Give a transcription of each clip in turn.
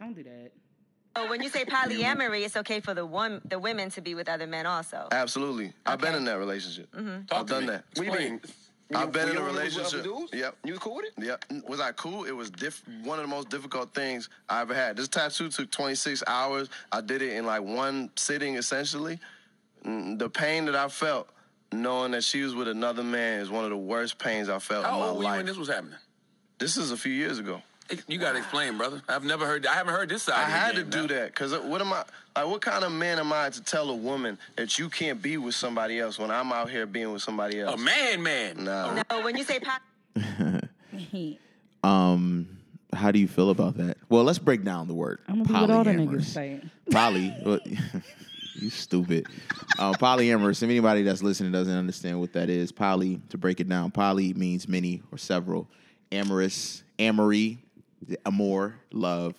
Don't do that. So when you say polyamory, it's okay for the one the women to be with other men also. Absolutely. I've been in that relationship. Mm-hmm. Talk I've to done me. that. What do you Explain. mean? I've been in a don't with other relationship. dudes? Yep. You was cool with it? Yeah. Was I cool? It was diff- one of the most difficult things I ever had. This tattoo took 26 hours. I did it in like one sitting, essentially. The pain that I felt knowing that she was with another man is one of the worst pains I felt How in my old were you life. when this was happening? This is a few years ago. You got to explain, brother. I've never heard. I haven't heard this side. I of the had to game, do man. that because what am I like? What kind of man am I to tell a woman that you can't be with somebody else when I'm out here being with somebody else? A man, man. No. No, when you say poly- Um, how do you feel about that? Well, let's break down the word. I'm gonna be what all the niggas Polyamorous. say. Poly. what- you stupid. Uh, polyamorous. If anybody that's listening doesn't understand what that is, poly, to break it down, poly means many or several. Amorous, amory, amor, love.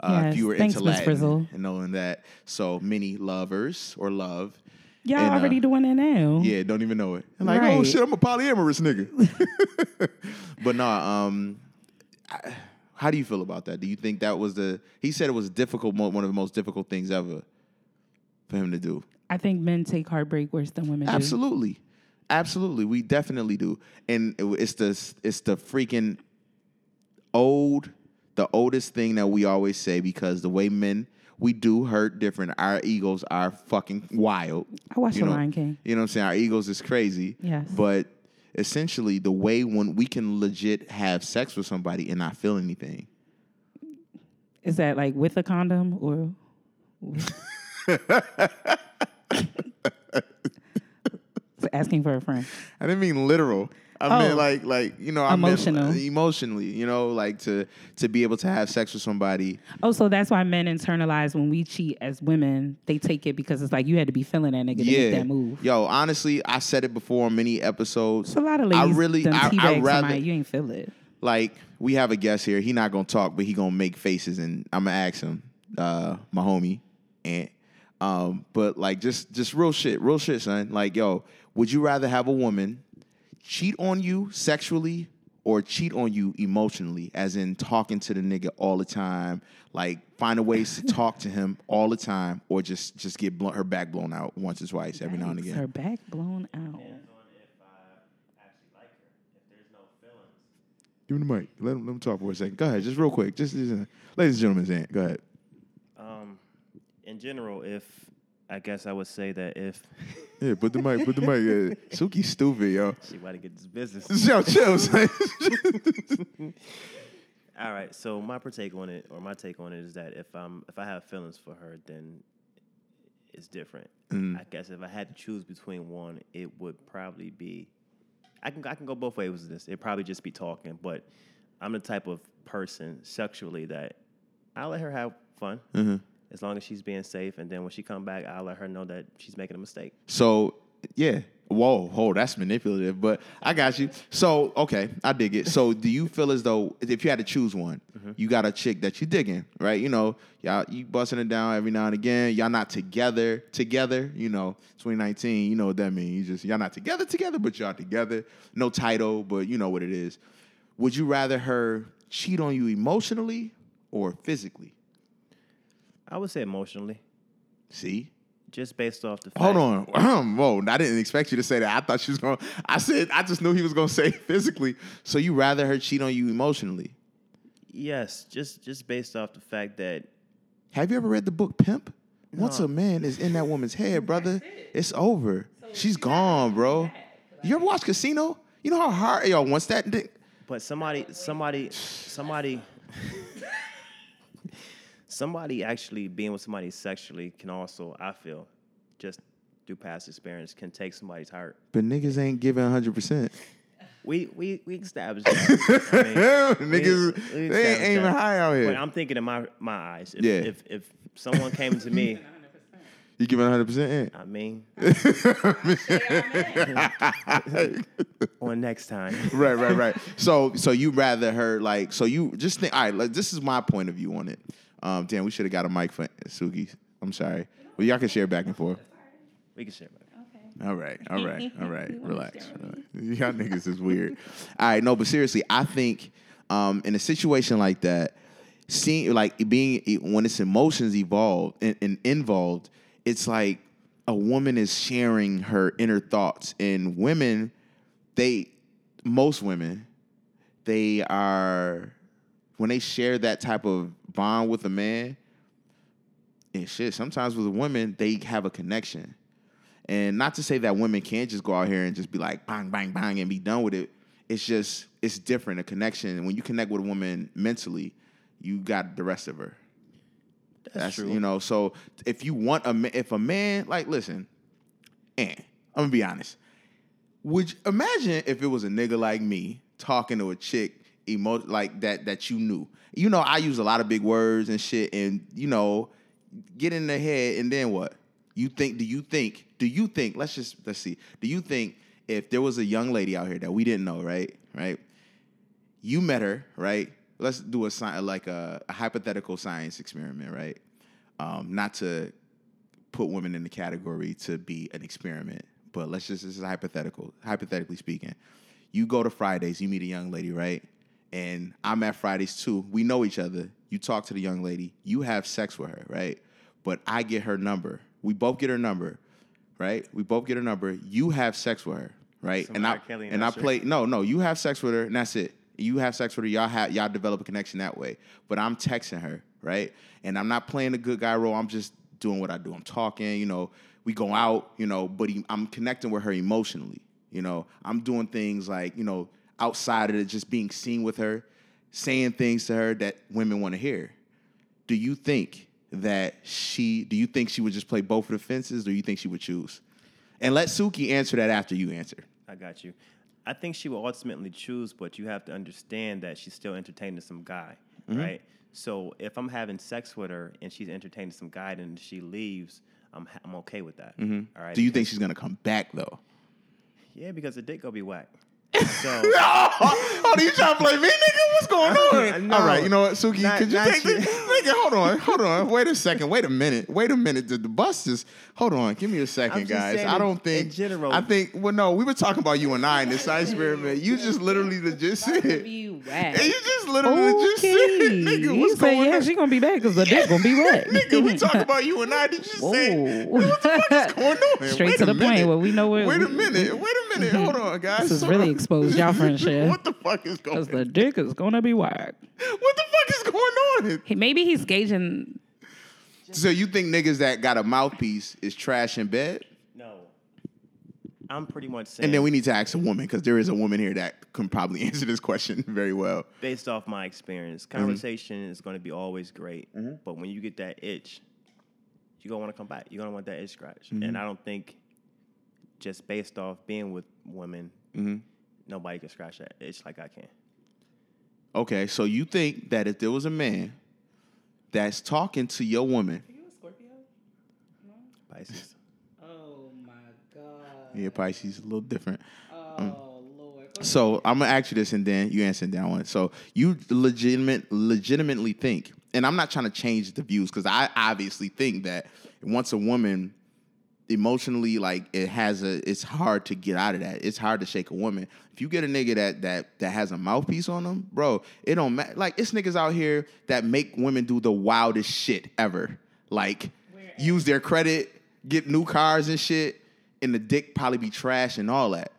Uh, Yes, if you were thanks, into Miss Latin Frizzle. and knowing that, so many lovers or love. Y'all And, uh, already doing that now. Yeah, don't even know it. Like, oh shit, I'm a polyamorous nigga. but no, um, I- how do you feel about that? Do you think that was the? He said it was difficult, one of the most difficult things ever for him to do. I think men take heartbreak worse than women do. Absolutely, absolutely, we definitely do. And it- it's the it's the freaking old, the oldest thing that we always say because the way men we do hurt different. Our egos are fucking wild. I watched You The Lion King. You know what I'm saying? Our egos is crazy. Yes. But essentially, the way when we can legit have sex with somebody and not feel anything. Is that like with a condom or? asking for a friend. I didn't mean literal. I Oh. meant like like you know I Emotional. meant emotionally. You know, like to to be able to have sex with somebody. Oh, so that's why men internalize when we cheat as women. They take it because it's like you had to be feeling that nigga to Yeah. make that move. Yo, honestly, I said it before on many episodes. It's a lot of ladies. I really, I, I rather somebody, you ain't feel it. like we have a guest here. He not gonna talk, but he gonna make faces, and I'm gonna ask him, uh, my homie, and um, but like just just real shit, real shit, son. Like, yo, would you rather have a woman cheat on you sexually or cheat on you emotionally, as in talking to the nigga all the time, like finding ways to talk to him all the time, or just just get blown, her back blown out once or twice every now and Yikes, again. Her back blown out. Depends on if I actually like her. If there's no feelings, Give him the mic. Let him, let him talk for a second. Go ahead, just real quick. Just, just uh, ladies and gentlemen, Zan, go ahead. um, in general, if I guess I would say that if Yeah, put the mic, put the mic. Yeah. Suki stupid, yo. she about to get this business. Yo, chill, son. All right, so my take on it, or my take on it, is that if I'm if I have feelings for her, then it's different. Mm. I guess if I had to choose between one, it would probably be. I can I can go both ways with this. It'd probably just be talking, but I'm the type of person sexually that I let her have fun mm-hmm. As long as she's being safe, and then when she come back, I'll let her know that she's making a mistake. So, yeah. Whoa, hold, that's manipulative, but I got you. So, okay, I dig it. So, do you feel as though if you had to choose one, mm-hmm. you got a chick that you digging, right? You know, y'all you busting it down every now and again. Y'all not together, together. You know, 2019. You know what that means? You just y'all not together, together, but y'all together. No title, but you know what it is. Would you rather her cheat on you emotionally or physically? I would say emotionally, See, just based off the fact. Hold on. Whoa, I didn't expect you to say that. I thought she was going to I said I just knew he was going to say physically. So you rather her cheat on you emotionally. Yes, just just based off the fact that Have you ever read the book Pimp? Once a man is in that woman's head, brother, it's over. She's gone, bro. You ever watch Casino? You know how hard yo, once that di- But somebody, somebody, somebody, somebody actually being with somebody sexually can also, I feel, just through past experience, can take somebody's heart. but niggas ain't giving 100%. We we we established that. I mean, we- niggas we they ain't established aiming that. high out But here. I'm thinking in my my eyes. If, Yeah. If if someone came to me, You giving 100% in? I mean, on next time. right, right, right. So, so you rather her like? So you just think? All right, like, this is my point of view on it. Um, damn, we should have got a mic for Suki. I'm sorry. Well, y'all can share back and forth. We can share. Okay. All right, all right, all right. Relax. relax. Y'all niggas is weird. All right, no, but seriously, I think um, in a situation like that, seeing like being when it's emotions evolved and, and involved, it's like a woman is sharing her inner thoughts, and women, they most women, they are when they share that type of bond with a man and shit. Sometimes with women, they have a connection. And not to say that women can't just go out here and just be like bang, bang, bang and be done with it. It's just it's different, a connection. And when you connect with a woman mentally, you got the rest of her. That's, true. You know, so if you want a if a man like listen, and I'm gonna be honest, would you, imagine if it was a nigga like me talking to a chick emo like that that you knew. You know, I use a lot of big words and shit, and you know, get in the head, and then what? You think? Do you think? Do you think? Let's just let's see. Do you think if there was a young lady out here that we didn't know, right? Right? You met her, right? Let's do a sci- like a, a hypothetical science experiment, right? Um, not to put women in the category to be an experiment, but let's just this is hypothetical. Hypothetically speaking, you go to Fridays, you meet a young lady, right? And I'm at Fridays too. We know each other. You talk to the young lady. You have sex with her, right? But I get her number. We both get her number, right? We both get her number. You have sex with her, right? Some and I R. Kelly and and I play. No, no. You have sex with her, and that's it. You have sex with her. Y'all have y'all develop a connection that way. But I'm texting her, right? And I'm not playing the good guy role. I'm just doing what I do. I'm talking. You know, we go out. You know, but he, I'm connecting with her emotionally. You know, I'm doing things like you know outside of it, just being seen with her, saying things to her that women want to hear. Do you think that she? Do you think she would just play both of the fences? Or do you think she would choose? And let Suki answer that after you answer. I got you. I think she will ultimately choose, but you have to understand that she's still entertaining some guy, Mm-hmm. right? So if I'm having sex with her and she's entertaining some guy and she leaves, I'm ha- I'm okay with that. All right. Mm-hmm. Do you think she's gonna come back though? Yeah, because the dick gonna be whack. So oh, you trying to play me, nigga? What's going on? No. All right, you know what, Suki? Not- could you take you. this? Nigga, hold on, hold on. Wait a second. Wait a minute. Wait a minute. The, the bus is. Hold on. Give me a second, guys. I don't think. in general. I think. Well, no, we were talking about you and I in this experiment. You just literally just said. And you just literally just said, Okay. nigga, you what's say going yeah, on? she gonna be back because the dick gonna be wet. Nigga, we talking about you and I. Did you say? What the fuck is going on? Straight Wait to the point minute. where we know where. Wait a minute. Wait a minute. Hold on, guys. This is really. Exposed y'all friendship. What the fuck is going Because the dick is gonna be whack. What the fuck is going on? He, maybe he's gauging. So you think niggas that got a mouthpiece is trash in bed? no, I'm pretty much saying. And then we need to ask a woman because there is a woman here that can probably answer this question very well. based off my experience, Mm-hmm. conversation is going to be always great. But when you get that itch, you're going to want to come back. You're going to want that itch scratch. Mm-hmm. And I don't think just based off being with women, Mm-hmm. Nobody can scratch that itch like I can. Okay, so you think that if there was a man that's talking to your woman, Are you a Scorpio? Pisces. Oh my god. yeah, Pisces a little different. Oh um, lord. So I'm gonna ask you this, and then you answer that one. So you legitimate, legitimately think, and I'm not trying to change the views because I obviously think that once a woman emotionally like it has a, it's hard to get out of that. It's hard to shake a woman. If you get a nigga that that that has a mouthpiece on them, bro, it don't matter. Like it's niggas out here that make women do the wildest shit ever. Like use their credit, get new cars and shit, and the dick probably be trash and all that.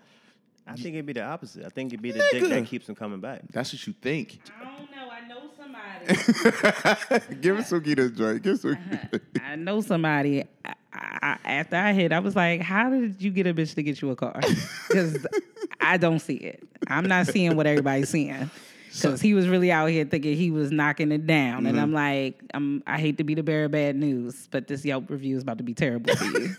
I think it'd be the opposite. I think it'd be the dick that keeps them coming back. That's what you think. I don't know. I know somebody. Give Suki this joint. Give Suki. I know somebody. I, I, after I hit, I was like, "How did you get a bitch to get you a car?" Because I don't see it. I'm not seeing what everybody's seeing. Because he was really out here thinking he was knocking it down, and I'm like, I'm, I hate to be the bearer of bad news, but this Yelp review is about to be terrible for you.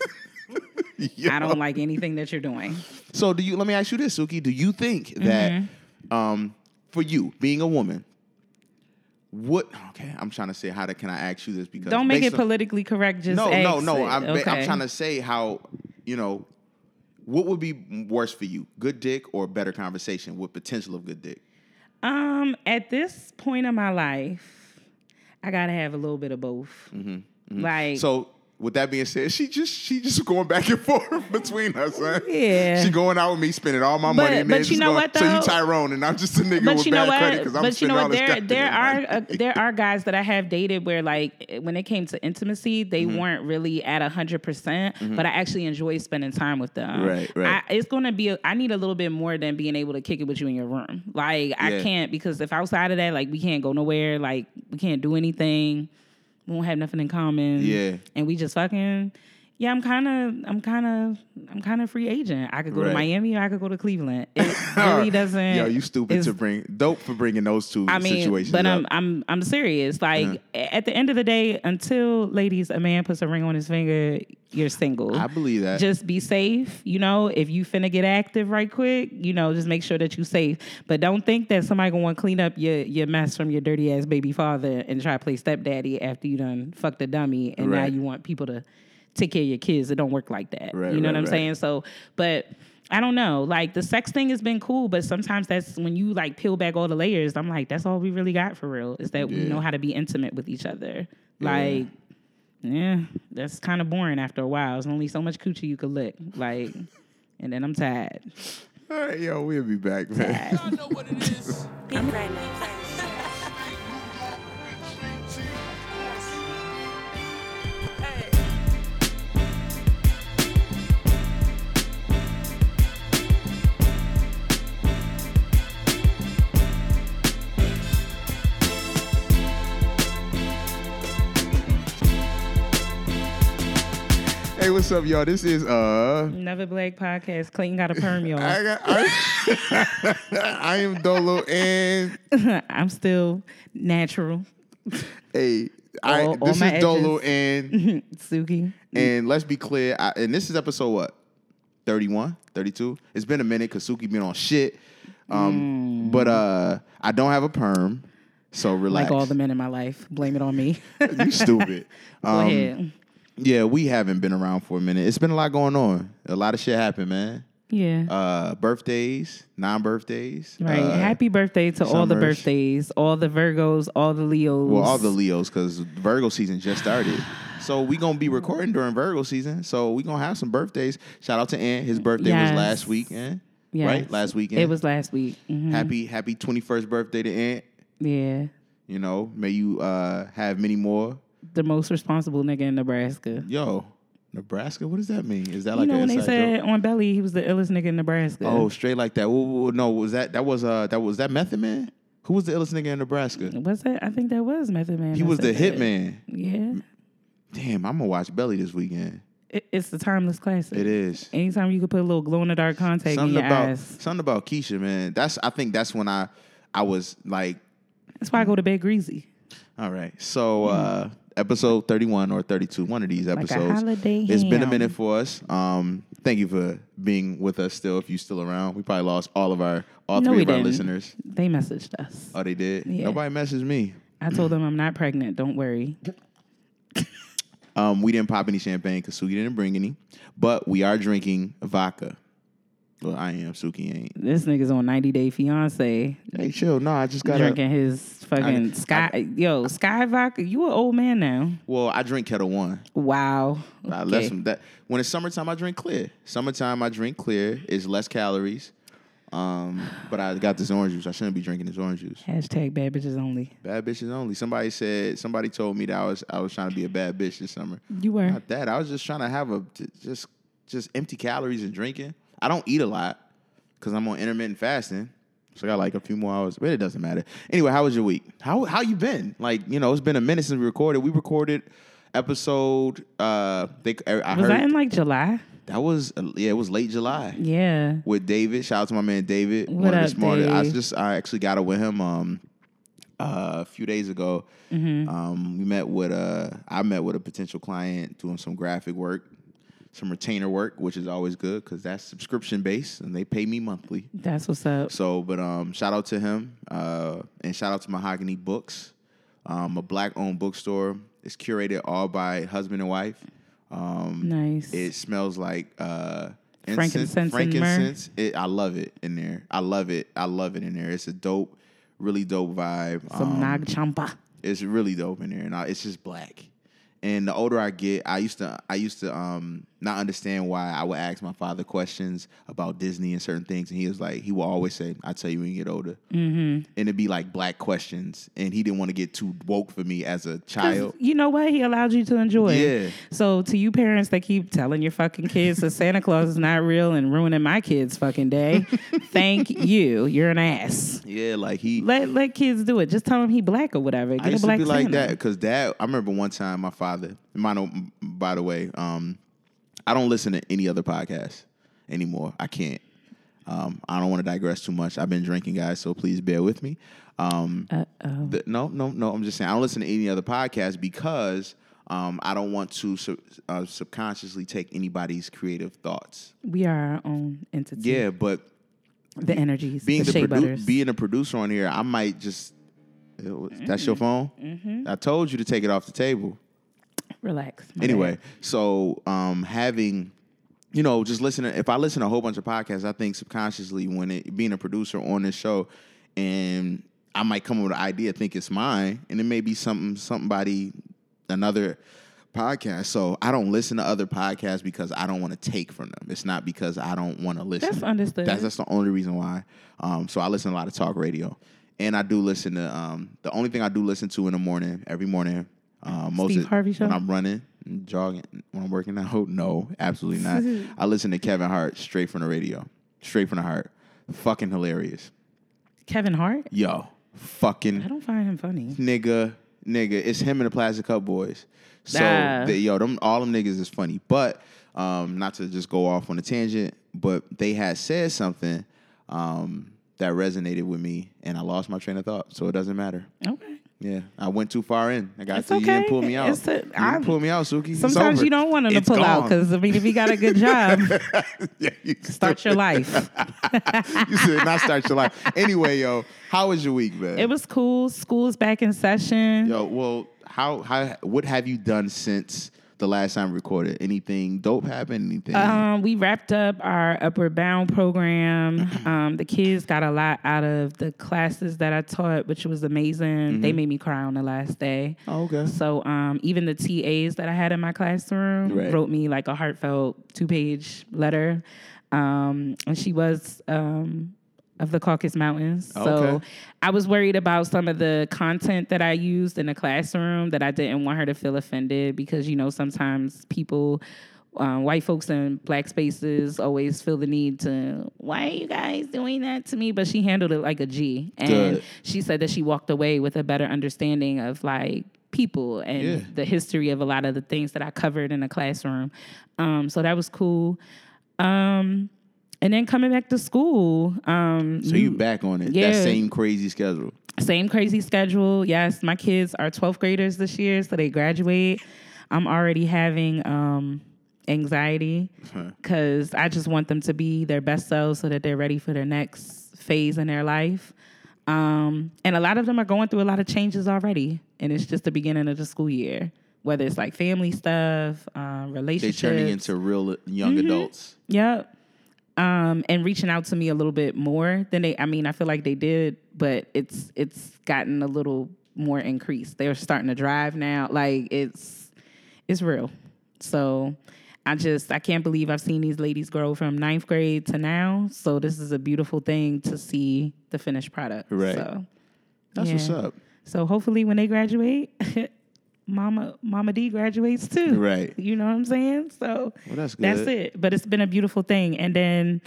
I don't like anything that you're doing. So do you? Let me ask you this, Suki. Do you think that, Mm-hmm. um, for you being a woman, what? Okay, I'm trying to say how to, can I ask you this because Don't make it on- politically correct. Just No, no, no. I'm ba- I'm trying to say how you know what would be worse for you, good dick or better conversation with potential of good dick. Um, at this point in my life, I gotta have a little bit of both. Like, So with that being said, she just she just going back and forth between us, huh? Yeah. She going out with me, spending all my But- money, and but you know going, what, So you though? Tyrone, and I'm just a nigga But with you know bad credit what? because I'm But you know what? There there are uh, there are guys that I have dated where like when it came to intimacy, they Mm-hmm. weren't really at hundred percent. But I actually enjoy spending time with them. Right, right. I, it's gonna be. A, I need a little bit more than being able to kick it with you in your room. Like I Yeah. can't because if outside of that, like we can't go nowhere. Like we can't do anything. We won't have nothing in common. Yeah. and we just fucking. Yeah, I'm kind of, I'm kind of, I'm kind of free agent. I could go Right. to Miami or I could go to Cleveland. It really doesn't. Yo, you stupid to bring dope for bringing those two I mean, situations but up. I'm I'm I'm serious. Like uh-huh. a- at the end of the day, until ladies, a man puts a ring on his finger, you're single. I believe that. Just be safe. You know, if you finna get active right quick, you know, just make sure that you safe. But don't think that somebody gonna want to clean up your your mess from your dirty ass baby father and try to play stepdaddy after you done fucked a dummy and now you want people to take care of your kids. It don't work like that. Right, you know right, what I'm right. saying? So, but I don't know. Like the sex thing has been cool, but sometimes that's when you like peel back all the layers. I'm like, that's all we really got for real is that we know how to be intimate with each other. Like, yeah, that's kind of boring after a while. There's only so much coochie you could lick. Like, and then I'm tired. all right, yo, we'll be back, man. I know what it is. I'm pregnant. Hey, what's up, y'all? This is uh. Never Black Podcast. Clayton got a perm, y'all. I, got, I, I am Dolo, and I'm still natural. hey, I All- all this my is Dolo, and Suki. and let's be clear, I, and this is episode what 31, 32? It's been a minute because Suki been on shit, um, but uh, I don't have a perm, so relax. Like all the men in my life. Blame it on me. you stupid. Go Um, ahead. Yeah, we haven't been around for a minute. It's been a lot going on. A lot of shit happened, man. Yeah. Uh, birthdays, non-birthdays. Right. Uh, Happy birthday to all the birthdays, all the Virgos, all the Leos. Well, all the Leos, because Virgo season just started. So we gonna be recording during Virgo season. So we gonna have some birthdays. Shout out to Ant. His birthday Yes. was last weekend. Yes. Right? Last weekend. It was last week. Mhm. happy happy twenty first birthday to Ant. Yeah. You know, may you uh have many more. The most responsible nigga in Nebraska. Yo, Nebraska. What does that mean? Is that You like know an when they said joke? on Belly he was the illest nigga in Nebraska. Oh, straight like that. Whoa, no, was that that was uh that was that Method Man? Who was the illest nigga in Nebraska? was that? I think that was Method Man. He was the hitman. Yeah. Damn, I'm gonna watch Belly this weekend. It, it's the timeless classic. It is. Anytime you could put a little glow in the dark contact in Something your about eyes. something about Keisha, man. That's I think that's when I I was like, That's why I go to bed greasy. all right. So uh episode 31 or 32, one of these episodes. holiday It's been a minute for us. Um thank you for being with us still if you're still around. We probably lost all of our all No, three of our didn't. listeners. They messaged us. Oh, they did? Yeah. Nobody messaged me. I told them I'm not pregnant. Don't worry. Um, we didn't pop any champagne because Suki didn't bring any, but we are drinking vodka. Well, I am. Suki ain't. This nigga's on 90 Day Fiance Hey, chill. No, I just got drinking his fucking I- sky. yo, Skyy Vodka. You an old man now. Well, I drink Ketel One. Wow. I Okay. less that when it's summertime, I drink clear. Summertime, I drink clear. It's less calories. Um, but I got this orange juice. I shouldn't be drinking this orange juice. Hashtag bad bitches only. Bad bitches only. Somebody said. Somebody told me that I was I was trying to be a bad bitch this summer. You were. Not that. I was just trying to have a just just empty calories and drinking. I don't eat a lot because I'm on intermittent fasting. So I got like a few more hours, but it doesn't matter. Anyway, how was your week? How how you been? Like you know, it's been a minute since we recorded. We recorded episode. Uh, they I Was heard that in like July? that was uh, yeah, it was late July Yeah. with David. Shout out to my man David. What one of up, the smartest. I just I actually got it with him um uh, a few days ago. Mm-hmm. Um, we met with uh I met with a potential client doing some graphic work, some retainer work, which is always good because that's subscription based and they pay me monthly. That's what's up. So, but um, shout out to him uh, and shout out to Mahogany Books, um, a black owned bookstore. It's curated all by husband and wife. Um, Nice. It smells like uh, incense- Frankincense frankincense. It, I love it in there. I love it. I love it in there. It's a dope, really dope vibe. Some Um, Nag Champa. It's really dope in there, and I, it's just black. And the older I get, I used to I used to um not understand why I would ask my father questions about Disney and certain things, and he was like, he will always say, "I'll tell you when you get older," mm-hmm. and it'd be like black questions, and he didn't want to get too woke for me as a child. You know what? He allowed you to enjoy. Yeah. So to you parents that keep telling your fucking kids that Santa Claus is not real and ruining my kids' fucking day, thank you. You're an ass. Yeah, like he. Let let kids do it. Just tell him he black or whatever. Get I used a to black be like that because dad. I remember one time my father. Mine, by the way, um, I don't listen to any other podcast anymore. I can't. Um, I don't want to digress too much. I've been drinking, guys, so please bear with me. Um, the- no, no, no. I'm just saying I don't listen to any other podcast because um, I don't want to sub, uh, subconsciously take anybody's creative thoughts. We are our own entity. Yeah, but The energies. being the the, produ- butters. being a producer on here, I might just. That's your phone. Mm-hmm. I told you to take it off the table. Relax. Anyway, bad. so um, having, you know, just listening. If I listen to a whole bunch of podcasts, I think subconsciously when it being a producer on this show, and I might come up with an idea, think it's mine, and it may be something somebody another podcast. So I don't listen to other podcasts because I don't want to take from them. It's not because I don't want to listen. That's understood. That's that's the only reason why. Um, so I listen to a lot of talk radio, and I do listen to um, the only thing I do listen to in the morning every morning. Uh, most Steve of, Harvey show? when I'm running, jogging, when I'm working out. No, absolutely not. I listen to Kevin Hart straight from the radio, straight from the heart. Fucking hilarious, Kevin Hart. yo. Fucking I don't find him funny. nigga, nigga. It's him and the Plastic Cup Boys. So they, yo, them all them niggas is funny. But um, not to just go off on a tangent, but they had said something um, that resonated with me, and I lost my train of thought. So it doesn't matter. Okay. Yeah, I went too far in. I got It's to you didn't pull me out. It's a- you I'm- pull me out, Suki. Sometimes you don't want him to pull out because I mean, if he got a good job, yeah, you start your life. you said not start your life. Anyway, yo, how was your week, man? It was cool. School's back in session. Yo, well, how how what have you done since the last time we recorded? Anything dope happened? Anything? Um, we wrapped up our Upward Bound program. Um, the kids got a lot out of the classes that I taught, which was amazing. They made me cry on the last day. Mm-hmm. oh, okay. So um, even the TAs that I had in my classroom Right. wrote me like a heartfelt two page letter. Um, and she was um, of the Caucasus Mountains. So I was worried about some of the content that I used in the classroom that I didn't want her to feel offended because, you know, sometimes people. Um, white folks in black spaces always feel the need to, why are you guys doing that to me? But she handled it like a G. And Good. she said that she walked away with a better understanding of like people and Yeah. the history of a lot of the things that I covered in the classroom. Um, so that was cool. Um, and then coming back to school, um, So you back on it? That Yeah. same crazy schedule. same crazy schedule. Yes, my kids are 12th graders this year, so they graduate. I'm already having um, anxiety because I just want them to be their best selves so that they're ready for their next phase in their life. Um, and a lot of them are going through a lot of changes already, and it's just the beginning of the school year. Whether it's like family stuff, um, They relationships, turning into real young Mm-hmm. adults. Yep. Um, and reaching out to me a little bit more than they I mean, I feel like they did, but it's it's gotten a little more increased. They're starting to drive now. Like it's it's real. So I just I can't believe I've seen these ladies grow from ninth grade to now. So this is a beautiful thing to see the finished product. Right. So That's what's up. So hopefully when they graduate, Mama Mama D graduates too. Right. You know what I'm saying? So Well, that's that's it. But it's been a beautiful thing. And then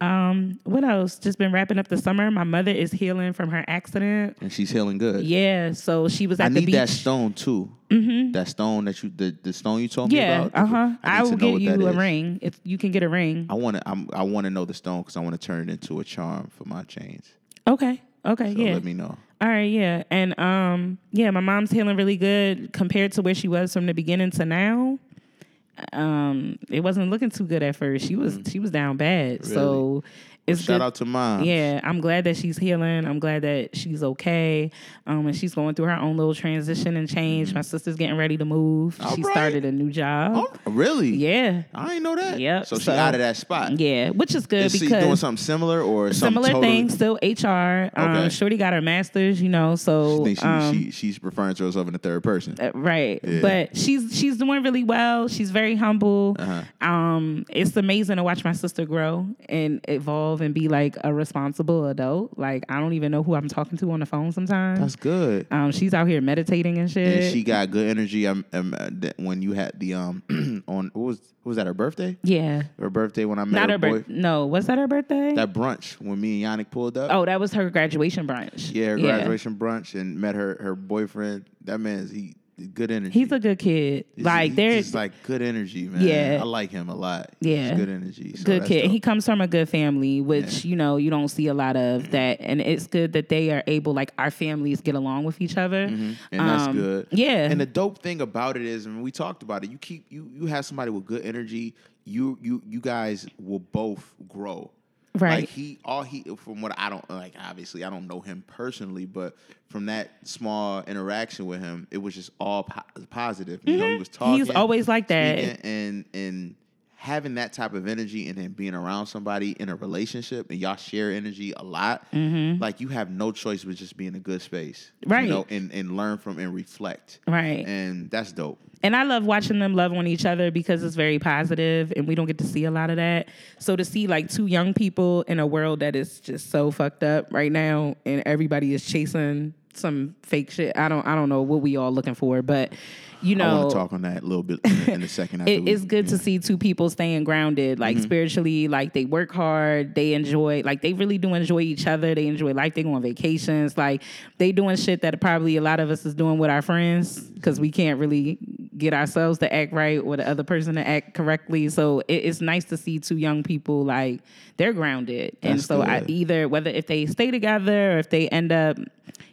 um, what else? Just been wrapping up the summer. My mother is healing from her accident. And she's healing good. Yeah, so she was at I the need beach. that stone too. Mm-hmm. That stone that you the, the stone you told me yeah, about. uh huh. I, I will to know get what you a is. ring. If you can get a ring. I want to. I'm, I want to know the stone because I want to turn it into a charm for my chains. Okay. Okay. So yeah. let me know. All right, yeah. And um yeah, my mom's healing really good compared to where she was from the beginning to now. Um it wasn't looking too good at first. She was she was down bad. So it's Shout good. out to mom. Yeah, I'm glad that she's healing. I'm glad that she's okay. Um, and she's going through her own little transition and change. My sister's getting ready to move. All she right. started a new job. Oh, really? Yeah. I ain't know that. Yep, So she so- out of that spot. Yeah, which is good Is she because doing something similar or something similar thing, still HR. Um, Okay. Shorty got her master's, you know, so she, um, she she's referring to herself in the third person. Uh, right Yeah. but she's she's doing really well she's very humble Uh-huh. um it's amazing to watch my sister grow and evolve and be like a responsible adult like i don't even know who i'm talking to on the phone sometimes That's good. um she's out here meditating and shit And she got good energy. Um, um, when you had the um on what was what was that her birthday? yeah Her birthday when I met not her, her boy. birthday no was that her birthday That brunch when me and Yannick pulled up. oh that was her graduation brunch yeah, her graduation brunch and met her her boyfriend. That man's he good energy. he's a good kid He's- like there's like good energy, man. Yeah. I like him a lot. Yeah. He's good energy. So good kid. dope. He comes from a good family, which you know you don't see a lot of that, and it's good that they are able, like our families, get along with each other. and that's Um, good. Yeah, And the dope thing about it is, and we talked about it. You keep you you have somebody with good energy. You you you guys will both grow. Right. Like he all he from what I don't like. Obviously, I don't know him personally, but from that small interaction with him, it was just all po- positive. You know, he was talking. Mm-hmm. He's always like that. speaking, and and having that type of energy and then being around somebody in a relationship and y'all share energy a lot, like you have no choice but just be in a good space, Mm-hmm. Right. You know, and and learn from and reflect, Right. And that's dope. And I love watching them love on each other because it's very positive and we don't get to see a lot of that. So to see like two young people in a world that is just so fucked up right now and everybody is chasing some fake shit. I don't I don't know what we all looking for, but you I know want to talk on that a little bit in, a second. After it is good to see two people staying grounded, like Mm-hmm. spiritually, like they work hard, they enjoy, like they really do enjoy each other, they enjoy life, they go on vacations, like they doing shit that probably a lot of us is doing with our friends because we can't really get ourselves to act right or the other person to act correctly. So it, it's nice to see two young people like they're grounded, and so I either whether if they stay together or if they end up.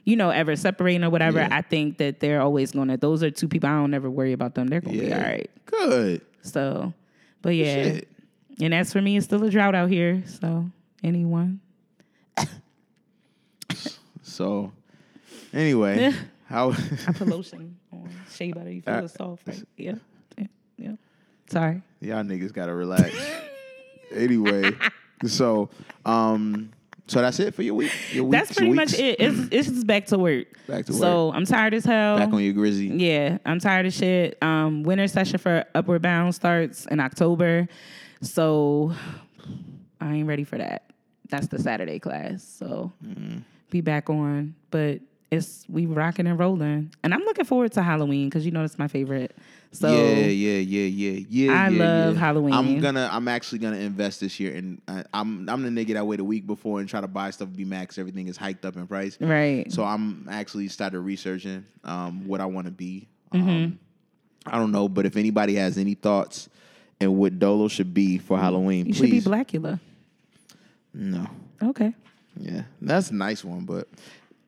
You know, ever separating or whatever, Yeah. I think that they're always gonna. Those are two people I don't ever worry about them. They're gonna be all right. good. So, but yeah, Shit. and as for me, it's still a drought out here. So, anyone? So anyway, Yeah. how I put lotion on shea butter. You feel Uh, it's soft, right? Yeah, yeah, yeah. Sorry. y'all niggas gotta relax. anyway, so um, so that's it for your week. Your week That's pretty much it. It's it's just back to work. Back to work. So I'm tired as hell. Back on your grizzy. Yeah, I'm tired of shit. Um, winter session for Upward Bound starts in October, so I ain't ready for that. That's the Saturday class, so Mm-hmm. be back on. But it's we rocking and rolling, and I'm looking forward to Halloween because you know it's my favorite. So yeah, yeah, yeah, yeah, yeah. I yeah, love yeah. Halloween. I'm gonna, I'm actually gonna invest this year, and I, I'm, I'm the nigga that wait a week before and try to buy stuff. Be max, everything is hiked up in price. right, So I'm actually started researching um, what I want to be. Mm-hmm. Um, I don't know, but if anybody has any thoughts and what Dolo should be for Halloween, you should be. Blacula. No, Okay, yeah, that's a nice one, but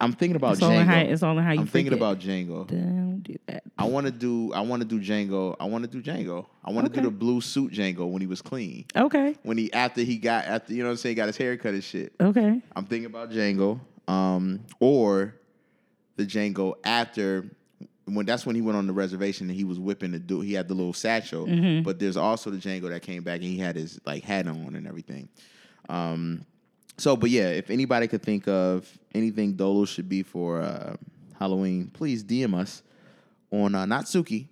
I'm thinking about it's in how, Django. it's in how you I'm thinking about Django. Don't do that. I want to do. I want to do Django. I want to do Django. I want to Okay. do the blue suit Django when he was clean. Okay, When he after he got after you know what I'm saying got his hair cut and shit. okay. I'm thinking about Django, um, or the Django after when that's when he went on the reservation and he was whipping the dude. He had the little satchel, Mm-hmm. but there's also the Django that came back and he had his like hat on and everything. Um, so, but yeah, if anybody could think of anything Dolo should be for uh, Halloween, please DM us on uh, not Suki,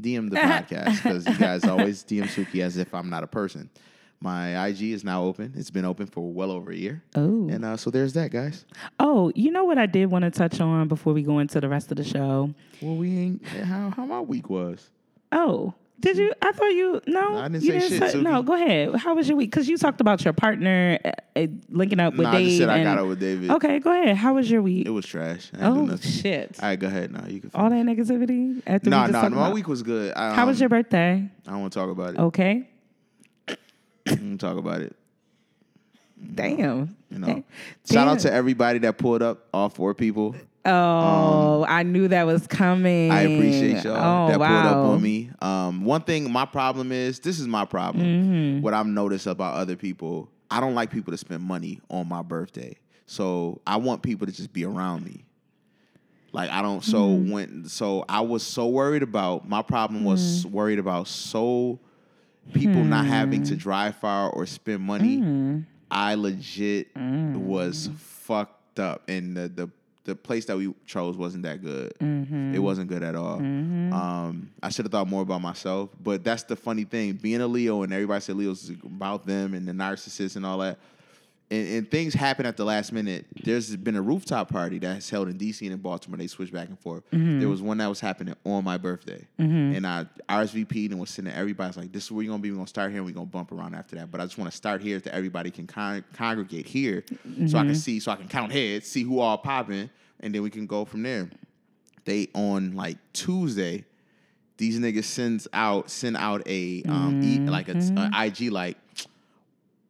DM the podcast because you guys always DM Suki as if I'm not a person. My IG is now open. It's been open for well over a year. Oh. And uh, so there's that, guys. Oh, you know what I did want to touch on before we go into the rest of the show? Well, we ain't how how my week was. Oh, did you? I thought you. No, I didn't you say shit, say- no, go ahead. How was your week? Because you talked about your partner uh, uh, linking up with Nah, Dave. I just said I got it with David. Okay, go ahead. How was your week? It was trash. Oh shit! All right, go ahead. Now you can. All that negativity after No, we no, my about- week was good. I, How was um, your birthday? I don't want to talk about it. Okay. Talk about it. Damn. You know. Shout out to everybody that pulled up. All four people. Oh, I knew that was coming. I appreciate y'all Oh, that wow. pulled up on me. Um, one thing, my problem is this is my problem. Mm-hmm. What I've noticed about other people I don't like people to spend money on my birthday. So I want people to just be around me. Like I don't. So Mm-hmm. when so I was so worried about my problem was Mm. worried about so people not having Hmm. to drive far or spend money. I legit Mm. was fucked up, and the the the place that we chose wasn't that good. Mm-hmm. It wasn't good at all. Um, I should have thought more about myself, but that's the funny thing. Being a Leo and everybody said Leo's about them and the narcissist and all that. And, and things happen at the last minute. There's been a rooftop party that's held in DC and in Baltimore. They switch back and forth. Mm-hmm. There was one that was happening on my birthday, and I RSVP'd and was sitting. there. Everybody's like, "This is where you're gonna be. We're gonna start here. and We're gonna bump around after that." But I just want to start here so everybody can con- congregate here, so Mm-hmm. I can see, so I can count heads, see who all popping, and then we can go from there. They on like Tuesday, these niggas sends out send out a um e, like a, a IG like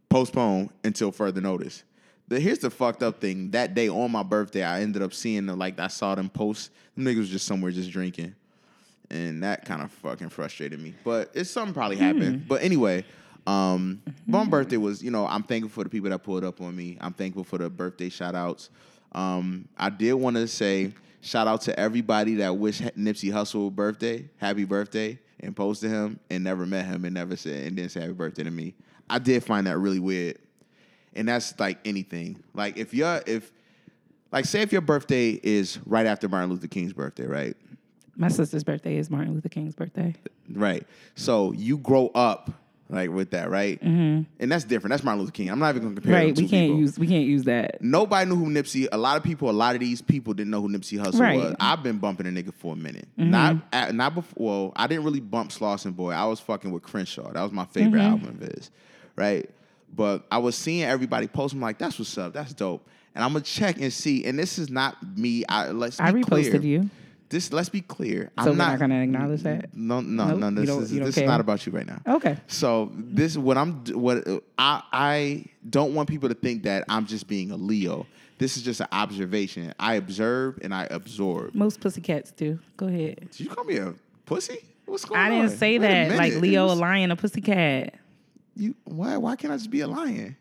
postpone until further notice. The, here's the fucked up thing. That day on my birthday, I ended up seeing the, like I saw them post. Them niggas was just somewhere just drinking, and that kind of fucking frustrated me. But it's something probably happened. But anyway, um, my birthday was you know I'm thankful for the people that pulled up on me. I'm thankful for the birthday shout outs. Um, I did want to say shout out to everybody that wished Nipsey Hussle birthday, happy birthday, and posted him and never met him and never said and didn't say happy birthday to me. I did find that really weird. And that's like anything. Like if you're if like say if your birthday is right after Martin Luther King's birthday, right? My sister's birthday is Martin Luther King's birthday. Right. So you grow up like with that, right? Mm-hmm. And that's different. That's Martin Luther King. I'm not even gonna compare. Right. We can't people. use we can't use that. Nobody knew who Nipsey. A lot of people, a lot of these people didn't know who Nipsey Hussle Right. was. I've been bumping a nigga for a minute. Not at, not before. Well, I didn't really bump Slauson Boy. I was fucking with Crenshaw. That was my favorite album of his, right? But I was seeing everybody post. I'm like, that's what's up. That's dope. And I'm gonna check and see. And this is not me. I let's. I reposted clear. you. This let's be clear. So I'm not, not gonna acknowledge that? No, no, Nope, no. This is you don't is not about you right now. Okay. So this what I'm what I I don't want people to think that I'm just being a Leo. This is just an observation. I observe and I absorb. Most pussycats do. Go ahead. Did you call me a pussy? What's going I on? I didn't say Wait that. Like. Leo, a lion, a pussycat. You why why can't I just be a lion?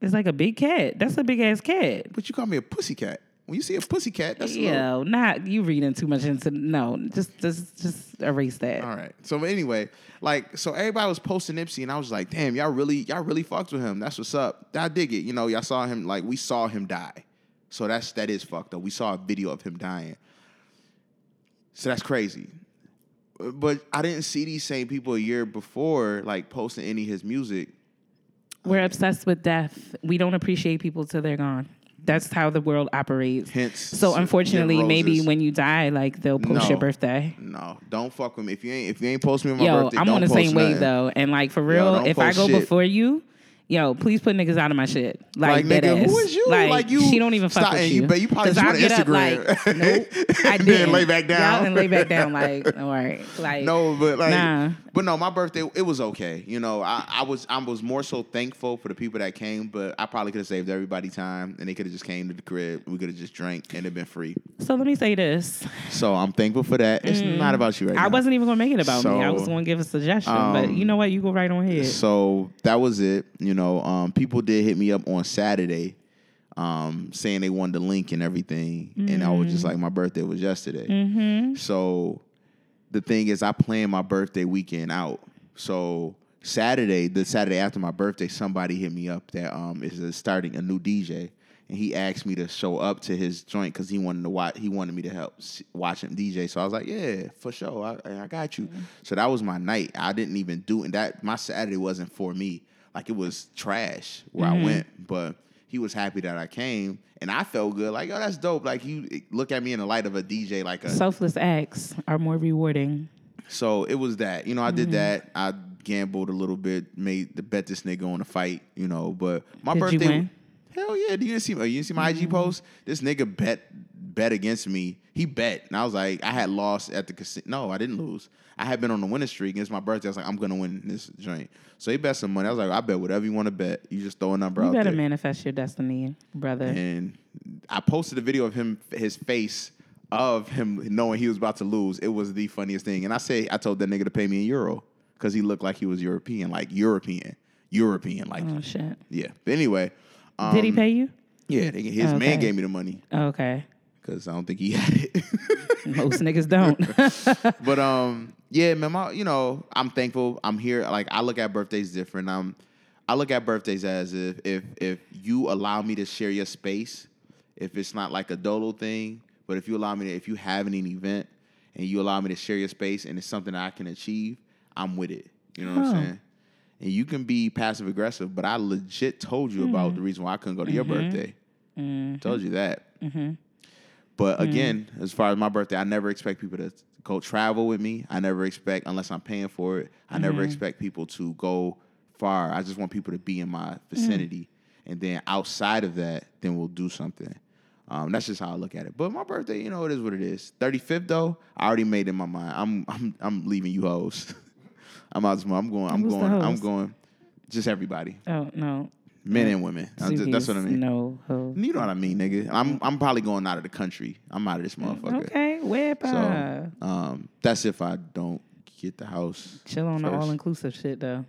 It's like a big cat. That's a big ass cat. But you call me a pussycat. When you see a pussycat, that's a little- not you reading too much into no. Just just just erase that. All right. So anyway, like, so everybody was posting Nipsey, and I was like, damn, y'all really, y'all really fucked with him. That's what's up. I dig it. You know, y'all saw him, like, we saw him die. So that's that is fucked up. We saw a video of him dying. So that's crazy. But I didn't see these same people a year before, like, posting any of his music. We're obsessed with death. We don't appreciate people till they're gone. That's how the world operates. Hence, So unfortunately, maybe when you die, like they'll post No. your birthday. No, don't fuck with me. If you ain't, if you ain't post me on my Yo, birthday, I'm on the same wave nothing. though, and like for real, don't if I go shit. before you, yo, please put niggas out of my shit. Like, Like, nigga, who ass. is you? Like, Like, you- she don't even fuck stop, with you. but you probably just I get up, Instagram. Like, nope, I Then didn't. lay back down. And lay back down. Like, all right, like No, but like, Nah. but no, my birthday it was okay. You know, I, I was I was more so thankful for the people that came, but I probably could have saved everybody time, and they could have just came to the crib. We could have just drank and it'd been free. So let me say this. So I'm thankful for that. It's not about you right Mm. I now. wasn't even gonna make it about me. I was gonna give a suggestion, but um, you know what? You go right on ahead. So that was it. You know, um, people did hit me up on Saturday, um, saying they wanted the link and everything, and I was Mm. just like, my birthday was yesterday. Mm-hmm. So the thing is, I plan my birthday weekend out. So Saturday, the Saturday after my birthday, somebody hit me up that um is starting a new DJ, and he asked me to show up to his joint because he wanted to watch. He wanted me to help watch him DJ. So I was like, yeah, for sure, I, I got you. So that was my night. I didn't even do and that. My Saturday wasn't for me. Like it was trash where I went, but. He was happy that I came, and I felt good. Like, oh, that's dope. Like, you look at me in the light of a DJ, like a Selfless acts are more rewarding. so it was that. You know, I did Mm-hmm. that. I gambled a little bit, made the bet this nigga on a fight, you know, but my Did you birthday win? Hell yeah. Do you see you didn't see my Mm-hmm. IG post? This nigga bet bet against me. He bet. And I was like, I had lost at the casino. No, I didn't lose. I had been on the winning streak. It's my birthday. I was like, I'm gonna win this joint. So he bet some money. I was like, I bet whatever you want to bet. You just throw a number You out better there. manifest your destiny, brother. And I posted a video of him, his face of him knowing he was about to lose. It was the funniest thing. And I say, I told that nigga to pay me in euro because he looked like he was European, like European. European like Oh shit. yeah. But anyway, um, Did he pay you? Yeah, his Okay. man gave me the money Okay. Because I don't think he had it. Most niggas don't. but um, yeah, man, my, you know, I'm thankful. I'm here. Like I look at birthdays different. Um, I look at birthdays as if if if you allow me to share your space, if it's not like a dolo thing, but if you allow me to, if you have an event and you allow me to share your space and it's something that I can achieve, I'm with it. You know what Oh. I'm saying? And you can be passive aggressive, but I legit told you about the reason why I couldn't go to your birthday. Told you that. But hmm. again, as far as my birthday, I never expect people to go travel with me. I never expect, unless I'm paying for it, I never mm-hmm. expect people to go far. I just want people to be in my hmm. vicinity. And then outside of that, then we'll do something. Um, that's just how I look at it. But my birthday, you know, it is what it is. 35th though, I already made in my mind. I'm I'm I'm leaving you hoes. I'm out this month. I'm going, I'm Who's going, I'm going, just everybody. oh no. Men and women. Just- that's what I mean. No. ho. You know what I mean, nigga. I'm I'm probably going out of the country. I'm out of this motherfucker. Okay. Where So um, that's if I don't get the house. Chill on the all inclusive shit though.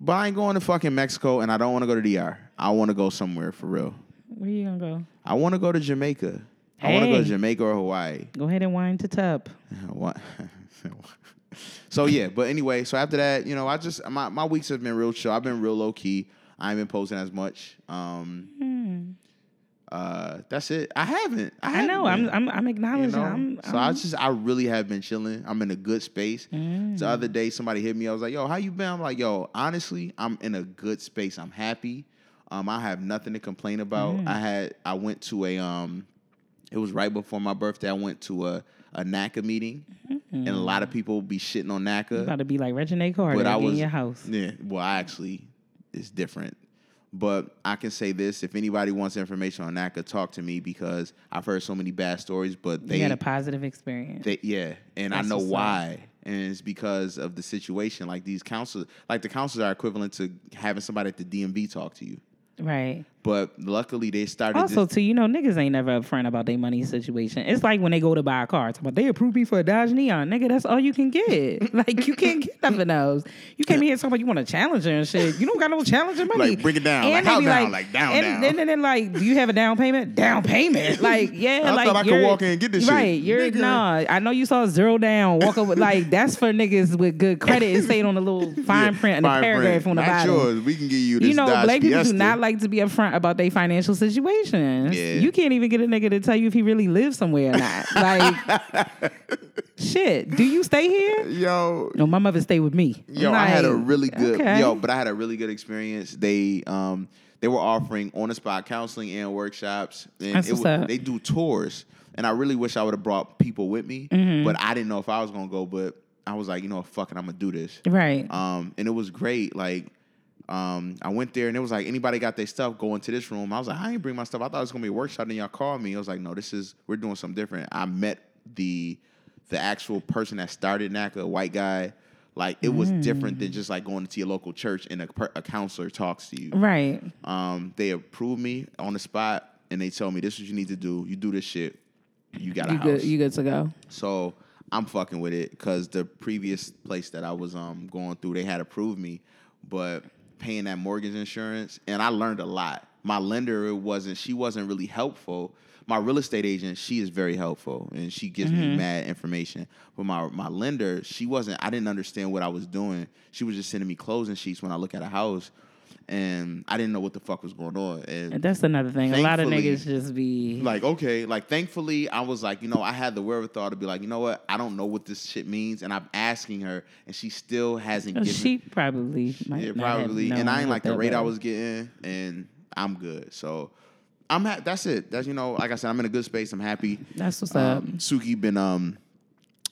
But I ain't going to fucking Mexico, and I don't want to go to DR. I want to go somewhere for real. Where you gonna go? I want to go to Jamaica. I want to go to Jamaica or Hawaii. Go ahead and wind to tub. What? so yeah, but anyway, so after that, you know, I just my, my weeks have been real chill. I've been real low key. I ain't been posting as much. Um, uh, that's it. I haven't. I, Hmm. Haven't know. been. I'm I'm I'm You acknowledging. know? I'm, so I I'm just I really have been chilling. I'm in a good space. Mm. The other day somebody hit me. I was like, "Yo, how you been?" I'm like, "Yo, honestly, I'm in a good space. I'm happy. Um, I have nothing to complain about. Mm. I had I went to a um, it was right before my birthday. I went to a a NACA meeting, and a lot of people be shitting on NACA. about to be like Regine Carter But I in your house. Yeah. Well, I actually it's different. But I can say this: if anybody wants information on NACA, talk to me because I've heard so many bad stories. But they you had a positive experience. they, yeah, and That's I know why, and it's because of the situation. Like these counselors, like the counselors are equivalent to having somebody at the DMV talk to you. right. But luckily, they started. Also, this, too, you know, niggas ain't never upfront about their money situation. It's like when they go to buy a car, talking about they approved me for a Dodge Neon. Nigga, that's all you can get. like you can't get nothing else. You came here talking about you want a Challenger and shit. You don't got no Challenger money. Like, bring it down. Like, how down? Like, down, and, down. And then, then, like, do you have a down payment? Down payment. Like, yeah, I like thought I could walk in and get this shit. Right. You're Nigga. nah. I know you saw zero down. Walk up with like that's for niggas with good credit and say it on the little fine print and the Fine paragraph print. on the Not bottom yours. We can give you this. you know, Dodge black people do not like to be upfront about their financial situations. Yeah. You can't even get a nigga to tell you if he really lives somewhere or not. Like, shit. Do you stay here? Yo, No, my mother stay with me. Yo, I'm I had a really good okay. yo, but I had a really good experience. They um they were offering on the spot counseling and workshops, and That's it what's wa- up. they do tours. And I really wish I would have brought people with me, Mm-hmm. but I didn't know if I was gonna go. But I was like, you know, what, fuck it, I'm gonna do this. Right. Um, and it was great. Like, um, I went there and it was like, anybody got their stuff, go into this room. I was like, I ain't bring my stuff. I thought it was gonna be a workshop. And y'all called me. I was like, no, this is we're doing something different. I met the the actual person that started NACA, a white guy. Like it was different than just like going to your local church and a, a counselor talks to you. right. Um, they approved me on the spot and they told me this is what you need to do. You do this shit, you got a You house. good you good to go. So I'm fucking with it because the previous place that I was um going through, they had approved me, but paying that mortgage insurance, and I learned a lot. My lender, wasn't she wasn't really helpful. My real estate agent, she is very helpful and she gives me mm-hmm. mad information. But my my lender, she wasn't. I didn't understand what I was doing. She was just sending me closing sheets when I look at a house, and I didn't know what the fuck was going on. And And that's another thing. A lot of niggas just be like okay like thankfully i was like you know i had the wherewithal to be like you know what i don't know what this shit means and i'm asking her and she still hasn't given she probably might yeah probably and i ain't like the rate i was. getting and i'm good so i'm ha- that's it that's you know like i said i'm in a good space i'm happy That's what's up. um, suki been um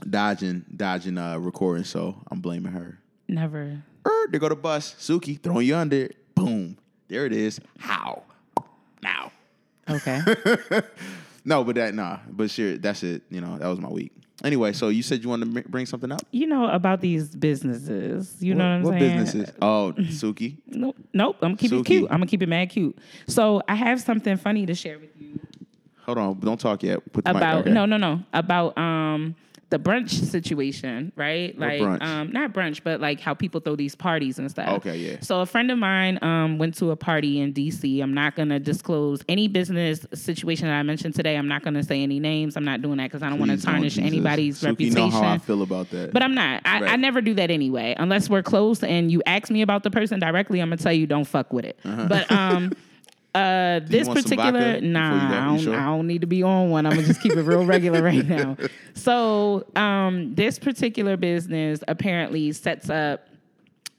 dodging dodging uh recording so i'm blaming her Never. Er, there go the bus suki throwing you under boom there it is how now Okay. No, but that nah. But sure, that's it. You know, that was my week. Anyway, so you said you wanted to bring something up. you know about these businesses. You know what I'm what saying? businesses? Oh, Suki. Nope. Nope. I'm gonna keep Suki. it cute. I'm gonna keep it mad cute. So I have something funny to share with you Hold on, don't talk yet. Put the mic- about okay. no, no, no. About um the brunch situation, right? What like brunch? um not brunch, but like how people throw these parties and stuff. Okay, yeah. So a friend of mine um went to a party in DC. I'm not gonna disclose any business situation that I mentioned today. I'm not gonna say any names. I'm not doing that because I don't want to tarnish Jesus. anybody's Suki reputation. know how I feel about that. But I'm not. I, I never do that anyway. Unless we're close and you ask me about the person directly, I'm gonna tell you don't fuck with it. But um uh this particular nah. I don't? I don't need to be on one. I'm gonna just keep it real regular right now. So um this particular business apparently sets up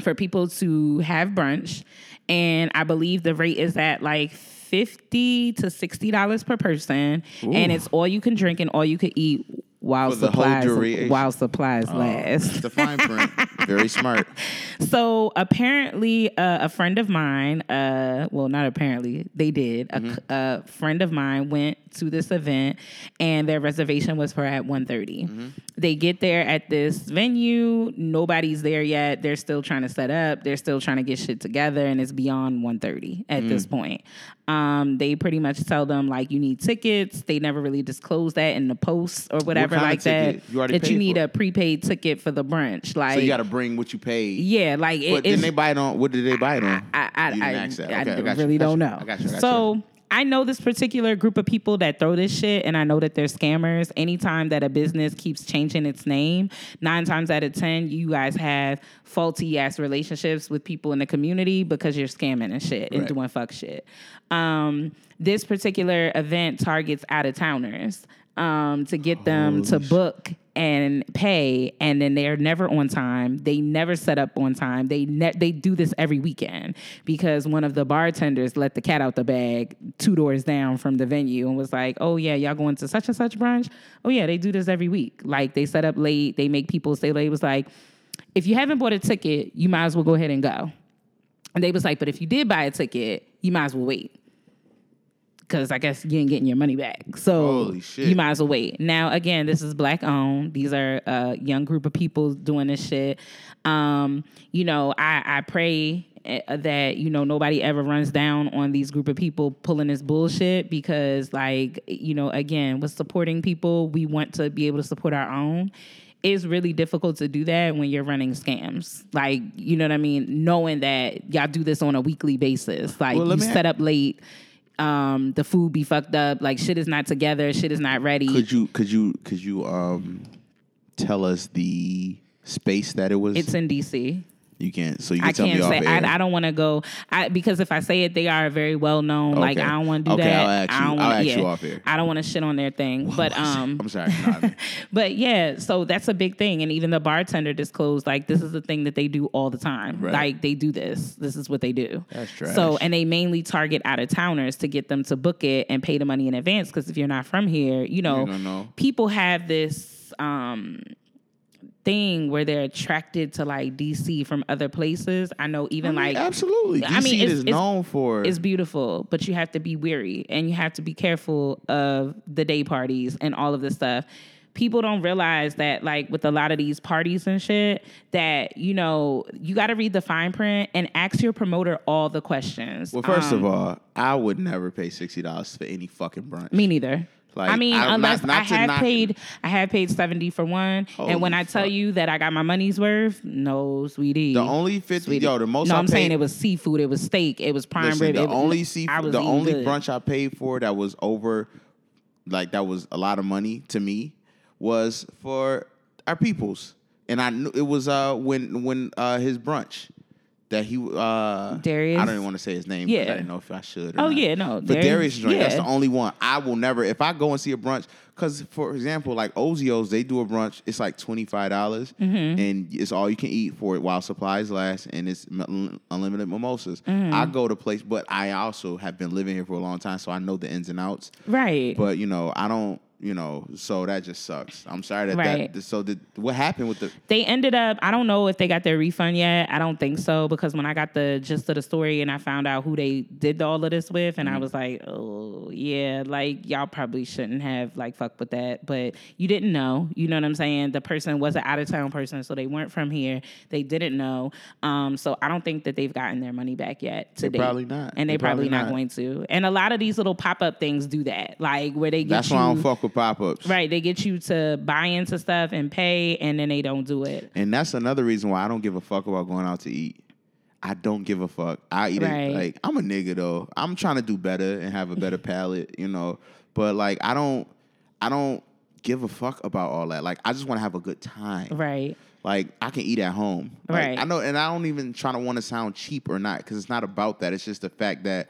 for people to have brunch and I believe the rate is at like 50 to 60 dollars per person and it's all you can drink and all you can eat while For the whole supplies while supplies Oh, last. the fine print. Very smart. So apparently, uh, a friend of mine, uh, well, not apparently, they did. A friend of mine went to this event, and their reservation was for at 1.30. They get there at this venue. Nobody's there yet. They're still trying to set up. They're still trying to get shit together, and it's beyond 1.30 at this point. Um, they pretty much tell them like you need tickets. They never really disclose that in the posts or whatever of like that. You already that you need a prepaid ticket for the brunch. Like So you got to bring what you paid. yeah, like it, But then they buy it on. What did they buy it on? I, I, I. I Okay, I got really got don't you. know. I got you, I got you. so I know this particular group of people that throw this shit, and I know that they're scammers. Anytime that a business keeps changing its name, nine times out of ten, you guys have faulty ass relationships with people in the community because you're scamming and shit and Right. doing fuck shit. Um, this particular event targets out of towners um, to get them to book and pay, and then they're never on time. They never set up on time. They ne- they do this every weekend because one of the bartenders let the cat out the bag two doors down from the venue and was like, "Oh yeah, y'all going to such and such brunch? Oh yeah, they do this every week. Like they set up late. They make people stay late. It was like, if you haven't bought a ticket, you might as well go ahead and go." And they was like, "But if you did buy a ticket, you might as well wait." Because I guess you ain't getting your money back. So you might as well wait. Now, again, this is black owned. These are a young group of people doing this shit. Um, you know, I, I pray uh, that you know nobody ever runs down on these group of people pulling this bullshit because like you know again with supporting people we want to be able to support our own it's really difficult to do that when you're running scams like you know what i mean knowing that y'all do this on a weekly basis like Well, you set a- up late um the food be fucked up. Like shit is not together. Shit is not ready. Could you could you could you um tell us the space that it was? it's in dc you can't. So you can I tell can't me say. I, I don't want to go I, because if I say it, they are very well known. Like I don't want to do Okay, that. I you- don't I'll wanna, ask yeah, you off air. I don't want to shit on their thing. But um, I'm sorry. But yeah, so that's a big thing. And even the bartender disclosed like this is the thing that they do all the time. Right. Like they do this. This is what they do. That's trash. So and they mainly target out of towners to get them to book it and pay the money in advance. Because if you're not from here, you know, gonna know. people have this um thing where they're attracted to like DC from other places. I know even like absolutely. DC I mean, it's- is it's- known for. it's beautiful, but you have to be weary and you have to be careful of the day parties and all of this stuff. People don't realize that, like, with a lot of these parties and shit, that, you know, you got to read the fine print and ask your promoter all the questions. well, first Um, of all, I would never pay sixty dollars for any fucking brunch. me neither. Like, I mean, I- unless not I to have knock- paid, I have paid seventy for one, and when I tell fuck. you that I got my money's worth, no, sweetie. The only fifty, Sweetie. yo, the most No, I I'm saying it was seafood, it was steak, it was prime Listen, rib. the only seafood, the only good. brunch I paid for that was over, like that was a lot of money to me, was for our peoples, and I knew it was uh when when uh his brunch that he uh Darius? I don't even want to say his name. Yeah. I didn't know if I should. Or Oh, not. yeah, no, But Darius- Darius joint, that's the only one I will never. If I go and see a brunch, because for example, like Ozio's, they do a brunch. It's like twenty five dollars, Mm-hmm. and it's all you can eat for it while supplies last, and it's unlimited mimosas. Mm-hmm. I go to place, but I also have been living here for a long time, so I know the ins and outs. right? But you know, I don't. You know, so that just sucks. I'm sorry that Right. that. So did what happened with the? they ended up i don't know if they got their refund yet i don't think so because when i got the gist of the story and i found out who they did all of this with and i Mm-hmm. was like oh yeah like y'all probably shouldn't have like fucked with that but you didn't know you know what i'm saying the person was an out-of-town person so they weren't from here they didn't know um, so i don't think that they've gotten their money back yet Today. They probably not. and they They probably, probably not. not. going to and a lot of these little pop-up things do that like where they get That's you why I don't fuck with pop ups. Right. They get you to buy into stuff and pay, and then they don't do it. And that's another reason why I don't give a fuck about going out to eat. I don't give a fuck. I eat Right. it like I'm a nigga though. I'm trying to do better and have a better palate, you know. But like I don't I don't give a fuck about all that. Like I just want to have a good time. Right. Like I can eat at home. Like, Right. I know, and I don't even try to want to sound cheap or not because it's not about that. It's just the fact that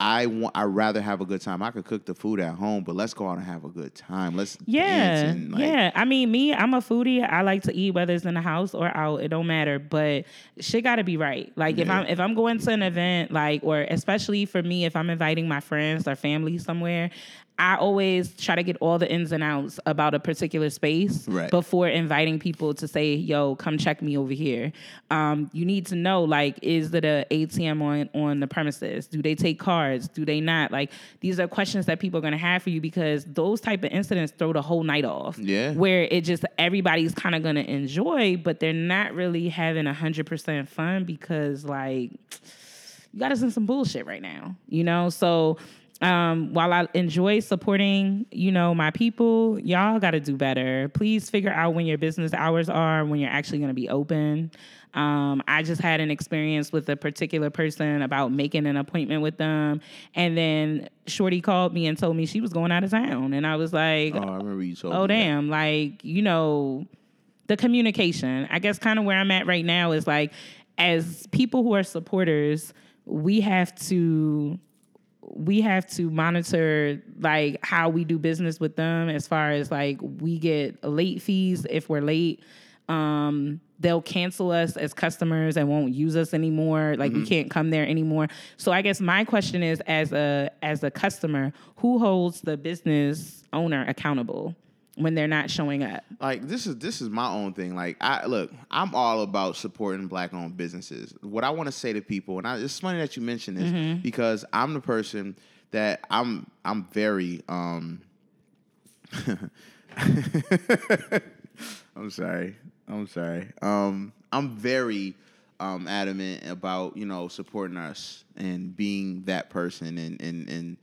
I want. I rather have a good time. I could cook the food at home, but let's go out and have a good time. Let's Yeah, and, like, yeah. I mean, me, I'm a foodie. I like to eat whether it's in the house or out. It don't matter. But shit got to be right. Like if I'm if I'm going to an event, like or especially for me, if I'm inviting my friends or family somewhere, I always try to get all the ins and outs about a particular space Right. before inviting people to say, "Yo, come check me over here." Um, you need to know, like, is it a ATM on on the premises? Do they take cards? Do they not? Like, these are questions that people are gonna have for you because those type of incidents throw the whole night off. Yeah. where it just everybody's kind of gonna enjoy, but they're not really having hundred percent fun because, like, you got us in some bullshit right now, you know? So um, while I enjoy supporting, you know, my people, y'all got to do better. Please figure out when your business hours are, when you're actually going to be open. Um, I just had an experience with a particular person about making an appointment with them, and then Shorty called me and told me she was going out of town, and I was like, Oh, I remember you told oh me that. damn like you know the communication i guess kind of where i'm at right now is like as people who are supporters we have to we have to monitor like how we do business with them as far as like we get late fees if we're late. Um they'll cancel us as customers and won't use us anymore. Like we can't come there anymore. So i guess my question is as a as a customer who holds the business owner accountable when they're not showing up like this is this is my own thing. Like I look, I'm all about supporting black owned businesses. What I want to say to people, and I, it's funny that you mentioned this Mm-hmm. because I'm the person that I'm I'm very um I'm sorry. I'm sorry. Um I'm very um adamant about, you know, supporting us and being that person and and and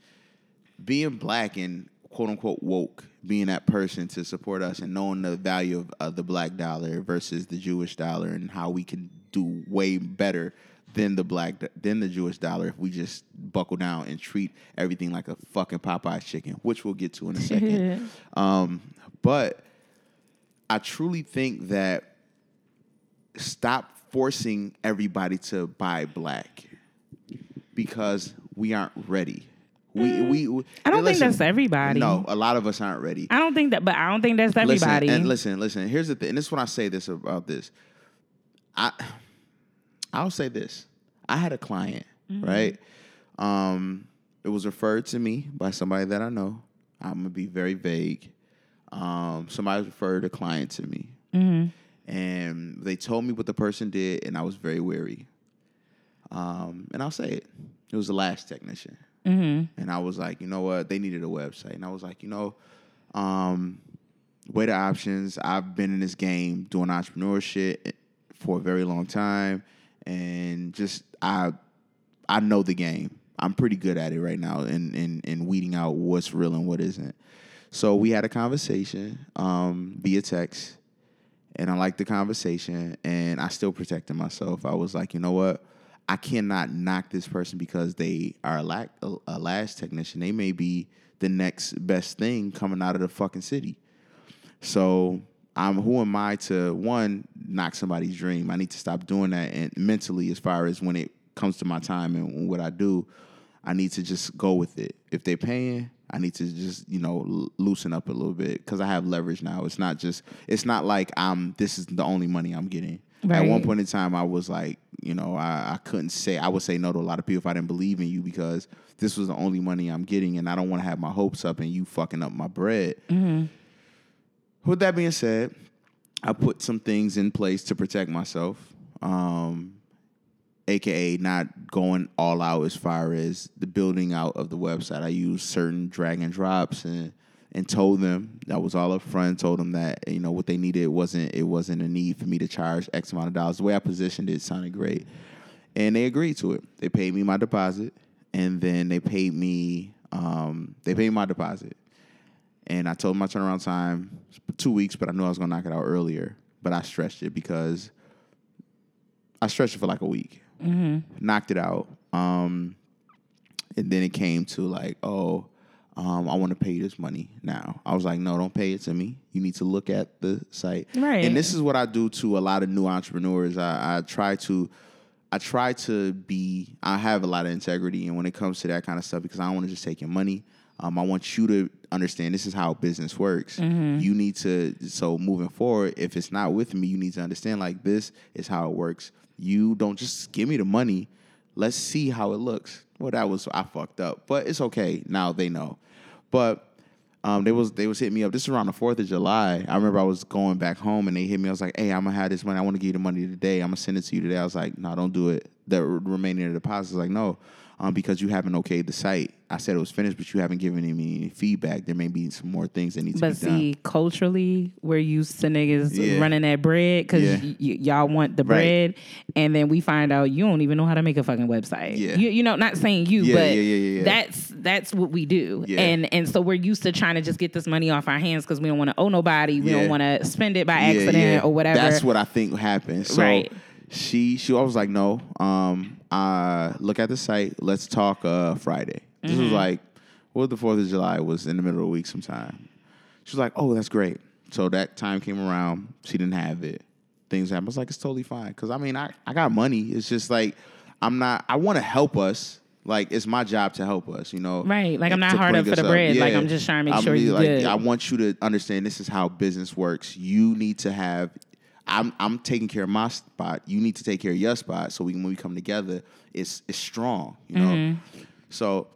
being black and quote unquote woke, being that person to support us and knowing the value of, of the black dollar versus the Jewish dollar and how we can do way better than the black than the Jewish dollar if we just buckle down and treat everything like a fucking Popeye's chicken, which we'll get to in a second. um, but I truly think that stop forcing everybody to buy black because we aren't ready. We, we, we Mm. I don't think that's everybody. No, a lot of us aren't ready. i don't think that but i don't think that's everybody Listen, and listen, listen. Here's the thing, and this is when I say this about this. I, I'll say this. I had a client, Mm-hmm. right? Um, it was referred to me by somebody that I know. I'm gonna be very vague. Um, somebody referred a client to me, Mm-hmm. and they told me what the person did, and I was very wary. Um, and I'll say it. It was the lash technician. Mm-hmm. And I was like, you know what? They needed a website. And I was like, you know, um, weigh the options. I've been in this game doing entrepreneurship for a very long time. And just I I know the game. I'm pretty good at it right now in in, in weeding out what's real and what isn't. So we had a conversation um, via text and I liked the conversation, and I still protected myself. I was like, you know what? I cannot knock this person because they are a, lack, a, a lash technician. They may be the next best thing coming out of the fucking city. So I'm who am I to one knock somebody's dream? I need to stop doing that, and mentally, as far as when it comes to my time and what I do, I need to just go with it. If they're paying, I need to just you know loosen up a little bit because I have leverage now. It's not just it's not like I'm this is the only money I'm getting. At one point in time, I was like, you know, I, I couldn't say I would say no to a lot of people if I didn't believe in you because this was the only money I'm getting, and I don't want to have my hopes up and you fucking up my bread. With that being said, I put some things in place to protect myself. Um, aka not going all out as far as the building out of the website. I use certain drag and drops and and told them that was all up front. Told them that you know what they needed wasn't it wasn't a need for me to charge X amount of dollars. The way I positioned it sounded great, and they agreed to it. They paid me my deposit, and then they paid me um, they paid my deposit. and I told him my turnaround time two weeks, but I knew I was gonna knock it out earlier. But I stretched it because I stretched it for like a week, knocked it out. Um, and then it came to like, oh, um, I want to pay you this money now. I was like, no, don't pay it to me. You need to look at the site. Right. And this is what I do to a lot of new entrepreneurs. I, I try to, I try to be. I have a lot of integrity, and when it comes to that kind of stuff, because I don't want to just take your money. Um, I want you to understand this is how business works. You need to. So moving forward, if it's not with me, you need to understand like this is how it works. You don't just give me the money. Let's see how it looks. Well, that was I fucked up, but it's okay. Now they know. But um, they was they was hitting me up. This is around the Fourth of July. I remember I was going back home and they hit me. I was like, "Hey, I'm gonna have this money. I want to give you the money today. I'm gonna send it to you today." I was like, "No, don't do it." The remaining of the deposit was like, "No, um, because you haven't okayed the site." I said it was finished, but you haven't given me any feedback. There may be some more things that need to But be see, done. culturally, we're used to niggas Yeah. running that bread because Yeah. y- y- y'all want the Right. bread, and then we find out you don't even know how to make a fucking website. Yeah. You, you know, not saying you, Yeah, but yeah, that's that's what we do, and and so we're used to trying to just get this money off our hands because we don't want to owe nobody, we don't want to spend it by accident or whatever. That's what I think happened. So Right. she she I was like, no. Um, uh, look at the site. Let's talk uh Friday. This Mm-hmm. was like, what was the Fourth of July? Was in the middle of the week sometime. She was like, oh, that's great. So that time came around. She didn't have it. Things happened. I was like, it's totally fine. Because I mean, I, I got money. It's just like I'm not. I want to help us. Like it's my job to help us. You know. Right. Like, I'm not to hard bring up for us the bread. Like, I'm just trying to make sure you like, good. I want you to understand this is how business works. You need to have. I'm I'm taking care of my spot. You need to take care of your spot. So we, when we come together, it's it's strong. You know. Mm-hmm. So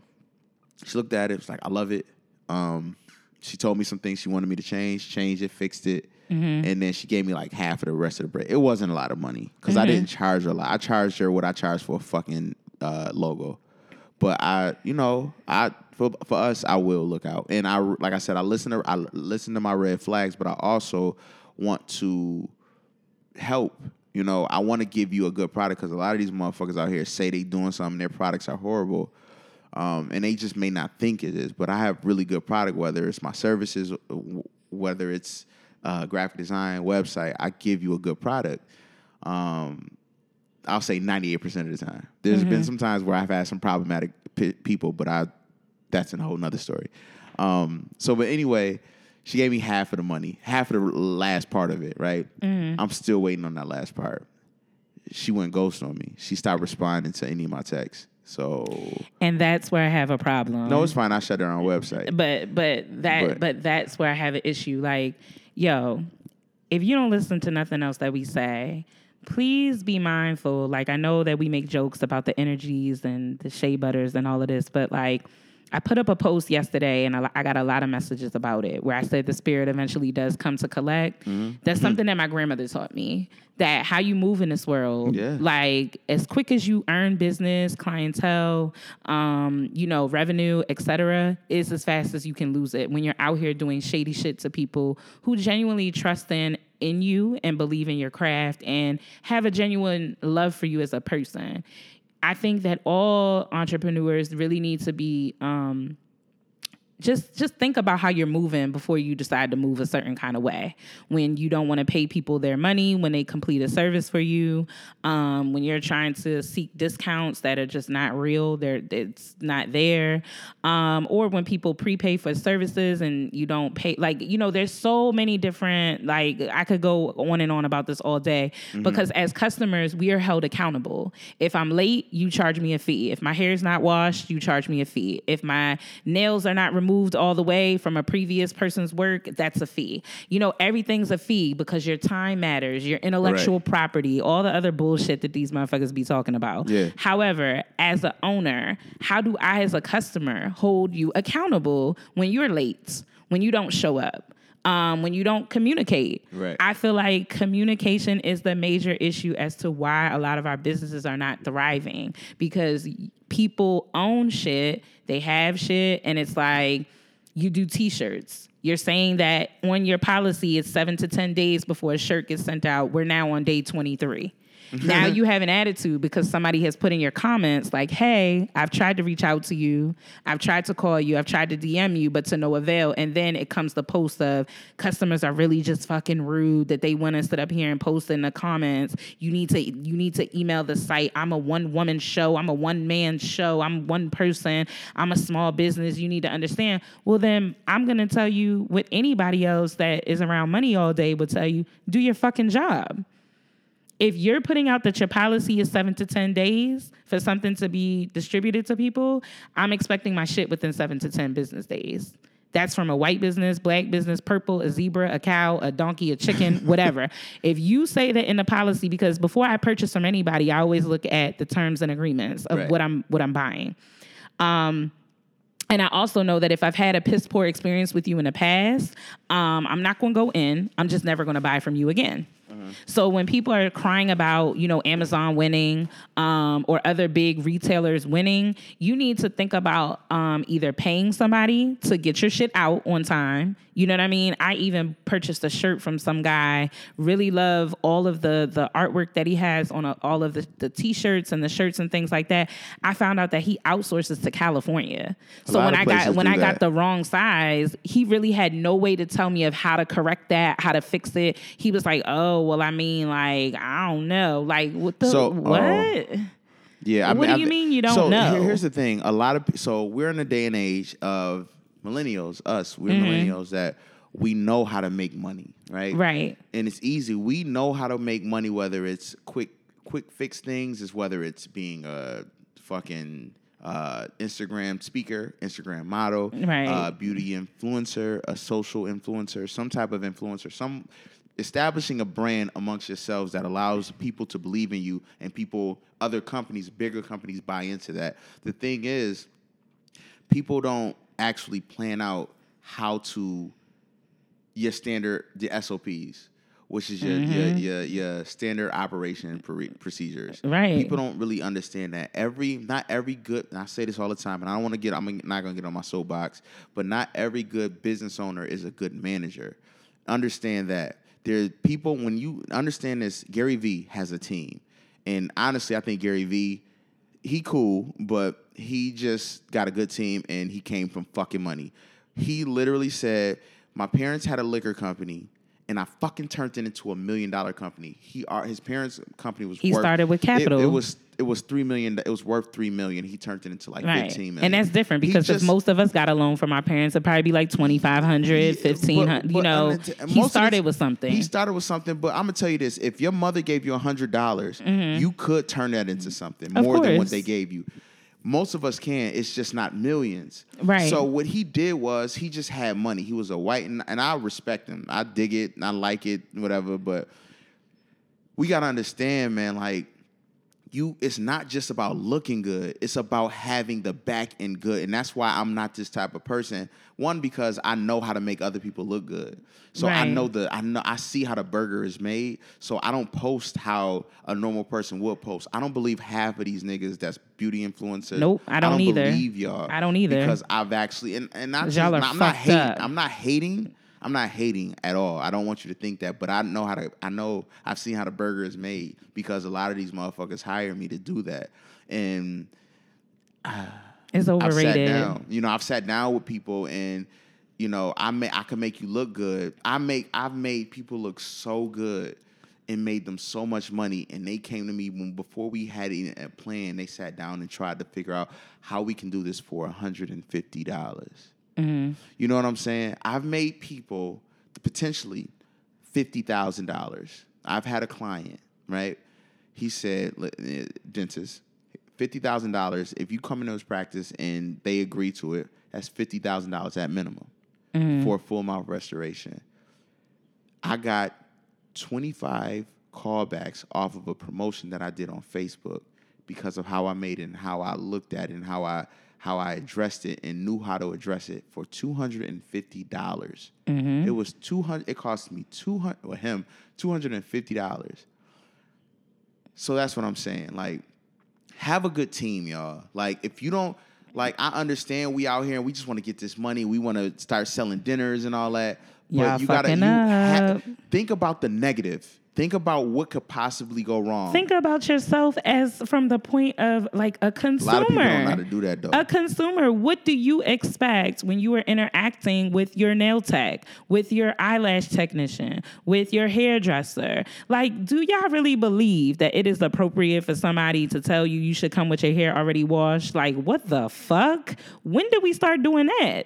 she looked at it. Was like, I love it. Um, she told me some things she wanted me to change. Changed it, fixed it, Mm-hmm. and then she gave me like half of the rest of the bread. It wasn't a lot of money because Mm-hmm. I didn't charge her a lot. I charged her what I charged for a fucking uh, logo. But I, you know, I for for us, I will look out. And I, like I said, I listen to I listen to my red flags, but I also want to help. You know, I want to give you a good product because a lot of these motherfuckers out here say they doing something, their products are horrible, um, and they just may not think it is. But I have really good product, whether it's my services, whether it's uh, graphic design, website. I give you a good product. Um, I'll say ninety eight percent of the time. There's been some times where I've had some problematic p- people, but I that's a whole nother story. Um, so, but anyway, she gave me half of the money, half of the last part of it. Right, I'm still waiting on that last part. She went ghost on me. She stopped responding to any of my texts. So and that's where I have a problem. no, it's fine. I shut her on website. but but that But- but, that's where I have an issue. Like, yo, if you don't listen to nothing else that we say, please be mindful. Like, I know that we make jokes about the energies and the shea butters and all of this, but like. I put up a post yesterday and I got a lot of messages about it where I said the spirit eventually does come to collect. Mm-hmm. That's something that my grandmother taught me. That how you move in this world, Yeah. like as quick as you earn business, clientele, um, you know, revenue, etc., is as fast as you can lose it when you're out here doing shady shit to people who genuinely trust in in you and believe in your craft and have a genuine love for you as a person. I think that all entrepreneurs really need to be um, just just think about how you're moving before you decide to move a certain kind of way. When you don't want to pay people their money when they complete a service for you um, when you're trying to seek discounts that are just not real they're it's not there um, or when people prepay for services and you don't pay like you know there's so many different like i could go on and on about this all day because as customers we are held accountable. If i'm late you charge me a fee. If my hair is not washed you charge me a fee. If my nails are not removed all the way from a previous person's work that's a fee you know everything's a fee because your time matters your intellectual Right. property all the other bullshit that these motherfuckers be talking about Yeah. however as an owner how do i as a customer hold you accountable when you're late when you don't show up um, when you don't communicate. Right. I feel like communication is the major issue as to why a lot of our businesses are not thriving because people own shit, they have shit, and it's like you do t-shirts. You're saying that on your policy, it's seven to 10 days before a shirt gets sent out. We're now on day 23. Now mm-hmm. you have an attitude because somebody has put in your comments like, "Hey, I've tried to reach out to you. I've tried to call you. I've tried to DM you, but to no avail." And then it comes the post of customers are really just fucking rude that they want to sit up here and post in the comments. You need to you need to email the site. I'm a one woman show. I'm a one man show. I'm one person. I'm a small business. You need to understand. Well, then I'm gonna tell you what anybody else that is around money all day would tell you: do your fucking job if you're putting out that your policy is seven to 10 days for something to be distributed to people, I'm expecting my shit within seven to 10 business days. That's from a white business, black business, purple, a zebra, a cow, a donkey, a chicken, whatever. if you say that in the policy, because before I purchase from anybody, I always look at the terms and agreements of Right. what I'm what I'm buying. Um, and I also know that if I've had a piss poor experience with you in the past, um, I'm not going to go in. I'm just never going to buy from you again. So when people are crying about, you know, Amazon winning um, or other big retailers winning, you need to think about um, either paying somebody to get your shit out on time. You know what I mean? I even purchased a shirt from some guy. Really love all of the the artwork that he has on a, all of the, the t-shirts and the shirts and things like that. I found out that he outsources to California. so when I got when I got the wrong size, he really had no way to tell me of how to correct that, how to fix it. He was like, "Oh, well, I mean, like, I don't know, like, what the So, what?" uh, Yeah, I What mean, do you I- mean you don't so know? here- here's the thing: a lot of so we're in a day and age of millennials. Us, we're Mm-hmm. millennials that we know how to make money, right? Right. And it's easy. We know how to make money, whether it's quick, quick fix things, is whether it's being a fucking uh, Instagram speaker, Instagram model, Right. uh, beauty influencer, a social influencer, some type of influencer, some establishing a brand amongst yourselves that allows people to believe in you and people, other companies, bigger companies buy into that. The thing is, people don't actually plan out how to your standard the SOPs, which is your your, mm-hmm. your your standard operation pr- procedures. Right. People don't really understand that every not every good. And I say this all the time, and I don't want to get. I'm not going to get on my soapbox, but not every good business owner is a good manager. Understand that there people when you understand this. Gary Vee has a team, and honestly, I think Gary Vee he cool, but he just got a good team and he came from fucking money. He literally said, "My parents had a liquor company." And I fucking turned it into a million dollar company. He, uh, his parents' company was. He worth, started with capital. It, was it was three million. It was worth three million. He turned it into like Right. fifteen million. And that's different because if most of us got a loan from our parents, it'd probably be like 2500 1500 You know, and he started this- with something. He started with something, but I'm gonna tell you this: if your mother gave you a hundred dollars, you could turn that into something Mm-hmm. Of more than what they gave you. Most of us can. It's just not millions. Right. So what he did was he just had money. He was a white, and, and I respect him. I dig it. I like it. Whatever. But we gotta understand, man. Like you it's not just about looking good it's about having the back end good and that's why i'm not this type of person. One because i know how to make other people look good. So i know the i know i see how the burger is made so i don't post how a normal person would post. I don't believe half of these niggas that's beauty influencers. Nope, I don't either. believe y'all I don't either. because i've actually and, and not just, Y'all are i'm not hating i'm not hating I'm not hating at all. I don't want you to think that, but I know how to. I know I've seen how the burger is made because a lot of these motherfuckers hire me to do that, and uh, it's overrated. I've sat down, you know, I've sat down with people and. You know, I may I can make you look good. I make I've made people look so good and made them so much money. And they came to me when before we had a plan, they sat down and tried to figure out how we can do this for $150. Mm-hmm. You know what I'm saying? I've made people potentially fifty thousand dollars. I've had a client, right? He said, eh, dentist, fifty thousand dollars. If you come in those practice and they agree to it, that's fifty thousand dollars at minimum mm-hmm. for a full mouth restoration. I got twenty five callbacks off of a promotion that I did on Facebook because of how I made it and how I looked at it and how I how I addressed it and knew how to address it for two hundred and fifty dollars. Mm-hmm. It was two hundred. It cost me two hundred. Well, him two hundred and fifty dollars. So that's what I'm saying. Like, have a good team, y'all. Like, if you don't, Like I understand we out here and we just want to get this money. We want to start selling dinners and all that. But Y'all you gotta you ha- think about the negative. Think about what could possibly go wrong. Think about yourself as from the point of like a consumer. a consumer. lot of people don't know how to do that though. A consumer, what do you expect when you are interacting with your nail tech, with your eyelash technician, with your hairdresser? Like, do y'all really believe that it is appropriate for somebody to tell you you should come with your hair already washed? Like, what the fuck? When did we start doing that?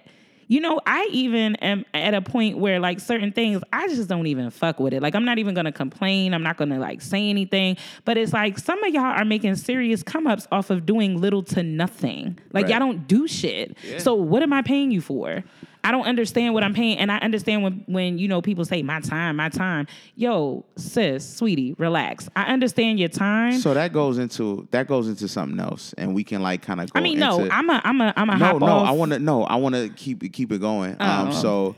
You know, I even am at a point where like certain things, I just don't even fuck with it. Like I'm not even gonna complain. I'm not gonna like say anything. But it's like some of y'all are making serious come ups off of doing little to nothing. Like Right. y'all don't do shit. So what am I paying you for? I don't understand what I'm paying. And I understand when when you know people say my time, my time. Yo, sis, sweetie, relax. I understand your time. so that goes into that goes into something else, and we can like kind of. I mean, no, I'm a I'm a I'm a no, no. off. I want to no. I want to keep it keep it going. Um, Oh. so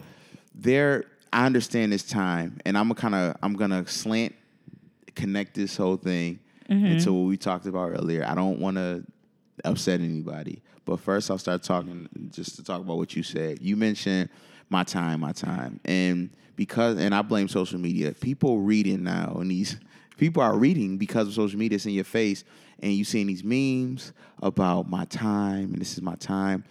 there, I understand this time, and I'm kind of I'm gonna slant connect this whole thing Mm-hmm. into what we talked about earlier. I don't want to upset anybody, but first I'll start talking just to talk about what you said. You mentioned my time, my time, and because and I blame social media. People reading now, and these people are reading because of social media. It's in your face, and you seeing these memes about my time, and this is my time.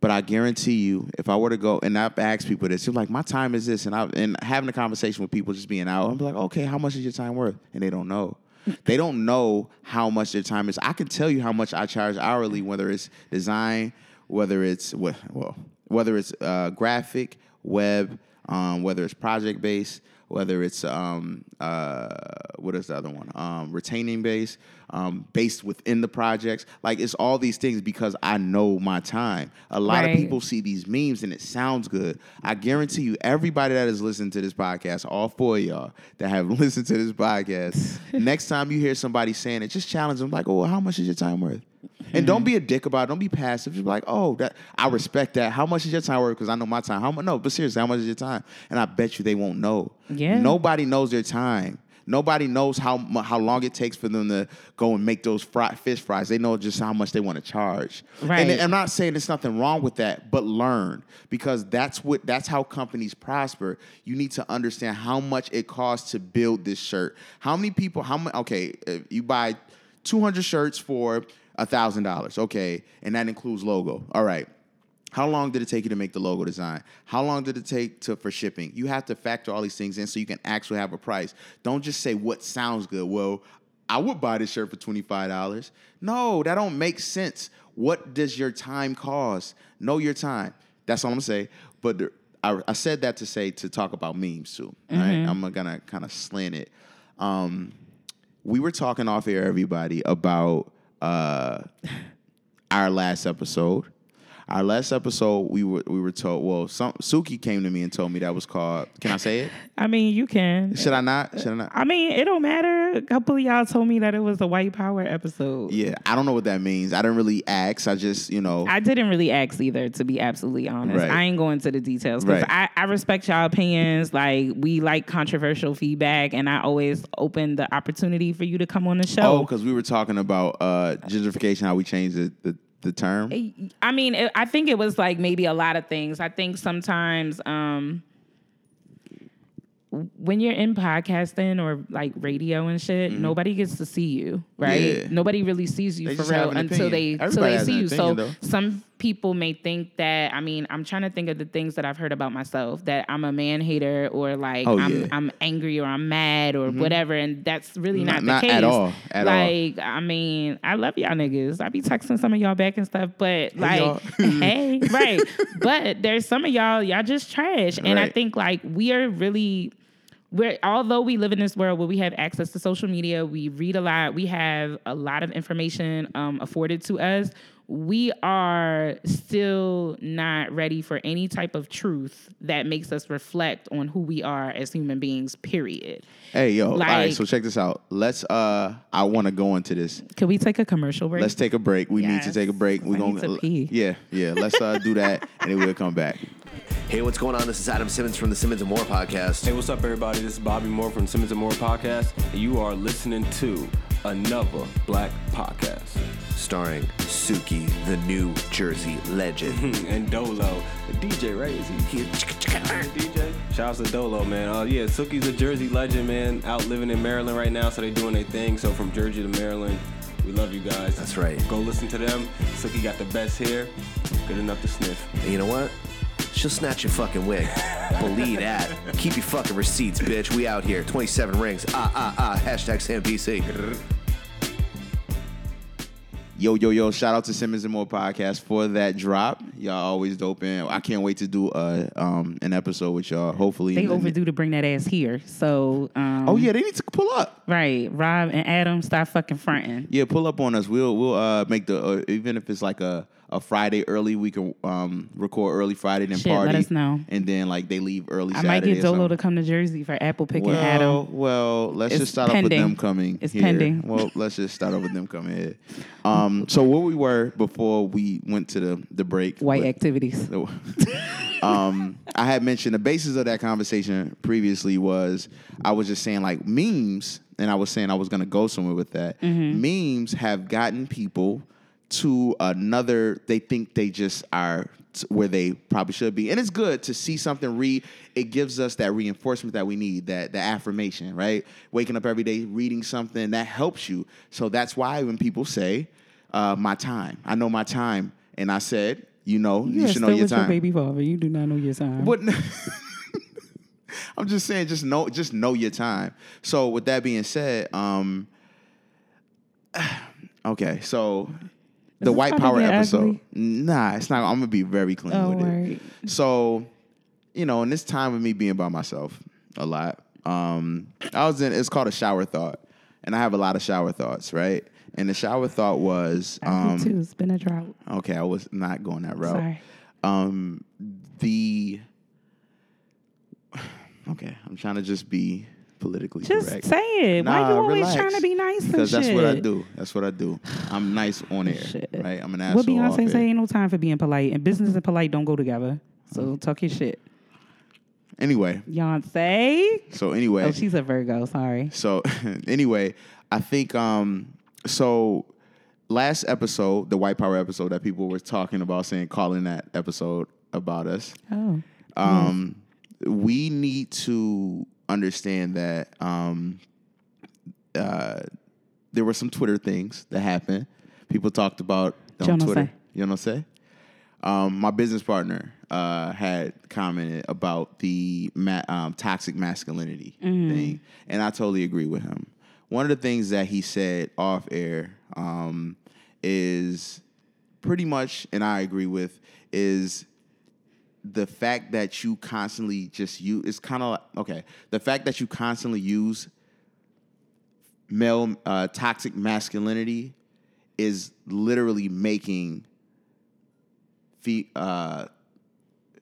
But I guarantee you, if I were to go and I've asked people this, it's like my time is this, and I and having a conversation with people just being out, I'm like, okay, how much is your time worth? And they don't know. They don't know how much their time is. I can tell you how much I charge hourly, whether it's design, whether it's well, whether it's uh, graphic, web, um, whether it's project based, whether it's um, uh, what is the other one? Um, retaining base, um, based within the projects. Like it's all these things because I know my time. A lot of people see these memes and it sounds good. I guarantee you, everybody that is listening to this podcast, all four of y'all that have listened to this podcast, next time you hear somebody saying it, just challenge them like, "Oh, how much is your time worth?" And don't hmm. be a dick about it. Don't be passive. Just be like, "Oh, that I respect that. How much is your time worth?" Because I know my time. How much? No, but seriously, how much is your time? And I bet you they won't know. Yeah. Nobody knows their time. Nobody knows how how long it takes for them to go and make those fried fish fries. They know just how much they want to charge. Right. And I'm not saying there's nothing wrong with that, but learn because that's what that's how companies prosper. You need to understand how much it costs to build this shirt. How many people? How many? Okay, if you buy 200 shirts for a thousand dollars. Okay, and that includes logo. All right. How long did it take you to make the logo design? How long did it take to for shipping? You have to factor all these things in so you can actually have a price. Don't just say what sounds good. Well, I would buy this shirt for $25. No, that don't make sense. What does your time cost? Know your time. That's all I'm gonna say. But the- I, I said that to say to talk about memes too. Right? I'm gonna kind of slant it. Um, we were talking off air, everybody, about uh, our last episode. Our last episode, we were we were told. Well, some Suki came to me and told me that was called. Can I say it? I mean, you can. Should I not? Should I not? I mean, it don't matter. A couple of y'all told me that it was a white power episode. Yeah, I don't know what that means. I didn't really ask. I just, you know, I didn't really ask either, to be absolutely honest. Right. I ain't going to the details because Right. I, I respect y'all opinions. Like we like controversial feedback, and I always open the opportunity for you to come on the show. oh, because we were talking about uh, gentrification, how we changed the the, the term. I mean, it, I think it was like maybe a lot of things. I think sometimes um, when you're in podcasting or like radio and shit, nobody gets to see you, right? Mm-hmm. Yeah. Nobody really sees you They for real until they until they see you. opinion, so though. some people may think that. I mean, I'm trying to think of the things that I've heard about myself that I'm a man hater or like Oh, I'm yeah. Mm-hmm. I'm angry or I'm mad or whatever, and that's really Not- not, not the case at all. At all. like, I mean, I love y'all niggas. I be texting some of y'all back and stuff, but like, y'all. hey, right. But there's some of y'all, y'all just trash. And I think like we are really we're although we live in this world where we have access to social media, we read a lot, we have a lot of information um, afforded to us. We are still not ready for any type of truth that makes us reflect on who we are as human beings. Period. Hey, yo, all right. So check this out. Let's. uh I want to go into this. Can we take a commercial break? Let's take a break. We need to take a break. We're gonna. to pee. Yeah, yeah. Let's uh do that, and then we'll come back. Hey, what's going on? This is Adam Simmons from the Simmons and More podcast. Hey, what's up, everybody? This is Bobby Moore from Simmons and More Podcast, and you are listening to another Black Podcast. Starring Suki, the New Jersey legend. and Dolo, the DJ, right? Is he? He- DJ. Shouts to Dolo, man. Uh, yeah, Suki's a Jersey legend, man. Out living in Maryland right now, so they doing their thing. So from Jersey to Maryland, we love you guys. That's right. Go listen to them. Suki got the best hair, good enough to sniff. And you know what? She'll snatch your fucking wig. Believe that. Keep your fucking receipts, bitch. We out here. 27 rings. Ah, ah, ah. Hashtag SamPC. Yo, yo, yo! Shout out to Simmons and More podcast for that drop. Y'all always dope, and I can't wait to do uh, um, an episode with y'all. Hopefully, They overdue to bring that ass here. So, um, Oh yeah, they need to pull up. right. Rob and Adam, stop fucking fronting. Yeah, pull up on us. We'll we'll uh, make the uh, even if it's like a, a Friday early, we can um, record early Friday then Shit, let us know. And then like they leave early. I might get Dolo to come to Jersey for apple picking Well, Adam. well, let's It's just start off with them coming. It's here. pending. Well, let's just start off with them coming here. Um, so where we were before we went to the the break. White with- activities. um, I had mentioned the basis of that conversation previously was I was just saying like memes, and I was saying I was going to go somewhere with that. Memes have gotten people to another. They think they just are where they probably should be, and it's good to see something read. It gives us that reinforcement that we need, that the affirmation, right? Waking up every day, reading something that helps you. So that's why when people say, uh, "My time," I know my time, and I said. You know, you, Yeah, should know your time. your baby father. You do not know your time. What? I'm just saying, just know, just know your time. So, with that being said, um, okay, so the white power episode. ugly? Nah, it's not. I'm gonna be very clean Oh, with it. right. So, you know, in this time of me being by myself a lot, um, I was in. It's called a shower thought, and I have a lot of shower thoughts, right? And the shower thought was, um, too. It's been a drought. okay, I was not going that route Sorry. um the okay i'm trying to just be politically Just correct say it. Why Nah, you always relax. trying to be nice because and that's shit? what i do that's what i do i'm nice on air Shit. right i'm an asshole What off Beyonce air. say? Ain't no time for being polite, and business and polite don't go together. So talk your shit. anyway Beyonce. so anyway Oh, she's a Virgo. Sorry. so anyway i think um so last episode the white power episode that people were talking about saying calling that episode about us Oh. um, we need to understand that um, uh, there were some Twitter things that happened. People talked about on Yo no Twitter. sé. You know say? Um, my business partner uh, had commented about the ma- um, toxic masculinity thing, and I totally agree with him. One of the things that he said off air um, is pretty much, and I agree with, is the fact that you constantly just use it's kind of like, okay the fact that you constantly use male uh, toxic masculinity is literally making fe- uh,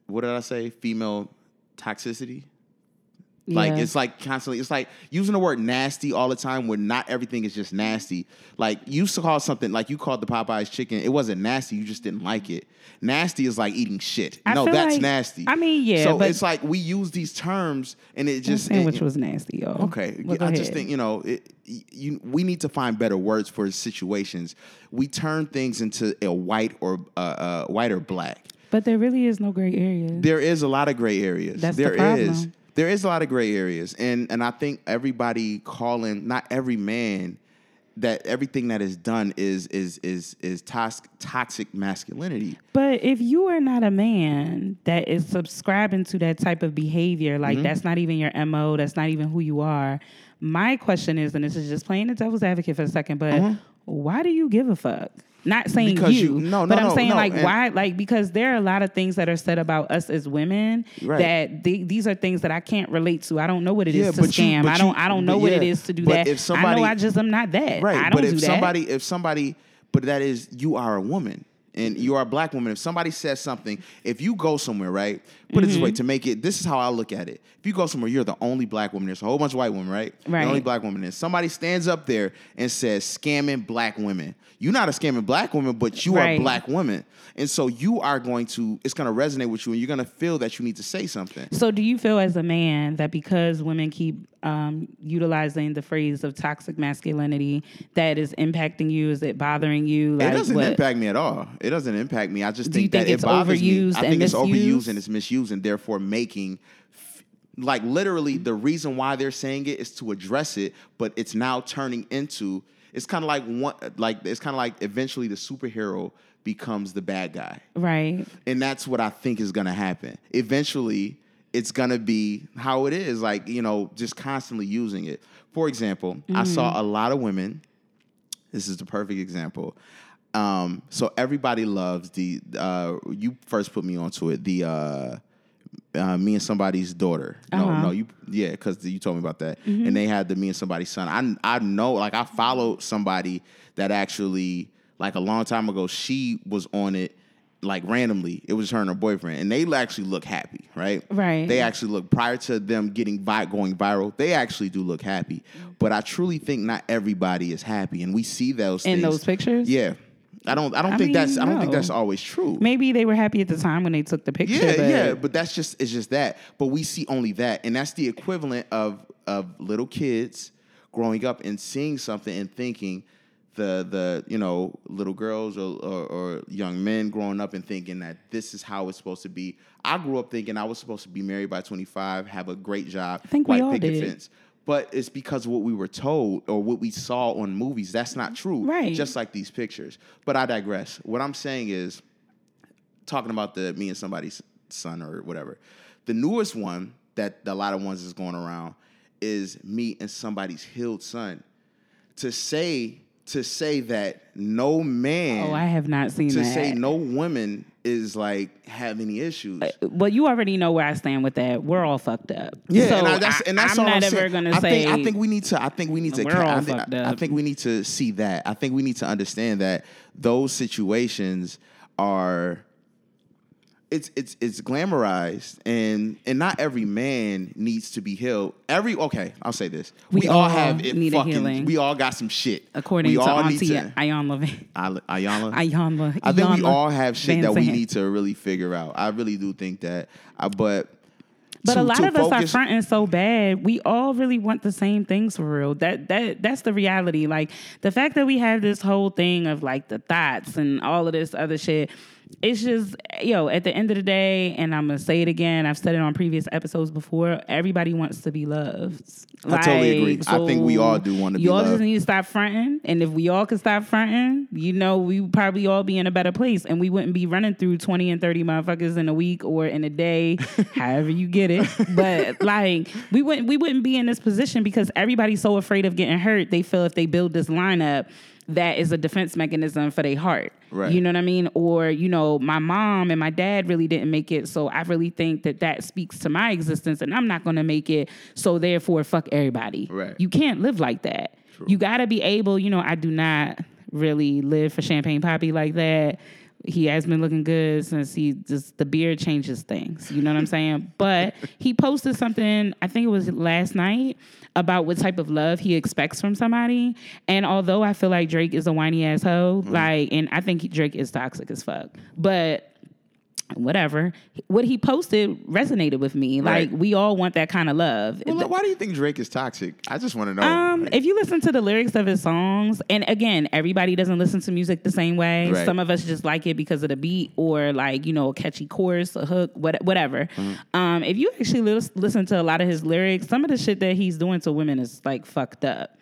what did i say? Female toxicity like Yeah. it's like constantly, it's like using the word nasty all the time when not everything is just nasty. Like you used to call something like you called the Popeyes chicken, it wasn't nasty, you just didn't like it. Nasty is like eating shit. I no, that's like- nasty. I mean, yeah, So it's like we use these terms and it Just sandwich was nasty, y'all. Okay, Well, I just think you know, it, you, we need to find better words for situations. We turn things into a white or uh, uh, white or black. But there really is no gray area. There is a lot of gray areas. That's the problem. is. There is a lot of gray areas, and and I think everybody calling not every man that everything that is done is is is is toxic toxic masculinity. But if you are not a man that is subscribing to that type of behavior, like Mm-hmm. that's not even your MO, that's not even who you are. My question is, and this is just playing the devil's advocate for a second, but why do you give a fuck? Not saying. Because you, you- no, but I'm no, saying no, like why, like because there are a lot of things that are said about us as women Right. that they, these are things that I can't relate to. I don't know what it is Yeah, to but you- scam. I don't, I don't know what it yeah, is to do that. if I somebody- know I just am not that. Right, I don't but do if that. somebody if somebody but that is you are a woman. and you are a black woman, if somebody says something, if you go somewhere, right? Put it this Mm-hmm. way to make it. This is how I look at it. If you go somewhere, you're the only black woman. There's a whole bunch of white women, right? Right. The only black woman. And somebody stands up there and says, "Scamming black women." You're not a scamming black woman, but you are a black woman, and so you are going to. It's going to resonate with you, and you're going to feel that you need to say something. So, do you feel as a man that because women keep um, utilizing the phrase of toxic masculinity, that is impacting you? Is it bothering you? it doesn't what- impact me at all. It doesn't impact me. I just you think, that it it's bothers overused me. I and think it's overused and it's misused, and therefore making, like literally, the reason why they're saying it is to address it, but it's now turning into. It's kind of like one, like it's kind of like eventually the superhero becomes the bad guy, Right. and that's what I think is going to happen. Eventually, it's going to be how it is, like you know, just constantly using it. For example, I saw a lot of women this is the perfect example. Um, so everybody loves the. Uh, you first put me onto it. The uh, uh, me and somebody's daughter. No, Uh-huh. no, you yeah, because you told me about that. And they had the me and somebody's son. I I know, like I followed somebody that actually like a long time ago. She was on it. Like randomly, it was her and her boyfriend, and they actually look happy, right? Right. They actually look prior to them getting vi- going viral. They actually do look happy, but I truly think not everybody is happy, and we see those In things. those pictures? Yeah, I don't. I don't I think mean, that's. I don't think that's always true. Maybe they were happy at the time when they took the picture. Yeah, but yeah, but that's just it's just that. But we see only that, and that's the equivalent of of little kids growing up and seeing something and thinking the the you know little girls or, or, or young men growing up and thinking that this is how it's supposed to be. I grew up thinking I was supposed to be married by twenty five, have a great job, I think we white all picket did. fence. But it's because of what we were told or what we saw on movies. That's not true. Right. Just like these pictures. But I digress. What I'm saying is talking about the me and somebody's son or whatever. The newest one that a lot of ones is going around is me and somebody's healed son. To say to say that no man Oh, I have not seen to that. say no woman is like have any issues. Uh, well, you already know where I stand with that. We're all fucked up. Yeah, so and, I, that's, and that's I'm all not I'm ever saying. gonna I say. think, I think we need to. I think we need to. We're all I, think, fucked I think we need to see that. I think we need to understand that those situations are. It's it's it's glamorized and and not every man needs to be healed. Every okay, I'll say this: we, We all all have it need a fucking. healing. We all got some shit. according we to all Auntie need to- Ayan Levine. Ay- Ayana. Ayana. I think we all have shit that we need to really figure out. I really do think that. I, but But to- a lot of us are fronting so bad. We all really want the same things for real. That that that's the reality. Like the fact that we have this whole thing of like the thoughts and all of this other shit. It's just yo. At the end of the day, and I'm gonna say it again. I've said it on previous episodes before. Everybody wants to be loved. I totally agree. Like, I think we all do wanna be loved. You all just need to stop fronting. And if we all could stop fronting, you know, we would probably all be in a better place, and we wouldn't be running through 20 and 30 motherfuckers in a week or in a day, however you get it. But like, we wouldn't we wouldn't be in this position because everybody's so afraid of getting hurt. They feel if they build this lineup. That is a defense mechanism for their heart. Right. You know what I mean? Or, you know, my mom and my dad really didn't make it. So I really think that that speaks to my existence and I'm not going to make it. So therefore, fuck everybody. Right. You can't live like that. You got to be able, you know, I do not really live for Champagne Papi like that. He has been looking good since he just the beard changes things. You know what I'm saying? But he posted something, I think it was last night, about what type of love he expects from somebody. And although I feel like Drake is a whiny asshole, mm. like, and I think Drake is toxic as fuck, but whatever. What he posted resonated with me. Right. Like we all want that kind of love. Well, why do you think Drake is toxic? I just want to know. Um, Like, if you listen to the lyrics of his songs, and again, everybody doesn't listen to music the same way. Right. Some of us just like it because of the beat or like you know a catchy chorus, a hook, what, whatever. Mm-hmm. Um, if you actually listen to a lot of his lyrics, some of the shit that he's doing to women is like fucked up.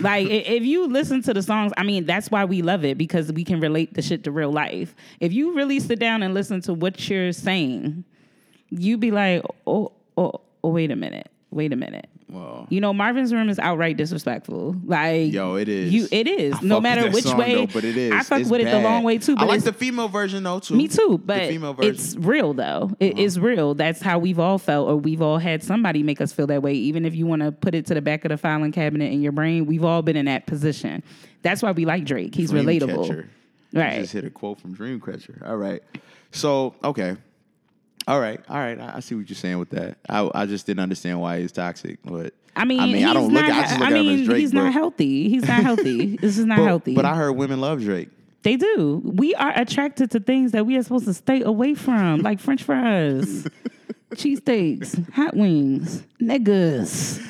Like if you listen to the songs, I mean that's why we love it because we can relate the shit to real life. If you really sit down and listen to what you're saying, you be like, oh, oh, oh wait a minute, wait a minute. Well. you know, Marvin's Room is outright disrespectful. Like, Yo, it is. You, it is. I no matter which song, way. though, but it is. I fuck It's with it the long way too. But I like the female version though too. me too, but the female version. Uh-huh. it's real though. It is real. That's how we've all felt, or we've all had somebody make us feel that way. Even if you want to put it to the back of the filing cabinet in your brain, we've all been in that position. That's why we like Drake. He's Flame relatable. catcher. I Right. just hit a quote from Dreamcatcher. All right. So okay. All right. All right. I, I see what you're saying with that. I I just didn't understand why he's toxic, but I mean, I mean, he's I don't not, at, I just look at him mean, as Drake. he's but, not healthy. He's not healthy. this is not but, healthy. But I heard women love Drake. They do. We are attracted to things that we are supposed to stay away from, like French fries, cheesesteaks, hot wings, niggas.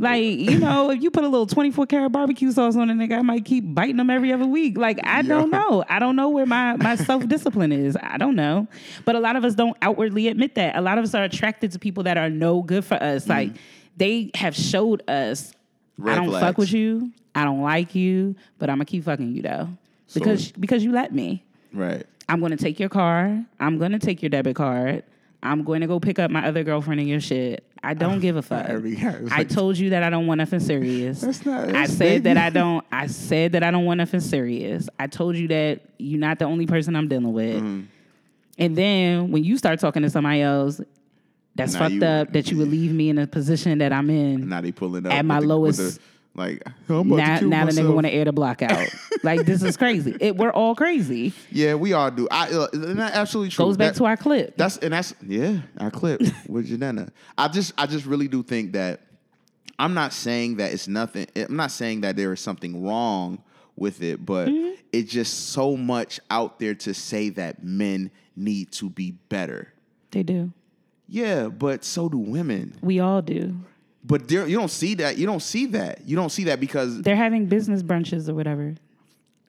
Like, you know, if you put a little 24 karat barbecue sauce on a nigga, I might keep biting them every other week. Like, I don't know. I don't know where my, my self discipline is. I don't know. But a lot of us don't outwardly admit that. A lot of us are attracted to people that are no good for us. Mm. Like, they have showed us, Red I don't flags. fuck with you. I don't like you, but I'm gonna keep fucking you though. Because because you let me. Right. I'm going to take your car. I'm going to take your debit card. I'm going to go pick up my other girlfriend and your shit. I don't give a fuck. guy I told you that I don't want nothing serious. That's not- I said that I don't. I said that I don't want nothing serious. I told you that you're not the only person I'm dealing with. Mm-hmm. And then when you start talking to somebody else, that's Now fucked you- up. That you would leave me in a position that I'm in. Now they pulling up At my the- lowest- like I'm about Now, to kill now the nigga want to air the block out. like this is crazy. It, we're all crazy. Yeah, we all do. I uh, and absolutely true. Goes back That- to our clip. That's and that's yeah, our clip with Janetta. I just I just really do think that I'm not saying that it's nothing. I'm not saying that there is something wrong with it, but Mm-hmm. it's just so much out there to say that men need to be better. they do. Yeah, but so do women. We all do. But there, you don't see that. You don't see that. You don't see that because They're having business brunches or whatever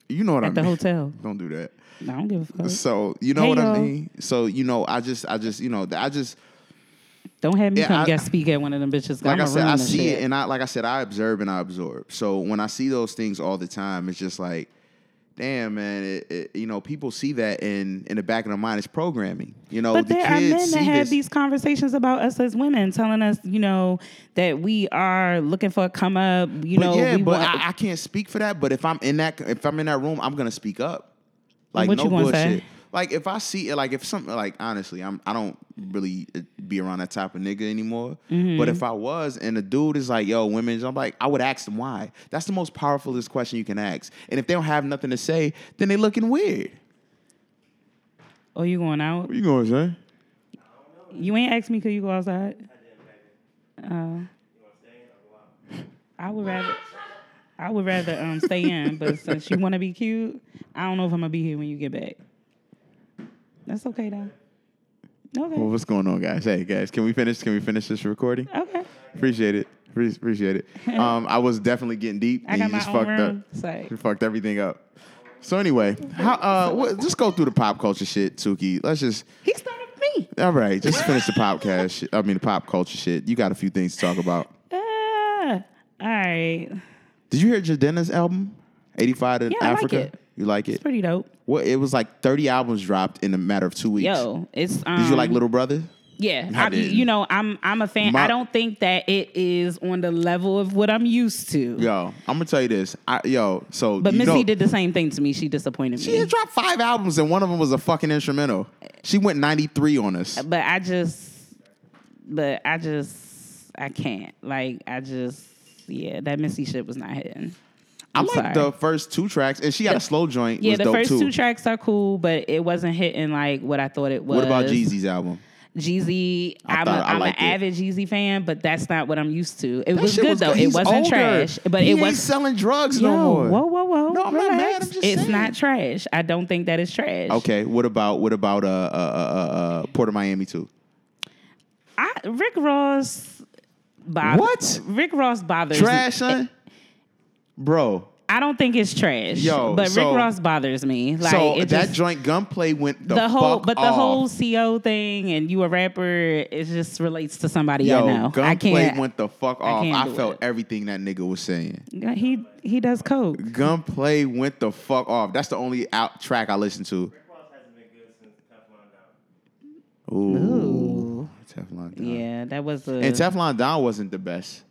you know what I mean. at the hotel. Don't do that. I don't give a fuck. So you know Hey, what I mean. So you know, I just, I just, you know, I just. Don't have me Yeah, come I- guest speak at one of them bitches. like I said, I see shit. it, and I like I said, I observe and I absorb. So when I see those things all the time, it's just like, damn, man, it, it, you know, people see that, and in the back of their mind, it's programming. You know, But the there are men that have this. these conversations about us as women, telling us, you know, that we are looking for a come up. You but know, yeah, we but want, I, I can't speak for that. But if I'm in that, if I'm in that room, I'm gonna speak up. Like what no bullshit. say? Like if I see, it, like if something, like honestly, I'm I don't really uh, be around that type of nigga anymore. Mm-hmm. But if I was, and the dude is like, "Yo, women," I'm like, I would ask them why. That's the most powerfulest question you can ask. And if they don't have nothing to say, then they looking weird. oh, you going out? What you gonna say? You ain't asked me could you go outside? Oh. I would rather I would rather um stay in, but since you want to be cute, I don't know if I'm gonna be here when you get back. That's okay though. Okay. Well, what's going on, guys? Hey, guys, can we finish? Can we finish this recording? Okay. Appreciate it. Pre- Appreciate it. Um, I was definitely getting deep. I and got you just own fucked room. up. You fucked everything up. So anyway, how, uh, what, just go through the pop culture shit, Tuki. Let's just He started me. all right. Just finish the podcast. Shit. I mean, the pop culture shit. You got a few things to talk about. Ah, all right. Did you hear Jidenna's album, eighty five to Yeah, I like Africa? it. You like it? It's pretty dope. Well, it was like thirty albums dropped in a matter of two weeks. Yo, it's um, Did you like Little Brother? Yeah, I I, you know, I'm I'm a fan. My- I don't think that it is on the level of what I'm used to. Yo, I'm gonna tell you this. I, yo, so But Missy know, did the same thing to me. She disappointed She me. She dropped five albums and one of them was a fucking instrumental. She went 93 on us. but I just, but I just, I can't. Like, I just, yeah, that Missy shit was not hitting. I I'm like sorry. the first two tracks, and she got a slow joint. Yeah, was the first too. two tracks are cool, but it wasn't hitting like what I thought it was. What about Jeezy's album? Jeezy, I I'm, thought- a, I I'm an avid Jeezy fan, but that's not what I'm used to. It That was good though. it wasn't older. trash, but he it ain't was selling drugs Yo, no more. whoa, whoa, whoa! No, I'm not mad. I'm just it's saying. not trash. I don't think that is trash. Okay, what about what about uh uh uh, uh Port of Miami too? I, Rick Ross. Bothers, What? Rick Ross bothers Trash, me. son. Bro, I don't think it's trash. Yo, but so- Rick Ross bothers me. Like so it that just, joint gunplay went the, the whole, fuck but the off. whole CO thing, and you a rapper, it just relates to somebody Yo, I know. I gunplay can't. went the fuck off. can't I, felt it. everything that nigga was saying. he he does coke. Gunplay went the fuck off. That's the only out track I listened to. Ooh, Ooh. Teflon Don. Yeah, that was a. And Teflon Don wasn't the best.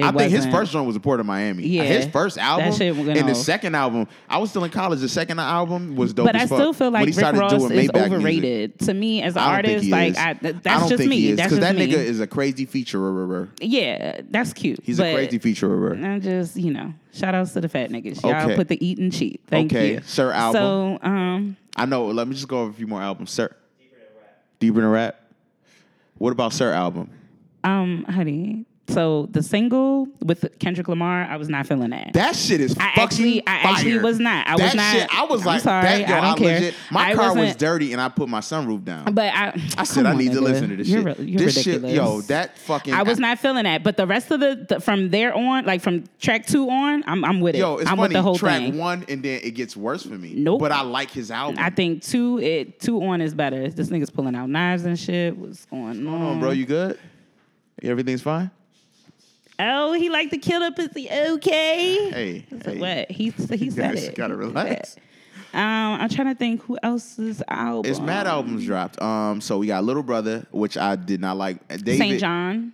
It I think his first joint was a Port of Miami. Yeah. his first album shit and the second album. I was still in college. The second album was dope. But I fuck. still feel like Rick Ross is Maybach music. overrated to me as an I artist. like. I, th- I that's don't just me. that's because just that me. nigga is a crazy featurer. yeah, that's cute. He's a crazy featurer. I just you know, shout outs to the fat niggas. Y'all Okay. put the eating cheap. Thank Okay, you, Sir album. So um, I know. Let me just go over a few more albums. Sir, deeper than rap. What about Sir album? um, honey. So the single with Kendrick Lamar, I was not feeling that. That shit is I fucking actually- I actually fire. was not. I that was not- Shit, I was like, I'm sorry, that, yo, I don't care. Legit, my I car was dirty, and I put my sunroof down. but I, I said I need to listen to this you're, shit. You're this ridiculous. shit, yo, that fucking. I was not feeling that, but the rest of the, the from there on, like from track two on, I'm I'm with it. Yo, it's I'm funny. with the whole Track thing. one, and then it gets worse for me. Nope. But I like his album. I think two it two on is better. This nigga's pulling out knives and shit. What's going on, on, bro. You good? Everything's fine. Oh, he like to kill the pussy. Okay. Hey, So hey. What he he said guys it. gotta relax. Um, I'm trying to think who else's album. It's mad albums dropped. Um, so we got Little Brother, which I did not like. David, Saint John.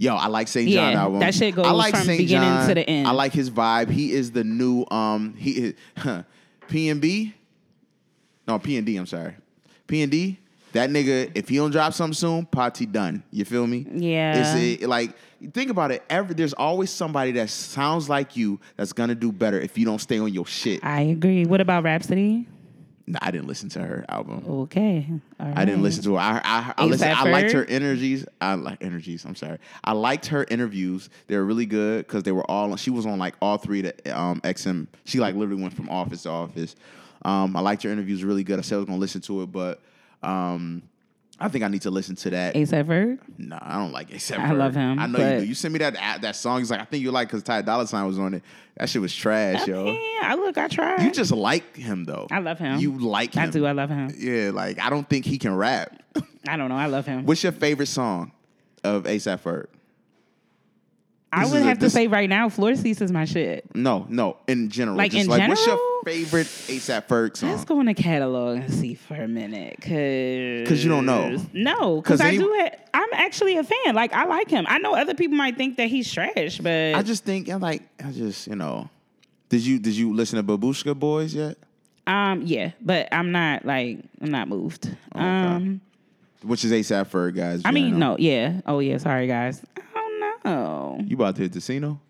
Yo, I like St. Yeah, John album. that shit goes I like from St. beginning John. to the end. I like his vibe. He is the new um he is huh, and B. No, P and D, I'm sorry. P and D, that nigga, if he don't drop something soon, party done. You feel me? Yeah. It's a, like think about it. Every there's always somebody that sounds like you that's gonna do better if you don't stay on your shit. I agree. What about Rapsody? Nah, I didn't listen to her album. Okay. All I didn't listen to her. I I, I, listened, I liked her energies. I like energies. I'm sorry. I liked her interviews. They were really good because they were all. She was on like all three of the um, XM. She like literally went from office to office. Um, I liked her interviews really good. I said I was gonna listen to it, but um, I think I need to listen to that. ASAP Ferg. No, I don't like ASAP. I Ferg. love him, I know you do. You sent me that that song. He's like, I think you like because Ty Dolla Sign was on it. That shit was trash, yo. Yeah, I look, I tried. You just like him though. I love him. You like him. I do. I love him. Yeah, like I don't think he can rap. I don't know. I love him. What's your favorite song of ASAP Ferg? I would is a- have to this- say right now, Floor Seats is my shit. No, no, in general. Like, Just in like what's your favorite ASAP Ferg song? Let's go in the catalog and see for a minute, cause because you don't know. No, because I any- do. Ha- I'm actually a fan. Like I like him. I know other people might think that he's trash, but I just think I'm like I just you know. Did you did you listen to Babushka Boys yet? um yeah, but I'm not like I'm not moved. Um, Which is ASAP Ferg, guys. I mean know. no, yeah. Oh yeah, sorry guys. I. You about to hit the casino?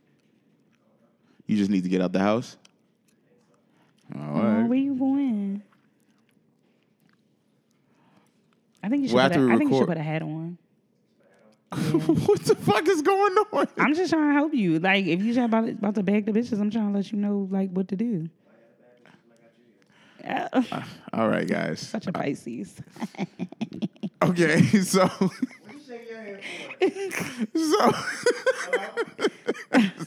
You just need to get out the house. All Oh, where you going? I think you should. Well, put after a, we I think you should put a hat on. what the fuck is going on? I'm just trying to help you. Like, if you about about to beg the bitches, I'm trying to let you know like what to do. Yeah. All right, guys. Such a Pisces. Okay, so so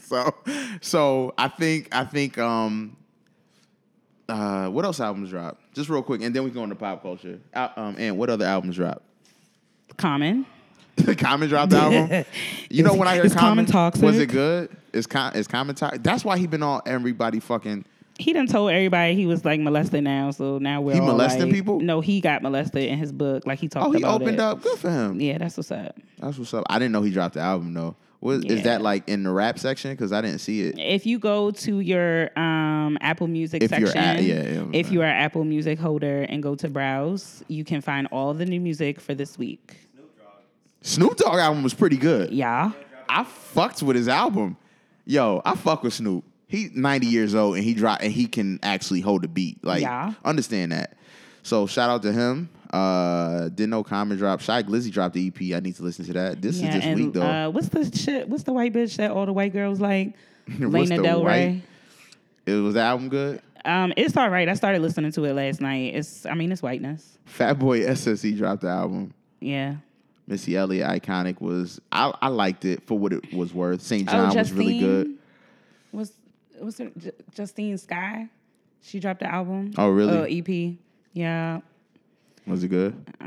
so so I think I think um uh what else albums drop? Just real quick, and then we go into pop culture. Al- um, and what other albums drop? Common. the Common dropped album. You know when I heard is Common Common, toxic? was it good? Is Com- is Common toxic? That's why he been on everybody fucking. He done told everybody he was like molested now, so now we're He all molesting like- people? No, he got molested in his book. Like he talked about. Oh, he opened it. up. Good for him. Yeah, that's what's up. That's what's up. I didn't know he dropped the album though. Was, Is that like in the rap section? Because I didn't see it. If you go to your um, Apple Music If you're section, at- yeah, yeah, if right. you are an Apple Music holder and go to browse, you can find all the new music for this week. Snoop Dogg album was pretty good. Yeah. I fucked with his album. Yo, I fuck with Snoop. He 90 years old and he drop and he can actually hold a beat. Like Yeah. understand that. So shout out to him. Uh didn't know Common drop. Shy Glizzy dropped the EP. I need to listen to that. This yeah, is this and week though. Uh, what's the shit? What's the white bitch that all the white girls like? The Del Rey. it was the album good. Um, it's all right. I started listening to it last night. It's, I mean, it's whiteness. Fat Boy SSE dropped the album. Yeah. Missy Elliott Iconic was I, I liked it for what it was worth. St. Oh, John was really good. Was was her J- Justine Skye? She dropped the album. Oh, really? Uh, EP. Yeah. Was it good? Uh,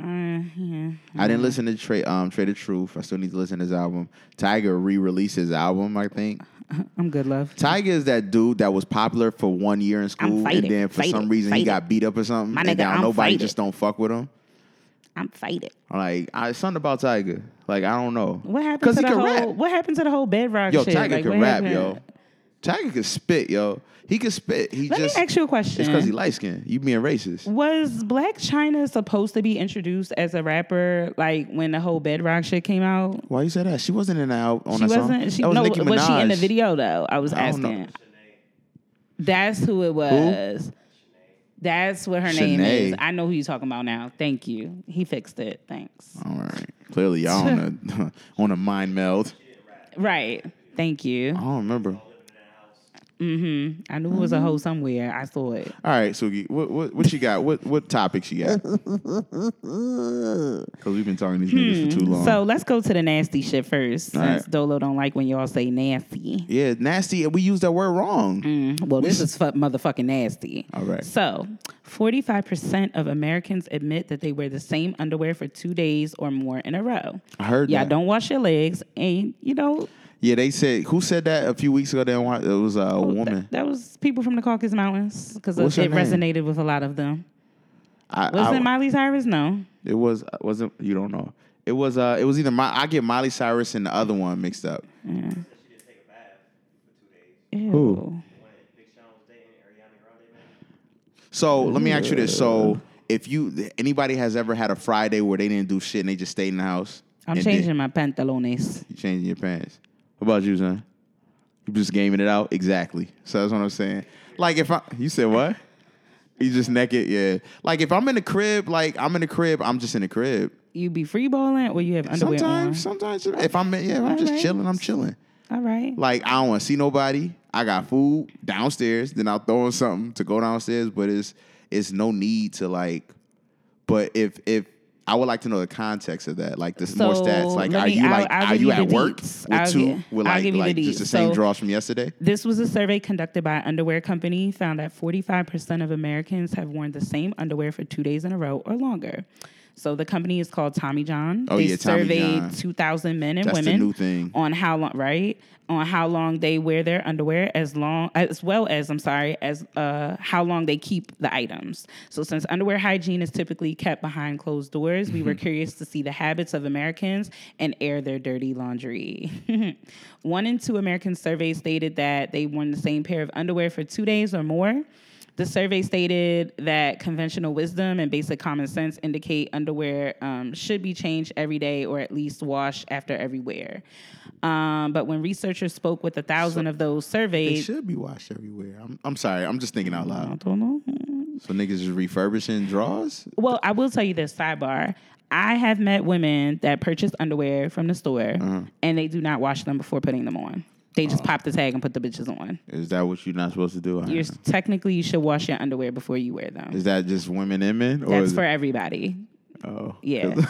yeah. I didn't listen to Trade um Trae tha Truth. I still need to listen to his album. Tyga re-released his album, I think. I'm good, love. Tyga is that dude that was popular for one year in school, fighting, and then for fighting, some reason he got beat up or something, My and nigga, now I'm nobody fighting. just don't fuck with him. I'm fighting. Like I, something about Tyga. Like I don't know. What happened to the whole? rap. What happened to the whole bedrock Yo, shit? Tyga Like, can rap, happened? yo. Tyga can spit, yo. He can spit. He Let just me ask you a question. It's because he light skinned. You being racist. Was Blac Chyna supposed to be introduced as a rapper like when the whole bedrock shit came out? Why you say that? She wasn't in the out on she that wasn't. song. She that was no. Nicki Was she in the video though? I was I don't know. asking. That's who it was. Who? That's what her name is. I know who you're talking about now. Thank you. He fixed it. Thanks. All right. Clearly, y'all on a on a mind meld. Right. Thank you. I don't remember. Mm-hmm. I knew it was a hoe somewhere. I saw it. All right, Sugi, what what what you got? What what topics you got? Because we've been talking to these niggas for too long. Hmm. So let's go to the nasty shit first, All since right. Dolo don't like when y'all say nasty. yeah, nasty. and We use that word wrong. Mm, Well, this is fu- motherfucking nasty. All right. So, 45% of Americans admit that they wear the same underwear for two days or more in a row. I heard Y'all that. don't wash your legs, and you know Yeah, they said who said that a few weeks ago? They don't want, it was a woman. that, that was people from the Caucasus Mountains because it name? resonated with a lot of them. I, Was I- it Miley Cyrus? No. It was wasn't you don't know. It was uh it was either my I get Miley Cyrus and the other one mixed up. Ew. Who? So let me ask you this: So if you anybody has ever had a Friday where they didn't do shit and they just stayed in the house, I'm changing then- my pantalones. You changing your pants. What about you, son? You just gaming it out exactly. So that's what I'm saying. Like if I you said what? You just naked, yeah. Like if I'm in the crib, like I'm in the crib, I'm just in the crib. You be free balling or you have underwear Sometimes, sometimes if I'm in, yeah, if I'm just chilling, I'm chilling. All right. Like I don't want to see nobody. I got food downstairs. Then I'll throw in something to go downstairs. But it's it's no need to like. But if if I would like to know the context of that, like the more stats. Like, are me- you I'll- like I'll are you you at work deets. with I'll two gi- with I'll like the like just the same So- draws from yesterday? This was a survey conducted by an underwear company found that 45% of Americans have worn the same underwear for two days in a row or longer. So the company is called Tommy John. Oh, they yeah, Tommy surveyed John. 2,000 men and That's women on how long, right? On how long they wear their underwear, as long as well as I'm sorry, as uh, how long they keep the items. So since underwear hygiene is typically kept behind closed doors, we were curious to see the habits of Americans and air their dirty laundry. One in two Americans surveyed stated that they worn the same pair of underwear for two days or more. The survey stated that conventional wisdom and basic common sense indicate underwear um, should be changed every day or at least washed after every wear. Um, but when researchers spoke with a thousand of those They surveyed, should be washed everywhere. I'm I'm sorry. I'm just thinking out loud. I don't know. So niggas just refurbishing draws. Well, I will tell you this sidebar. I have met women that purchase underwear from the store Uh-huh. and they do not wash them before putting them on. They Oh. just pop the tag and put the bitches on. Is that what you're not supposed to do? I You're technically you should wash your underwear before you wear them. Is that just women and men? Or That's for everybody. oh Yeah.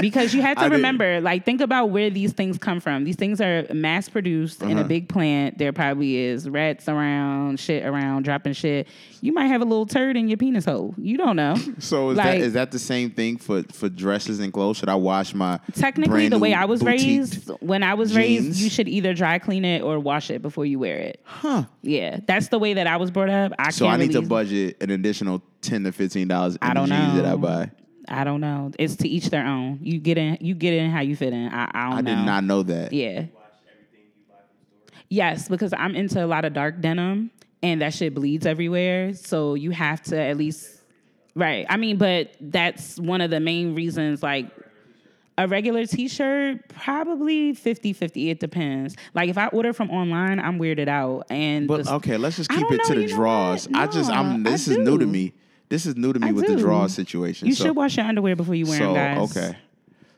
because you have I to didn't- remember, like, think about where these things come from. These things are mass produced in a Uh-huh. big plant. There probably is rats around, shit around, dropping shit. You might have a little turd in your penis hole. You don't know. So is Like- that is that the same thing for for dresses and clothes? Should I wash my Technically, the way I was raised, when I was raised, you should either dry clean it or wash it before you wear it. Huh. Yeah, that's the way that I was brought up. I So I need to budget an additional ten to fifteen dollars I don't jeans that I buy. I don't know. It's to each their own. You get in. You get in how you fit in. I, I don't I know. did not know that. Yeah. Yes, because I'm into a lot of dark denim and that shit bleeds everywhere. So you have to at least right. I mean, but that's one of the main reasons like a regular t-shirt probably 50-50 it depends like if i order from online i'm weirded out and But the- okay, let's just keep don't it to the you draws. what? I just I'm this I is new to me. This is new to me I with the draw situation. you so, should wash your underwear before you wear so them guys okay.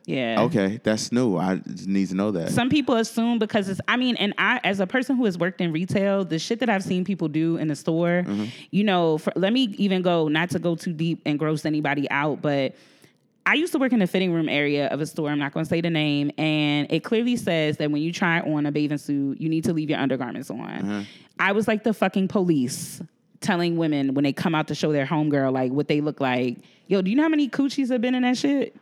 yeah Okay, that's new. I need to know that. some people assume because it's i mean and i as a person who has worked in retail the shit that i've seen people do in the store Mm-hmm. you know for, let me even go not to go too deep and gross anybody out but I used to work in the fitting room area of a store. I'm not going to say the name, and it clearly says that when you try on a bathing suit, you need to leave your undergarments on. Uh-huh. I was like the fucking police telling women when they come out to show their homegirl like what they look like. Yo, do you know how many coochies have been in that shit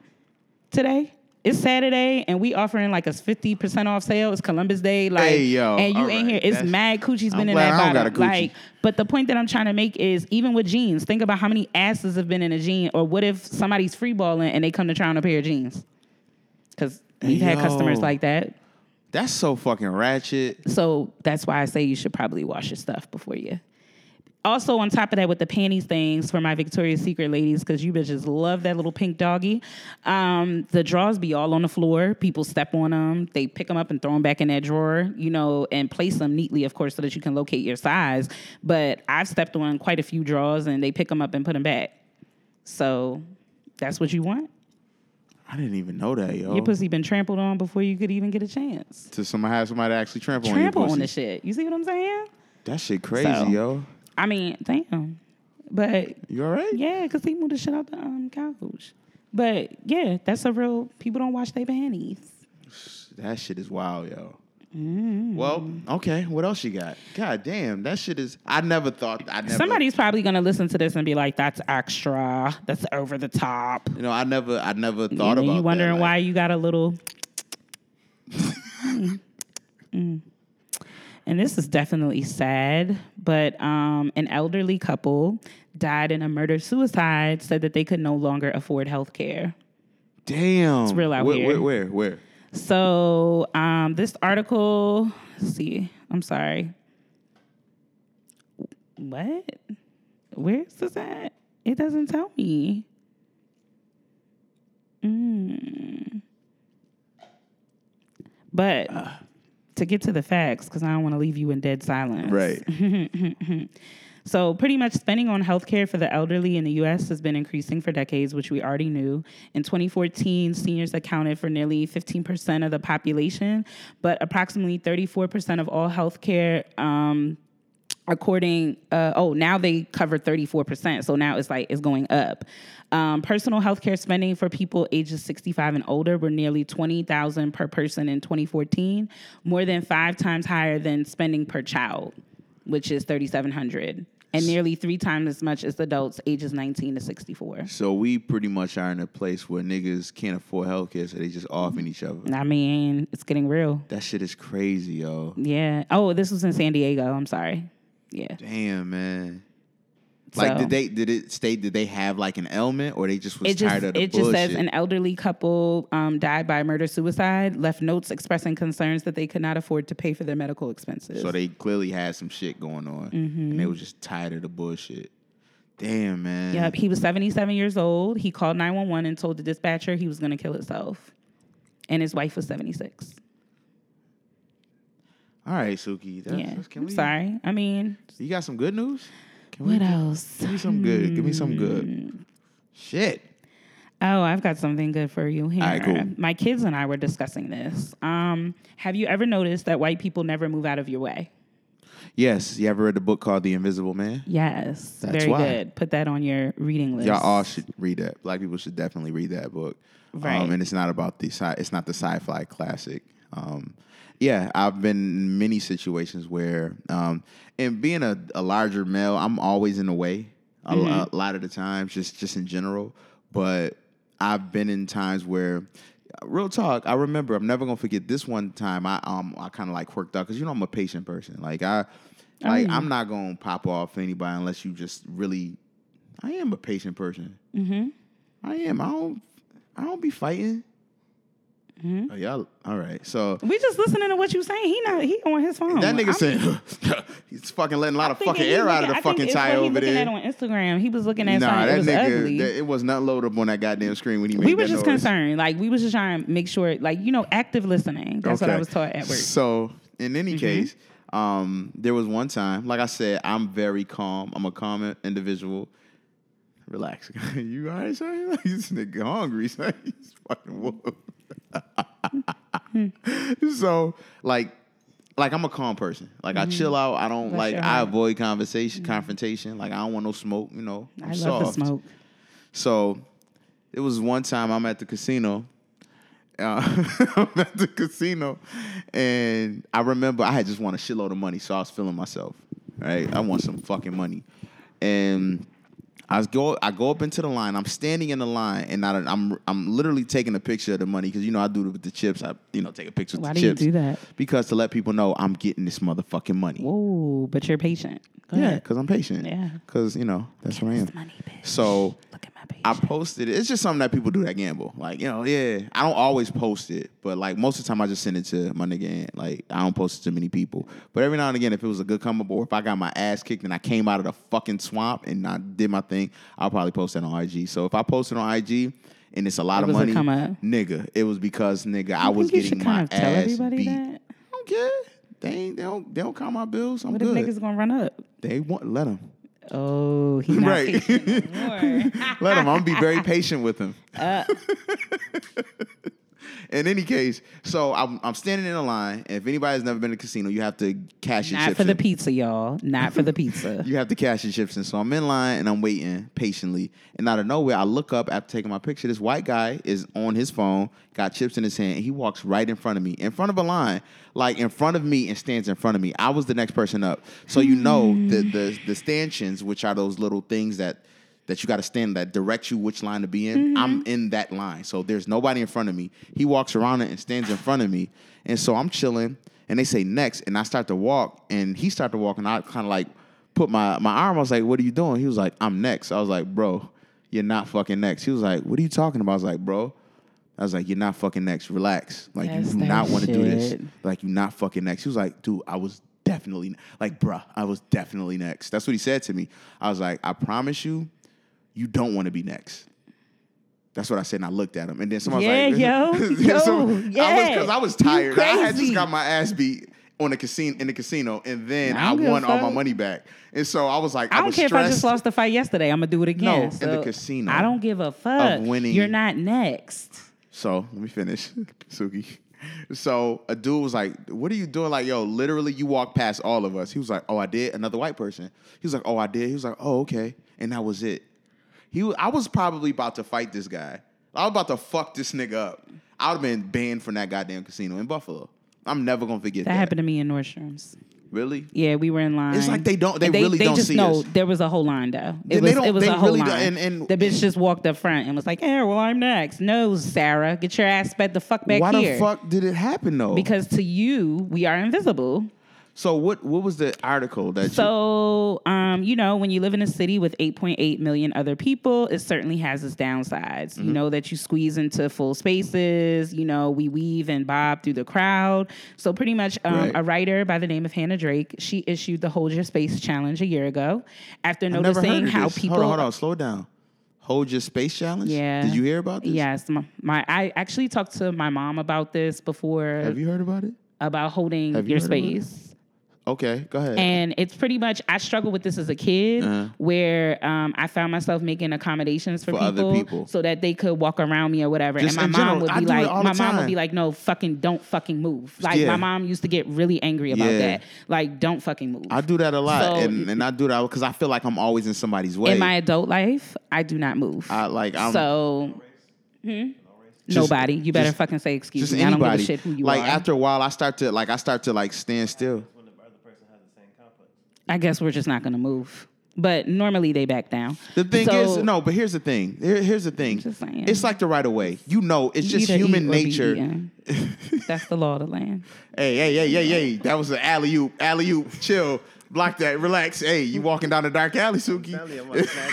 today? it's Saturday and we offering like a fifty percent off sale. It's Columbus Day, like, Hey, yo, and you ain't right. here. It's That's- mad coochie's been in that I don't got a Like, but the point that I'm trying to make is even with jeans, think about how many asses have been in a jean, or what if somebody's freeballing and they come to try on a pair of jeans? Because we've had Yo. customers like that. That's so fucking ratchet. So that's why I say you should probably wash your stuff before you. Also, on top of that, with the panties things for my Victoria's Secret ladies, because you bitches love that little pink doggy. Um, the drawers be all on the floor. People step on them. They pick them up and throw them back in that drawer, you know, and place them neatly, of course, so that you can locate your size. But I've stepped on quite a few drawers and they pick them up and put them back. So that's what you want. I didn't even know that, yo. Your pussy been trampled on before you could even get a chance. to somebody have somebody actually trample, Trample on your on the shit. You see what I'm saying? That shit crazy, So- yo. I mean, damn. But You all right? yeah, because he moved the shit out the um, couch. But yeah, that's a real. People don't wash their panties. That shit is wild, yo. Mm. Well, okay. What else you got? God damn, that shit is. I never thought. I never. Somebody's probably gonna listen to this and be like, "That's extra. That's over the top." You know, I never. I never thought then about. you wondering that. why Like, you got a little. Mm. And this is definitely sad, but um, an elderly couple died in a murder suicide. Said that they could no longer afford health care. Damn. It's real out where, here. Where? Where? Where? So um, this article, see, I'm sorry. What? Where's this at? It doesn't tell me. Mm. But to get to the facts, because I don't want to leave you in dead silence. Right. So, pretty much spending on healthcare for the elderly in the US has been increasing for decades, which we already knew. In 2014, seniors accounted for nearly 15% of the population, but approximately 34% of all healthcare. Um, according uh, oh now they cover 34% so now it's like it's going up. Um, personal healthcare spending for people ages 65 and older were nearly 20000 per person in 2014 more than five times higher than spending per child which is 3700 and nearly three times as much as adults ages 19 to 64 So we pretty much are in a place where niggas can't afford healthcare, so they just offing each other. i mean it's getting real. That shit is crazy, yo. yeah. Oh this was in san diego. I'm sorry yeah. Damn, man. Like, So- did they did it state did they have like an ailment or they just was just tired of the it just says an elderly couple um, died by murder suicide left notes expressing concerns that they could not afford to pay for their medical expenses. So they clearly had some shit going on, and they was just tired of the bullshit. Damn, man. yep he was 77 years old. He called 911 and told the dispatcher he was going to kill himself. And his wife was 76 All right, Suki. That's, yeah that's- i'm we, sorry i mean You got some good news? Can what we, else Give me some good. Give me some Hmm. good. Shit. Oh, I've got something good for you here. right, cool. My kids and I were discussing this. Um, have you ever noticed that white people never move out of your way? Yes. You ever read the book called The Invisible Man? Yes, That's very why. good. Put that on your reading list. Y'all all should read that. Black people should definitely read that book. Right. Um, and it's not about the sci- it's not the sci-fi classic. Um, yeah, I've been in many situations where, um, and being a, a larger male, I'm always in the way a, lo- a lot of the times, just just in general. But I've been in times where, real talk, I remember I'm never gonna forget this one time. I um I kind of like quirked out because you know I'm a patient person. Like I, like I'm not gonna pop off anybody unless you just really. I am a patient person. Mm-hmm. I am. I don't. I don't be fighting. Oh, y'all. All right. So We just listening to what you saying. He not he on his phone. that nigga I'm- saying he's fucking letting a lot of fucking air out of the I fucking tire over looking there. At on Instagram, he was looking at Nah, something. that It was nigga. ugly. that- it was not loaded up on that goddamn screen when he made we were just noise. concerned. Like we was just trying to make sure, like you know, active listening. That's what I was taught at work. So in any Mm-hmm. case, um, there was one time, like I said, I'm very calm. I'm a calm individual. Relax. you all right, son? This nigga hungry, son. He's fucking wolf. so like like I'm a calm person. Like I chill out. I don't Bless like I avoid conversation confrontation. Like I don't want no smoke, you know. I'm I love the smoke. So it was one time I'm at the casino. Uh, I'm at the casino, and I remember I had just won a shitload of money, so I was feeling myself. Right, I want some fucking money, and I go I go up into the line. I'm standing in the line, and I, I'm I'm literally taking a picture of the money because you know I do it with the chips. I you know take a picture with Why the do you do that? Because to let people know I'm getting this motherfucking money. Whoa, but you're patient. Go Yeah, because I'm patient. Yeah. Because you know that's what I am. money. So Look at my page. I posted it. It's just something that people do that gamble. Like, you know, yeah. I don't always post it, but like most of the time I just send it to my nigga like I don't post it to many people. But every now and again, if it was a good come up or if I got my ass kicked and I came out of the fucking swamp and I did my thing, I'll probably post that on IG. So if I post it on IG and it's a lot It of money, come up. nigga, it was because nigga, I I was getting my kind of ass beat. that. I don't care. They ain't, they don't they don't count my bills. I'm What if niggas gonna run up? they want let them. Oh, he's not Right. Let him. I'm gonna be very patient with him. Uh. In any case, so I'm, I'm standing in a line, and if anybody's never been to a casino, you have to cash your Not chips for the in. pizza, y'all. Not for the pizza. You have to cash your chips in. So I'm in line and I'm waiting patiently. And out of nowhere, I look up after taking my picture. This white guy is on his phone, got chips in his hand, and he walks right in front of me, in front of a line, like in front of me and stands in front of me. I was the next person up. So you know the the the stanchions, which are those little things that that you got to stand that directs you which line to be in. Mm-hmm. I'm in that line. So there's nobody in front of me. He walks around it and stands in front of me. And so I'm chilling and they say next and I start to walk and he started to walk and I kind of like put my my arm I was like, "What are you doing?" He was like, "I'm next." I was like, "Bro, you're not fucking next." He was like, "What are you talking about?" I was like, "Bro, I was like, you're not fucking next. Relax. Like That's you do not want to do this. Like you're not fucking next. He was like, dude, I was definitely like, bruh, I was definitely next. That's what he said to me. I was like, I promise you, you don't want to be next. That's what I said, and I looked at him, and then someone Yeah, was like, yo, yo, I was yeah. because I was tired. I had just got my ass beat on the casino in the casino, and then I I, don't give a won all my money back, and so I was like, I, I don't care if I just lost the fight yesterday. I'm gonna do it again. No, in the casino I don't give a fuck. winning. You're not next. So let me finish, Suki. So a dude was like, "What are you doing?" Like, yo, literally, you walked past all of us. He was like, "Oh, I did." Another white person. He was like, "Oh, I did." He was like, "Oh, okay," and that was it. He, I was probably about to fight this guy. I was about to fuck this nigga up. I would have been banned from that goddamn casino in Buffalo. I'm never gonna forget that. That happened to me in Nordstrom's. Really? Yeah, we were in line. It's like they don't- they And really don't just see know us. there was a whole line though. It they was, it was a whole really line. and- and- the bitch just walked up front and was like, "Yeah, well, I'm next." No, Sarah, get your ass back the fuck back Why here. the fuck did it happen though? Because to you, we are invisible. So what? What was the article that? you, So, um, you know, when you live in a city with 8.8 million other people, it certainly has its downsides. Mm-hmm. You know that you squeeze into full spaces. You know, we weave and bob through the crowd. So, pretty much, um, Right. a writer by the name of Hannah Drake, she issued the Hold Your Space challenge a year ago. After noticing how this. people, Hold on, hold on, slow down. Hold your space challenge. yeah, Did you hear about this? Yes, my, my I actually talked to my mom about this before Have you heard about it? about holding you your heard about it? space. Okay, go ahead. And it's pretty much I struggled with this as a kid, Uh-huh. where um, I found myself making accommodations for, For other people, people. so that they could walk around me or whatever. Just and my mom general, would be like, my mom would be like, no, fucking don't fucking move. Like Yeah. my mom used to get really angry about Yeah. that. Like don't fucking move. I do that a lot, So- and, and I do that because I feel like I'm always in somebody's way. In my adult life, I do not move. I like I'm so. Hmm? Just- Nobody. You better just- fucking say excuse me. I don't give a shit who you like are. after a while, I start to like I start to like stand still. When the other person has the same complex. I guess we're just not gonna move. But normally they back down. The thing So- is, no, but here's the thing. Here, here's the thing. just. It's like the right of way. You know, it's just either human eat or be nature. That's the law of the land. Hey, hey, hey, hey, hey. That was an alley oop. Alley oop. Chill. Block that. Relax. Hey, you walking down the dark alley, Suki. you, gonna smack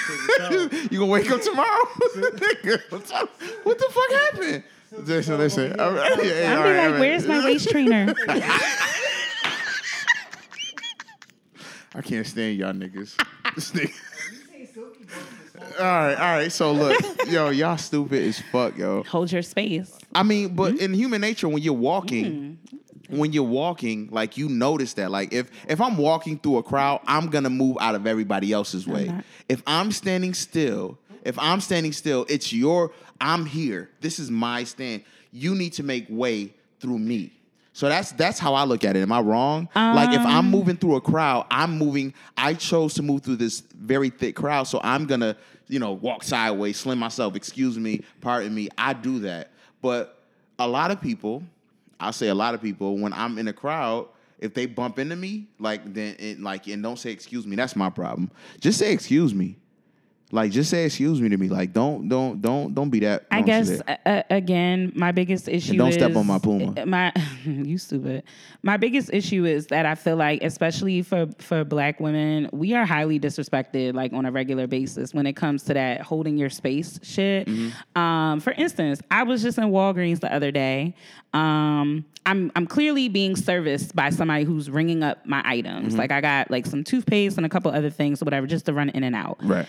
you with you gonna wake up tomorrow? Nigga, What's up? what the fuck happened? Listen, listen. All right, yeah, yeah, I'll all be like, all right. where's my waist trainer? I can't stand y'all niggas. This nigga. All right, all right. So look, yo, y'all stupid as fuck, yo. Hold your space. I mean, but Mm-hmm. in human nature, when you're walking, when you're walking, like you notice that. Like if if I'm walking through a crowd, I'm gonna move out of everybody else's way. not. If I'm standing still, if I'm standing still, it's your. I'm here. This is my stand. You need to make way through me. So that's that's how I look at it. Am I wrong? like if Um, I'm moving through a crowd, I'm moving. I chose to move through this very thick crowd, so I'm gonna, you know, walk sideways, slim myself. Excuse me, pardon me. I do that, but a lot of people, I'll say a lot of people, when I'm in a crowd, if they bump into me, like then it, like and don't say excuse me, that's my problem. Just say excuse me. Like, just say excuse me to me. Like, don't, don't, don't, don't be that. I guess uh, again, my biggest issue. don't is, step on my Puma. My, you stupid. My biggest issue is that I feel like, especially for for Black women, we are highly disrespected, like on a regular basis, when it comes to that holding your space shit. Mm-hmm. Um, for instance, I was just in Walgreens the other day. Um, I'm I'm clearly being serviced by somebody who's ringing up my items. Mm-hmm. Like I got like some toothpaste and a couple other things or whatever, just to run in and out right.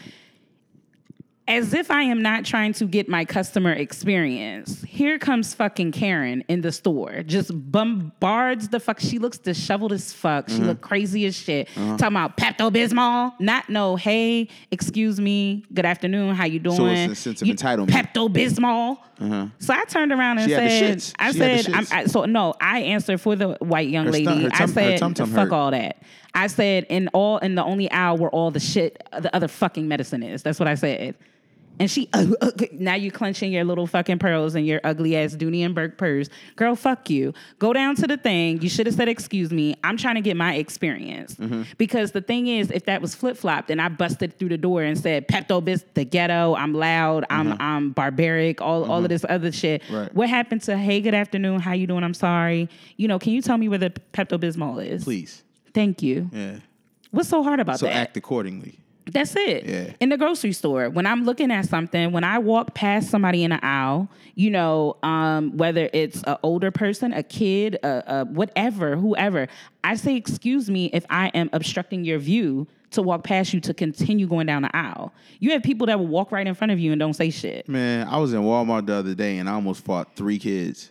As if I am not trying to get my customer experience. Here comes fucking Karen in the store, just bombards the fuck. She looks disheveled as fuck. Mm-hmm. She look crazy as shit. Uh-huh. Talking about Pepto Bismol, not no. Hey, excuse me. Good afternoon. How you doing? So it's a sense of You- entitlement. Pepto Bismol. So I turned around and She said. I She said. I, so no, I answered for the white young Her lady. her I said, fuck hurt. all that. I said, in all, in the only aisle where all the shit, the other fucking medicine is. That's what I said. And she, uh, uh, now you clenching your little fucking pearls and your ugly ass Dooney and Bourke purse. Girl, fuck you. Go down to the thing. You should have said, excuse me. I'm trying to get my experience. Mm-hmm. Because the thing is, if that was flip flopped and I busted through the door and said, Pepto Bis, the ghetto, I'm loud, I'm, I'm barbaric, all, all of this other shit. Mm-hmm. Right. What happened to, hey, good afternoon, how you doing? I'm sorry. You know, can you tell me where the Pepto Bismol is? Please. Thank you. Yeah. What's so hard about So that? So act accordingly. That's it. Yeah. In the grocery store, when I'm looking at something, when I walk past somebody in an aisle, you know, um, whether it's an older person, a kid, a, a whatever, whoever, I say, excuse me if I am obstructing your view to walk past you to continue going down the aisle. You have people that will walk right in front of you and don't say shit. Man, I was in Walmart the other day and I almost fought three kids.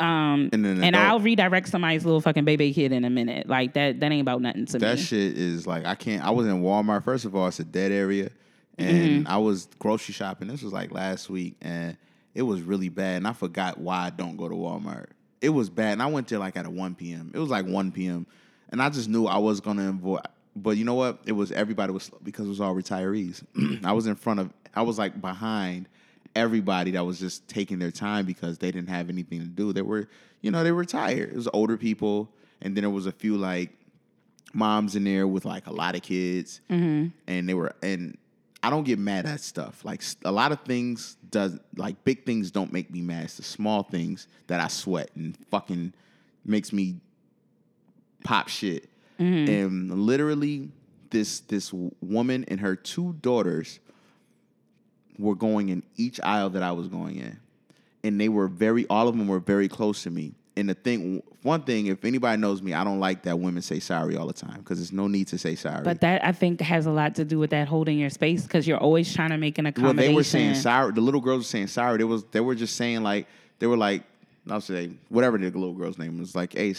Um, And then and I'll redirect somebody's little fucking baby kid in a minute. Like that, that ain't about nothing to That me. That shit is like I can't. I was in Walmart. First of all, it's a dead area, and Mm-hmm. I was grocery shopping. This was like last week, and it was really bad. And I forgot why I don't go to Walmart. It was bad, and I went there like at a one p.m. It was like one p.m. and I just knew I was gonna avoid. But you know what? It was everybody was because it was all retirees. I was in front of. I was like behind everybody that was just taking their time because they didn't have anything to do. They were, you know, they were tired. It was older people, and then there was a few like moms in there with like a lot of kids, mm-hmm. and they were and I don't get mad at stuff like a lot of things does like big things don't make me mad. It's the small things that I sweat and fucking makes me pop shit. Mm-hmm. And literally, this this woman and her two daughters were going in each aisle that I was going in, and they were very all of them were very close to me. And the thing, one thing, if anybody knows me, I don't like that women say sorry all the time because there's no need to say sorry. But that I think has a lot to do with that holding your space because you're always trying to make an accommodation. well, they were saying sorry. The little girls were saying sorry. They was they were just saying like they were like I'll say whatever the little girl's name was like, hey,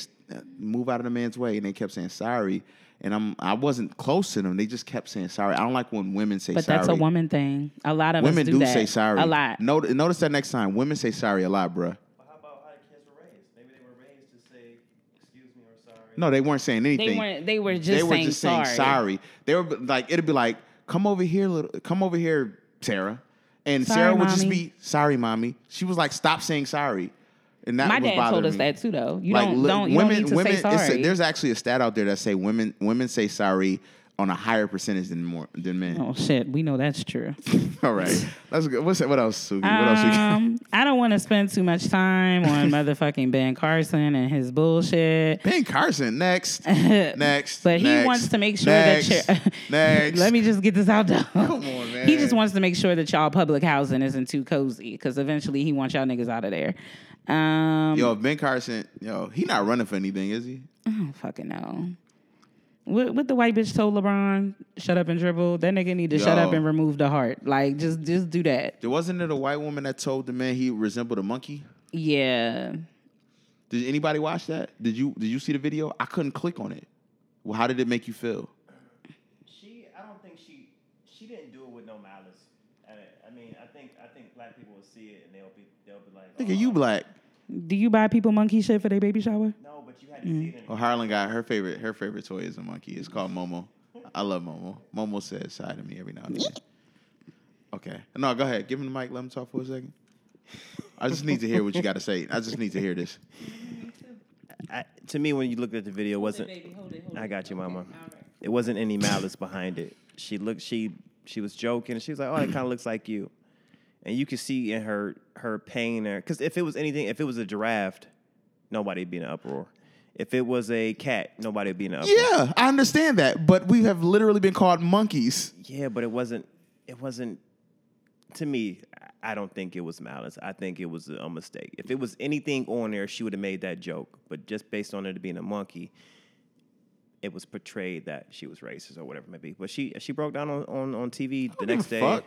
move out of the man's way, and they kept saying sorry. And I'm I wasn't close to them. They just kept saying sorry. I don't like when women say But sorry. that's a woman thing. A lot of Women us do, do that. say sorry a lot. Notice, notice that next time, women say sorry a lot, bruh. But how about how kids were raised? Maybe they were raised to say, "Excuse me" or "sorry." No, they weren't saying anything. They weren't. They were just they were saying just sorry. saying sorry. They were like, it'd be like, come over here, little, come over here, Sarah, and Sorry, Sarah would just be sorry, mommy. She was like, stop saying sorry, and that My dad told us me. that too, though. You like don't, don't, you women, don't need to women. say it's a- there's actually a stat out there that say women women say sorry on a higher percentage than more than men. oh shit, we know that's true. All right, that's good. What's what else, Suki? What else? Um, I don't want to spend too much time on motherfucking Ben Carson and his bullshit. Ben Carson next, next. But he wants to make sure next, that you're. next. Let me just get this out though. Come on, man. He just wants to make sure that y'all public housing isn't too cozy because eventually he wants y'all niggas out of there. Um, Yo, Ben Carson, yo, he not running for anything, is he? I don't fucking know. What, what the white bitch told LeBron, shut up and dribble. That nigga need to shut up and remove the heart. Like just just do that. There wasn't it a white woman that told the man he resembled a monkey? Yeah. Did anybody watch that? Did you did you see the video? I couldn't click on it. Well, how did it make you feel? She, I don't think she, she didn't do it with no malice. I, I mean, I think, I think black people will see it and they'll be, they'll be like, Nigga, "Oh, you black. Do you buy people monkey shit for their baby shower? No, but you had to see it. Well, oh, Harlan got her favorite. Her favorite toy is a monkey. It's called Momo. I love Momo. Momo says hi to me every now and then. Okay. No, go ahead. Give him the mic. Let him talk for a second. I just need to hear what you got to say. I just need to hear this. I, to me, when you looked at the video, it wasn't. I got you, mama. It wasn't any malice behind it. She looked. She she was joking. She was like, "Oh, it kind of looks like you," and you could see in her her pain there. Because if it was anything, if it was a giraffe, nobody'd be in an uproar. If it was a cat, nobody'd be in an uproar. Yeah, I understand that, but we have literally been called monkeys. Yeah, but it wasn't. It wasn't. To me, I don't think it was malice. I think it was a mistake. If it was anything on there, she would have made that joke. But just based on it being a monkey, it was portrayed that she was racist or whatever it may be. But she she broke down on on, on TV the next day. Fuck.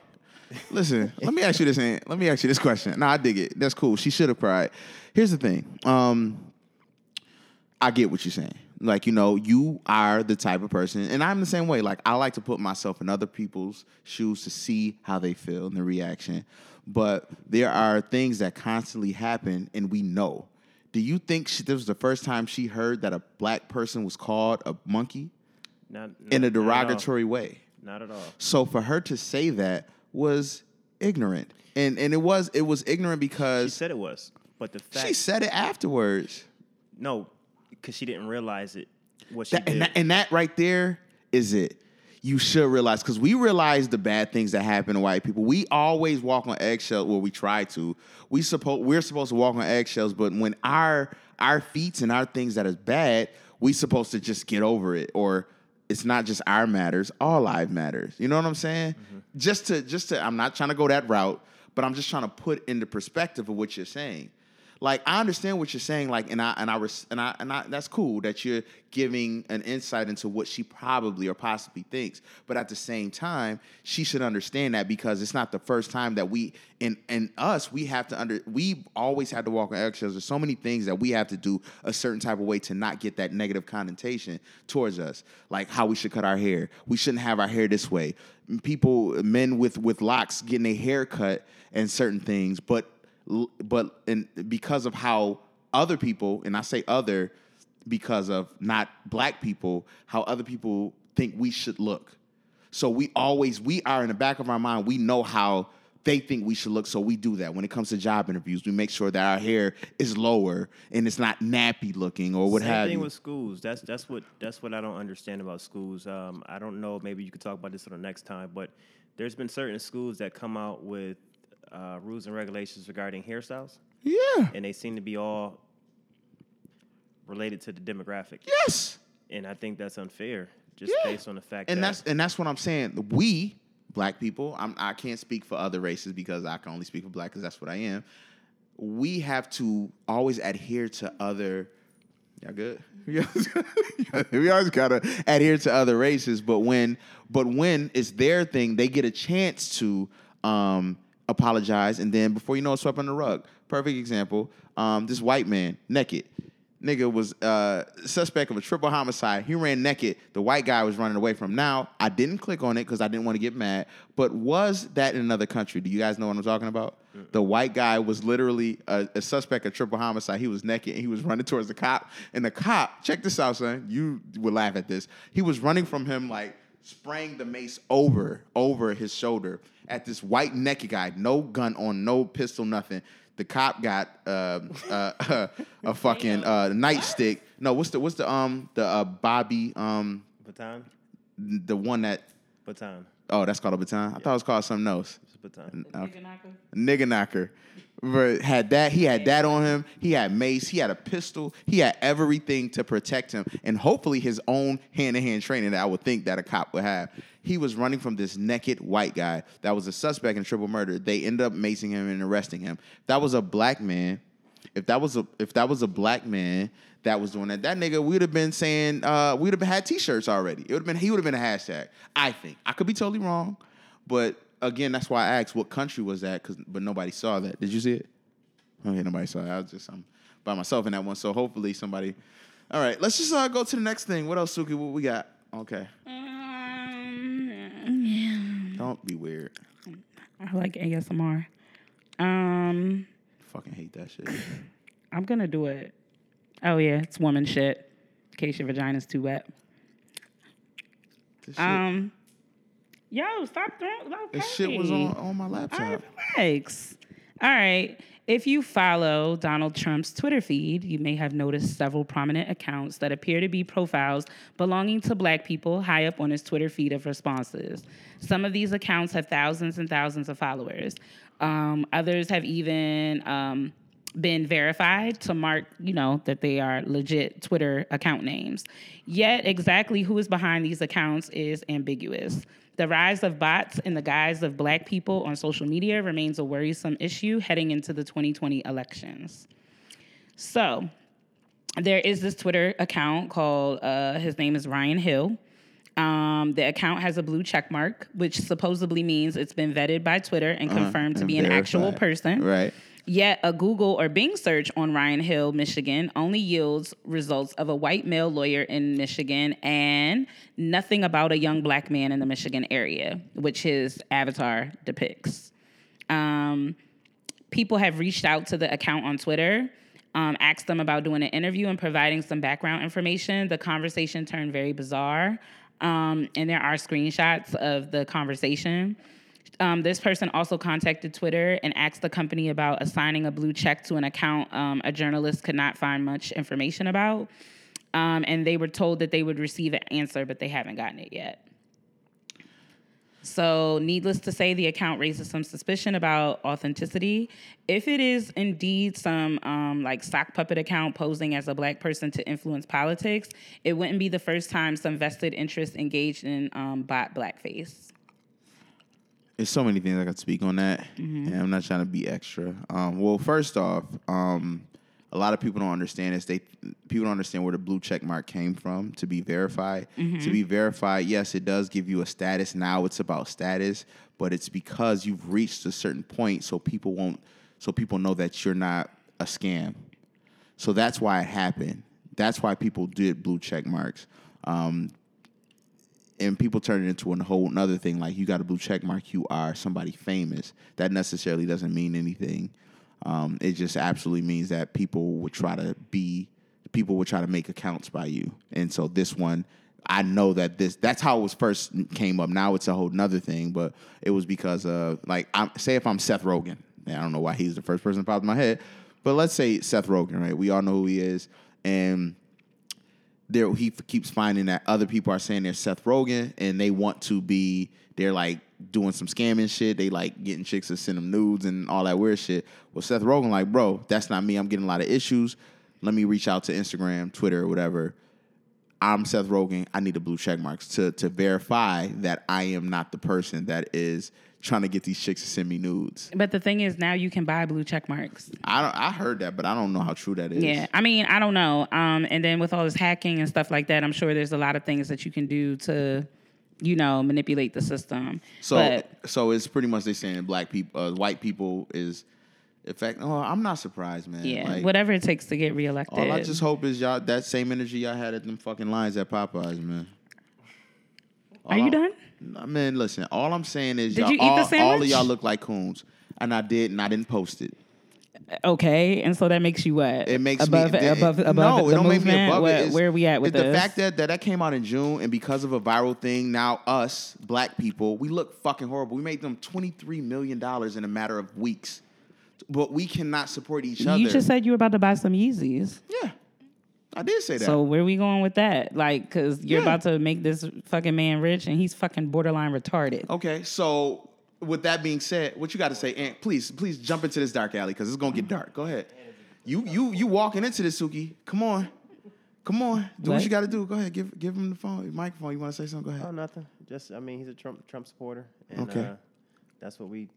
Listen, let me ask you this. Ant. Let me ask you this question. No, I dig it. That's cool. She should have cried. Here's the thing. Um, I get what you're saying. Like, you know, you are the type of person, and I'm the same way. Like, I like to put myself in other people's shoes to see how they feel and the reaction. But there are things that constantly happen, and we know. Do you think she, this was the first time she heard that a black person was called a monkey Not, in a not- not derogatory way? Not at all. So for her to say that was ignorant, and and it was it was ignorant because She said it was, but the fact she said it afterwards. no, because she didn't realize it. What she That, did. and, that, and that right there is it. You should realize because we realize the bad things that happen to white people. We always walk on eggshells. Well, we try to. We suppose we're supposed to walk on eggshells, but when our our feats and our things that is bad, we supposed to just get over it. Or it's not just our matters. All life matters. You know what I'm saying? Mm-hmm. Just to just to. I'm not trying to go that route, but I'm just trying to put into perspective of what you're saying like I understand what you're saying, like, and I and I and I and I that's cool that you're giving an insight into what she probably or possibly thinks. But at the same time, she should understand that because it's not the first time that we and and us we have to under we always had to walk on eggshells. There's so many things that we have to do a certain type of way to not get that negative connotation towards us, like how we should cut our hair. We shouldn't have our hair this way. People, men with with locks getting their hair cut and certain things, but but and because of how other people and i say other because of not black people how other people think we should look so we always we are in the back of our mind we know how they think we should look so we do that when it comes to job interviews we make sure that our hair is lower and it's not nappy looking or what Same have thing you with schools. That's that's what that's what I don't understand about schools. Um, I don't know. Maybe you could talk about this on the next time. But there's been certain schools that come out with uh, rules and regulations regarding hairstyles, yeah and they seem to be all related to the demographic. yes And I think that's unfair, just Yeah. based on the fact and that that's and that's what I'm saying. We black people, I'm, I can't speak for other races because I can only speak for black because that's what I am. We have to always adhere to other. Y'all good? we always gotta adhere to other races, but when but when it's their thing, they get a chance to um, apologize, and then before you know, it, swept on the rug. Perfect example. Um, this white man naked nigga was uh, suspect of a triple homicide. He ran naked. The white guy was running away from. him. Now, I didn't click on it because I didn't want to get mad. But was that in another country? Do you guys know what I'm talking about? The white guy was literally a, a suspect of triple homicide. He was naked and he was running towards the cop. And the cop, check this out, son. You would laugh at this. He was running from him like spraying the mace over over his shoulder at this white naked guy, no gun on, no pistol, nothing. The cop got uh, uh, a fucking uh, nightstick. No, what's the what's the um the uh, Bobby um baton, the one that baton, oh that's called a baton. I thought it was called something else. It's a baton. Okay. Nigga knocker. But had that, he had that on him. He had mace. He had a pistol. He had everything to protect him, and hopefully his own hand-to-hand training that I would think that a cop would have. He was running from this naked white guy that was a suspect in triple murder. They ended up macing him and arresting him. That was a black man. If that was a if that was a black man that was doing that, that nigga we would have been saying uh, we'd have had T-shirts already. It would have been he would have been a hashtag. I think I could be totally wrong, but again, that's why I asked what country was that, because but nobody saw that. Did you see it? Okay, nobody saw it. I was just I'm by myself in that one. So hopefully somebody. All right, let's just uh, go to the next thing. What else, Suki? What we got? Okay, Um, don't be weird. I like ASMR. Um, Fucking hate that shit. I'm gonna do it. Oh yeah, it's woman shit. In case your vagina's too wet. This shit, Um, yo, stop throwing. Okay. this shit was on on my laptop. relax. All right. If you follow Donald Trump's Twitter feed, you may have noticed several prominent accounts that appear to be profiles belonging to black people high up on his Twitter feed of responses. Some of these accounts have thousands and thousands of followers. Um, others have even um, been verified to mark, you know, that they are legit Twitter account names. Yet, exactly who is behind these accounts is ambiguous. The rise of bots in the guise of black people on social media remains a worrisome issue heading into the 2020 elections. So, there is this Twitter account called, uh, his name is Ryan Hill. Um, the account has a blue check mark, which supposedly means it's been vetted by Twitter and confirmed to be an actual person. Right. Yet a Google or Bing search on Ryan Hill, Michigan, only yields results of a white male lawyer in Michigan and nothing about a young black man in the Michigan area, which his avatar depicts. Um, people have reached out to the account on Twitter, um, asked them about doing an interview and providing some background information. The conversation turned very bizarre, um, and there are screenshots of the conversation. Um, this person also contacted Twitter and asked the company about assigning a blue check to an account um, a journalist could not find much information about. Um, and they were told that they would receive an answer, but they haven't gotten it yet. So, needless to say, the account raises some suspicion about authenticity. If it is indeed some um, like sock puppet account posing as a black person to influence politics, it wouldn't be the first time some vested interest engaged in um, bot blackface. There's so many things I could speak on that, Mm-hmm. and I'm not trying to be extra. Um, well, first off, um, a lot of people don't understand this. They people don't understand where the blue check mark came from to be verified. Mm-hmm. To be verified, yes, it does give you a status. Now it's about status, but it's because you've reached a certain point, so people won't, so people know that you're not a scam. So that's why it happened. That's why people did blue check marks. Um, and people turn it into a whole another thing. Like you got a blue check mark, you are somebody famous. That necessarily doesn't mean anything. Um, it just absolutely means that people would try to be, people would try to make accounts by you. And so this one, I know that this that's how it was first came up. Now it's a whole nother thing, but it was because uh like I'm say if I'm Seth Rogen, I don't know why he's the first person that popped in my head, but let's say Seth Rogen, right? We all know who he is, and there he keeps finding that other people are saying they're Seth Rogen and they want to be they're like doing some scamming shit. They like getting chicks to send them nudes and all that weird shit. Well, Seth Rogen like, bro, that's not me. I'm getting a lot of issues. Let me reach out to Instagram, Twitter, whatever. I'm Seth Rogen. I need the blue check marks to to verify that I am not the person that is trying to get these chicks to send me nudes. But the thing is, now you can buy blue check marks. I don't, I heard that, but I don't know how true that is. Yeah, I mean, I don't know. Um, and then with all this hacking and stuff like that, I'm sure there's a lot of things that you can do to, you know, manipulate the system. So but so it's pretty much they saying black people, uh, white people is, in fact, oh, I'm not surprised, man. yeah, Like, whatever it takes to get reelected. All I just hope is y'all that same energy y'all had at them fucking lines at Popeyes, man. Are you All- done? Nah, Man, listen. All I'm saying is, Did y'all, you eat the all, all of y'all look like coons, and I did, and I didn't post it. Okay, and so that makes you what? It makes above, me it- above, above no, the it don't make me above where, it. It's- where are we at with it's this? the fact that, that that came out in June, and because of a viral thing, now us black people we look fucking horrible. We made them twenty three million dollars in a matter of weeks, but we cannot support each other. you just said you were about to buy some Yeezys. yeah, I did say that. So where we going with that? Like, cause you're Yeah. about to make this fucking man rich, and he's fucking borderline retarded. Okay, so with that being said, what you got to say, Ant? Please, please jump into this dark alley because it's gonna get dark. Go ahead. You you you walking into this, Suki? Come on, come on. Do what, What? you got to do. Go ahead. Give give him the phone, the microphone. You want to say something? Go ahead. Oh, nothing. Just, I mean, he's a Trump Trump supporter, and Okay. uh, that's what we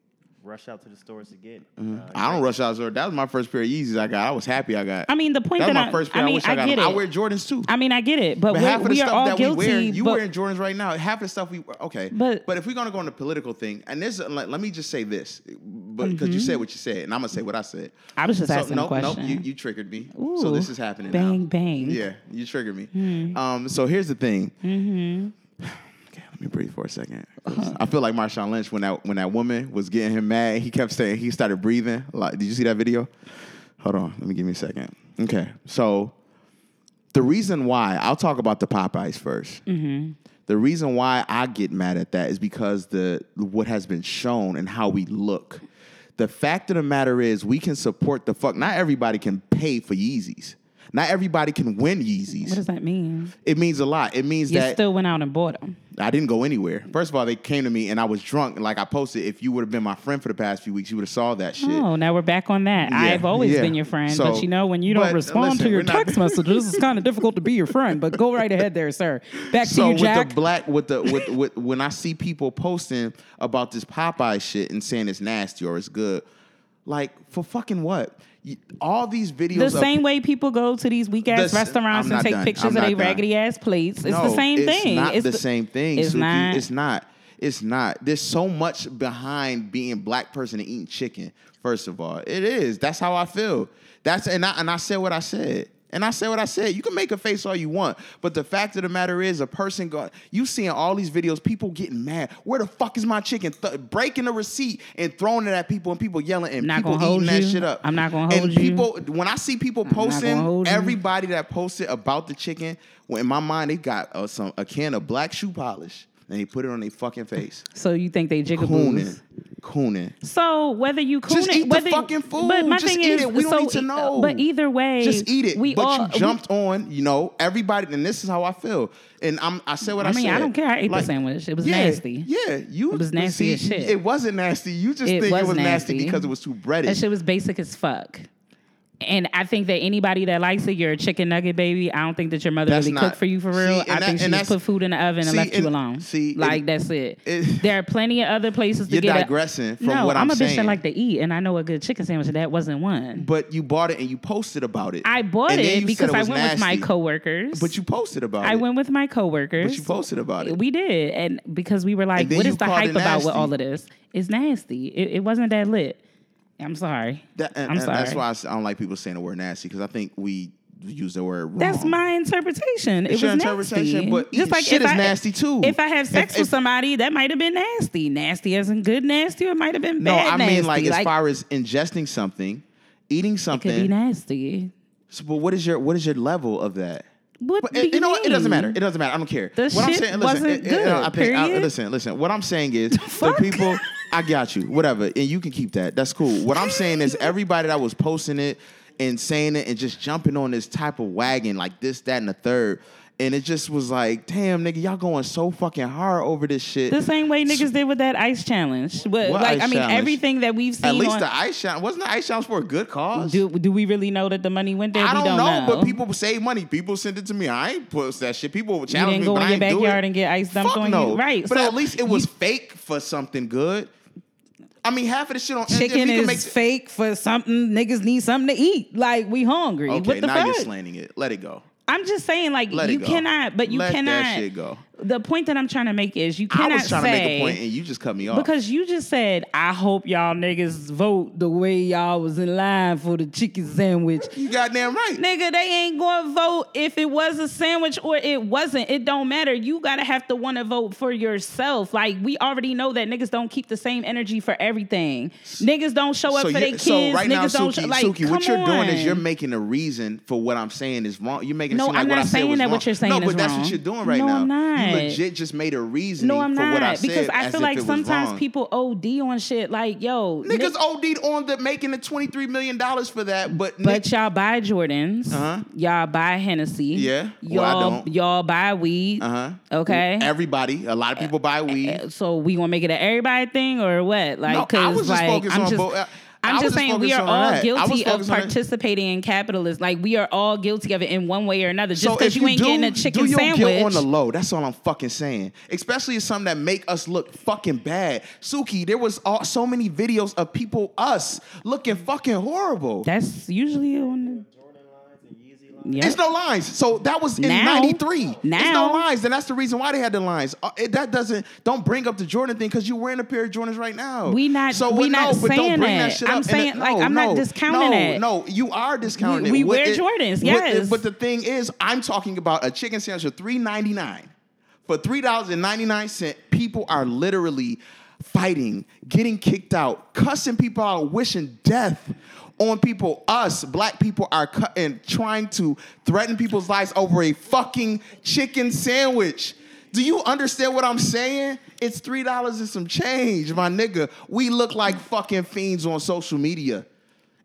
rush out to the stores to get. Mm-hmm. Uh, I don't rush out. So that was my first pair of Yeezys I got. I was happy I got. I mean, the point that was my I- first pair. I I, mean, wish I, I got. get them. I wear Jordans too. I mean, I get it, but, But half of the we stuff that guilty. we wear, you but, wearing Jordans right now. Half of the stuff we okay. But- but if we're gonna go on the political thing, and this, let, let me just say this, but because you said what you said, and I'm gonna say what I said. Mm-hmm. I was just asking a nope, Nope, you, you triggered me. so this is happening. bang, now. bang. Yeah, you triggered me. Hmm. Um, so here's the thing. Mm-hmm. Me breathe for a 2nd I feel like Marshawn Lynch when that when that woman was getting him mad. He kept saying he started breathing. Like, did you see that video? Hold on, let me give me a second. Okay, so the reason why I'll talk about the Popeyes 1st The reason why I get mad at that is because the what has been shown and how we look. The fact of the matter is, we can support the fuck. Not everybody can pay for Yeezys. Not everybody can win Yeezys. What does that mean? It means a lot. It means that You that still went out and bought them. I didn't go anywhere. First of all, they came to me and I was drunk. Like I posted, if you would have been my friend for the past few weeks, you would have saw that shit. Oh, now we're back on that. Yeah, I've always yeah. been your friend, So- but you know when you don't respond listen, to your we're not- text messages, it's kind of difficult to be your friend. But go right ahead, there, sir. Back to So you, with Jack. the black, with the with, with when I see people posting about this Popeye shit and saying it's nasty or it's good, like for fucking what? All these videos. the same way people go to these weak ass The- restaurants and take done. pictures of their raggedy ass plates. It's no, the same it's thing. Not it's the, same thing. It's Suki. not. It's not. It's not. There's so much behind being black person and eating chicken. First of all, it is. That's how I feel. That's and I and I said what I said. And I said what I said. You can make a face all you want, but the fact of the matter is, a person go. You seeing all these videos, people getting mad. Where the fuck is my chicken? Th- breaking the receipt and throwing it at people, and people yelling, and Not people eating that you. shit up. I'm not gonna and hold you. And people, when I see people posting, you. everybody that posted about the chicken, well, in my mind, they got uh, some a can of black shoe polish and he put it on their fucking face. So you think they jigaboos? Cooning, cooning. So whether you coon Just it, eat the fucking food. But my Just thing eat is, it. We don't so, need to uh, know. But either way, Just eat it. We but all you jumped on, you know, everybody, and this is how I feel. And I'm, I said what I, said. I mean, said. I don't care. I ate the sandwich. It was yeah, nasty. Yeah, you. It was nasty see, as shit. It wasn't nasty. You just It think was it was nasty. nasty. because it was too breaded. That shit was basic as fuck. And I think that anybody that likes it, you're a chicken nugget baby. I don't think that your mother That's really not- cooked for you for real. See, and I that- think she just put food in the oven and see, left you alone. see, like and- that's it. it- there are plenty of other places to You're get. a- digressing from no, what I'm I'm a bitch that like to eat, and I know a good chicken sandwich. That wasn't one. but you bought it and you posted about it. I bought And it because said I went with my coworkers. But you posted about I it. I went with my coworkers. But you posted about it. We did, and because we were like, And "What is the hype about with all of this?" It's nasty. It, it wasn't that lit. I'm sorry. That- and- I'm and sorry. That's why I don't like people saying the word nasty because I think we use the word wrong. That's my interpretation. It's it your was interpretation, nasty. but just like shit if is I, nasty too. If I have sex If- with if- somebody, that might have been nasty. Nasty as in good nasty, it might have been No, bad I mean nasty. like as far as ingesting something, eating something. it could be nasty. So, but what is your what is your level of that? What But it, you know what? It doesn't matter. It doesn't matter. I don't care. The what I'm shit saying, listen, wasn't it- it- I good, think, I- period. listen, listen. What I'm saying is the people. I got you. Whatever, and you can keep that. That's cool. What I'm saying is everybody that was posting it and saying it and just jumping on this type of wagon like this, that, and the third. And it just was like, damn, nigga, y'all going so fucking hard over this shit. The same way niggas did with that ice challenge. But What like I mean, challenge? everything that we've seen. At least on, the ice challenge wasn't the ice challenge for a good cause. do do we really know that the money went there? I don't, don't know, but people save money. People send it to me. I ain't post that shit. People you challenge didn't me, go in I your backyard and get ice dumped Fuck on no. you, right? But so at least it was you- fake for something good. I mean, half of the shit on chicken is can make- fake for something. Niggas need something to eat. Like we hungry. Okay, what the now fuck? you're slanting it. Let it go. I'm just saying, like Let you cannot, but you Let cannot. that shit go. The point that I'm trying to make is you I cannot was trying say to make a point, and you just cut me off. because you just said, "I hope y'all niggas vote the way y'all was in line for the chicken sandwich." you goddamn right. Nigga, they ain't gonna vote if it was a sandwich or it wasn't. It don't matter. You gotta have to want to vote for yourself. Like we already know that niggas don't keep the same energy for everything. Niggas don't show up for their kids. so right niggas now, don't Suki, show, like Suki, what you're doing is you're making a reason for what I'm saying is wrong. You're making it No, seem I'm what not I said saying that wrong. what you're saying No, but that's wrong. what you're doing right No, now. I'm not. You legit just made a reasoning No, I'm for not what I said. because I feel like sometimes people OD on shit. Like, yo, Niggas Nick- OD'd on the making the twenty three million dollars for that, but but Nick, y'all buy Jordans. Uh-huh. Y'all buy Hennessy. Yeah. Y'all Well, I don't. y'all buy weed. uh huh. Okay. Everybody, a lot of people buy weed. so we gonna make it an everybody thing or what? Like, No, I was just like focused I'm on just. both- I I'm just saying we are all. Guilty of focused on it. participating in capitalism. Like we are all guilty of it in one way or another. Just because if you, ain't do, getting a chicken do your sandwich. guilt on the low. That's all I'm fucking saying. Especially if something that make us look fucking bad. Suki, there was all, so many videos of people us looking fucking horrible. That's usually on the. Yeah. It's no lines. So that was in Now. '93. It's no lines, and that's the reason why they had the lines. Uh, it- that doesn't. Don't bring up the Jordan thing because you're wearing a pair of Jordans right now. We not- So we what- not no, but don't saying bring that. that I'm. Saying, it- like, no, I'm not no, discounting no, it. No, you are discounting We- it. we wear it- Jordans, yes. it- but the thing is, I'm talking about a chicken sandwich for three ninety nine. For three dollars and ninety nine cent, people are literally fighting, getting kicked out, cussing people out, wishing death on people. Us black people are cu- and trying to threaten people's lives over a fucking chicken sandwich. Do you understand what I'm saying? It's three dollars and some change, my nigga. We look like fucking fiends on social media.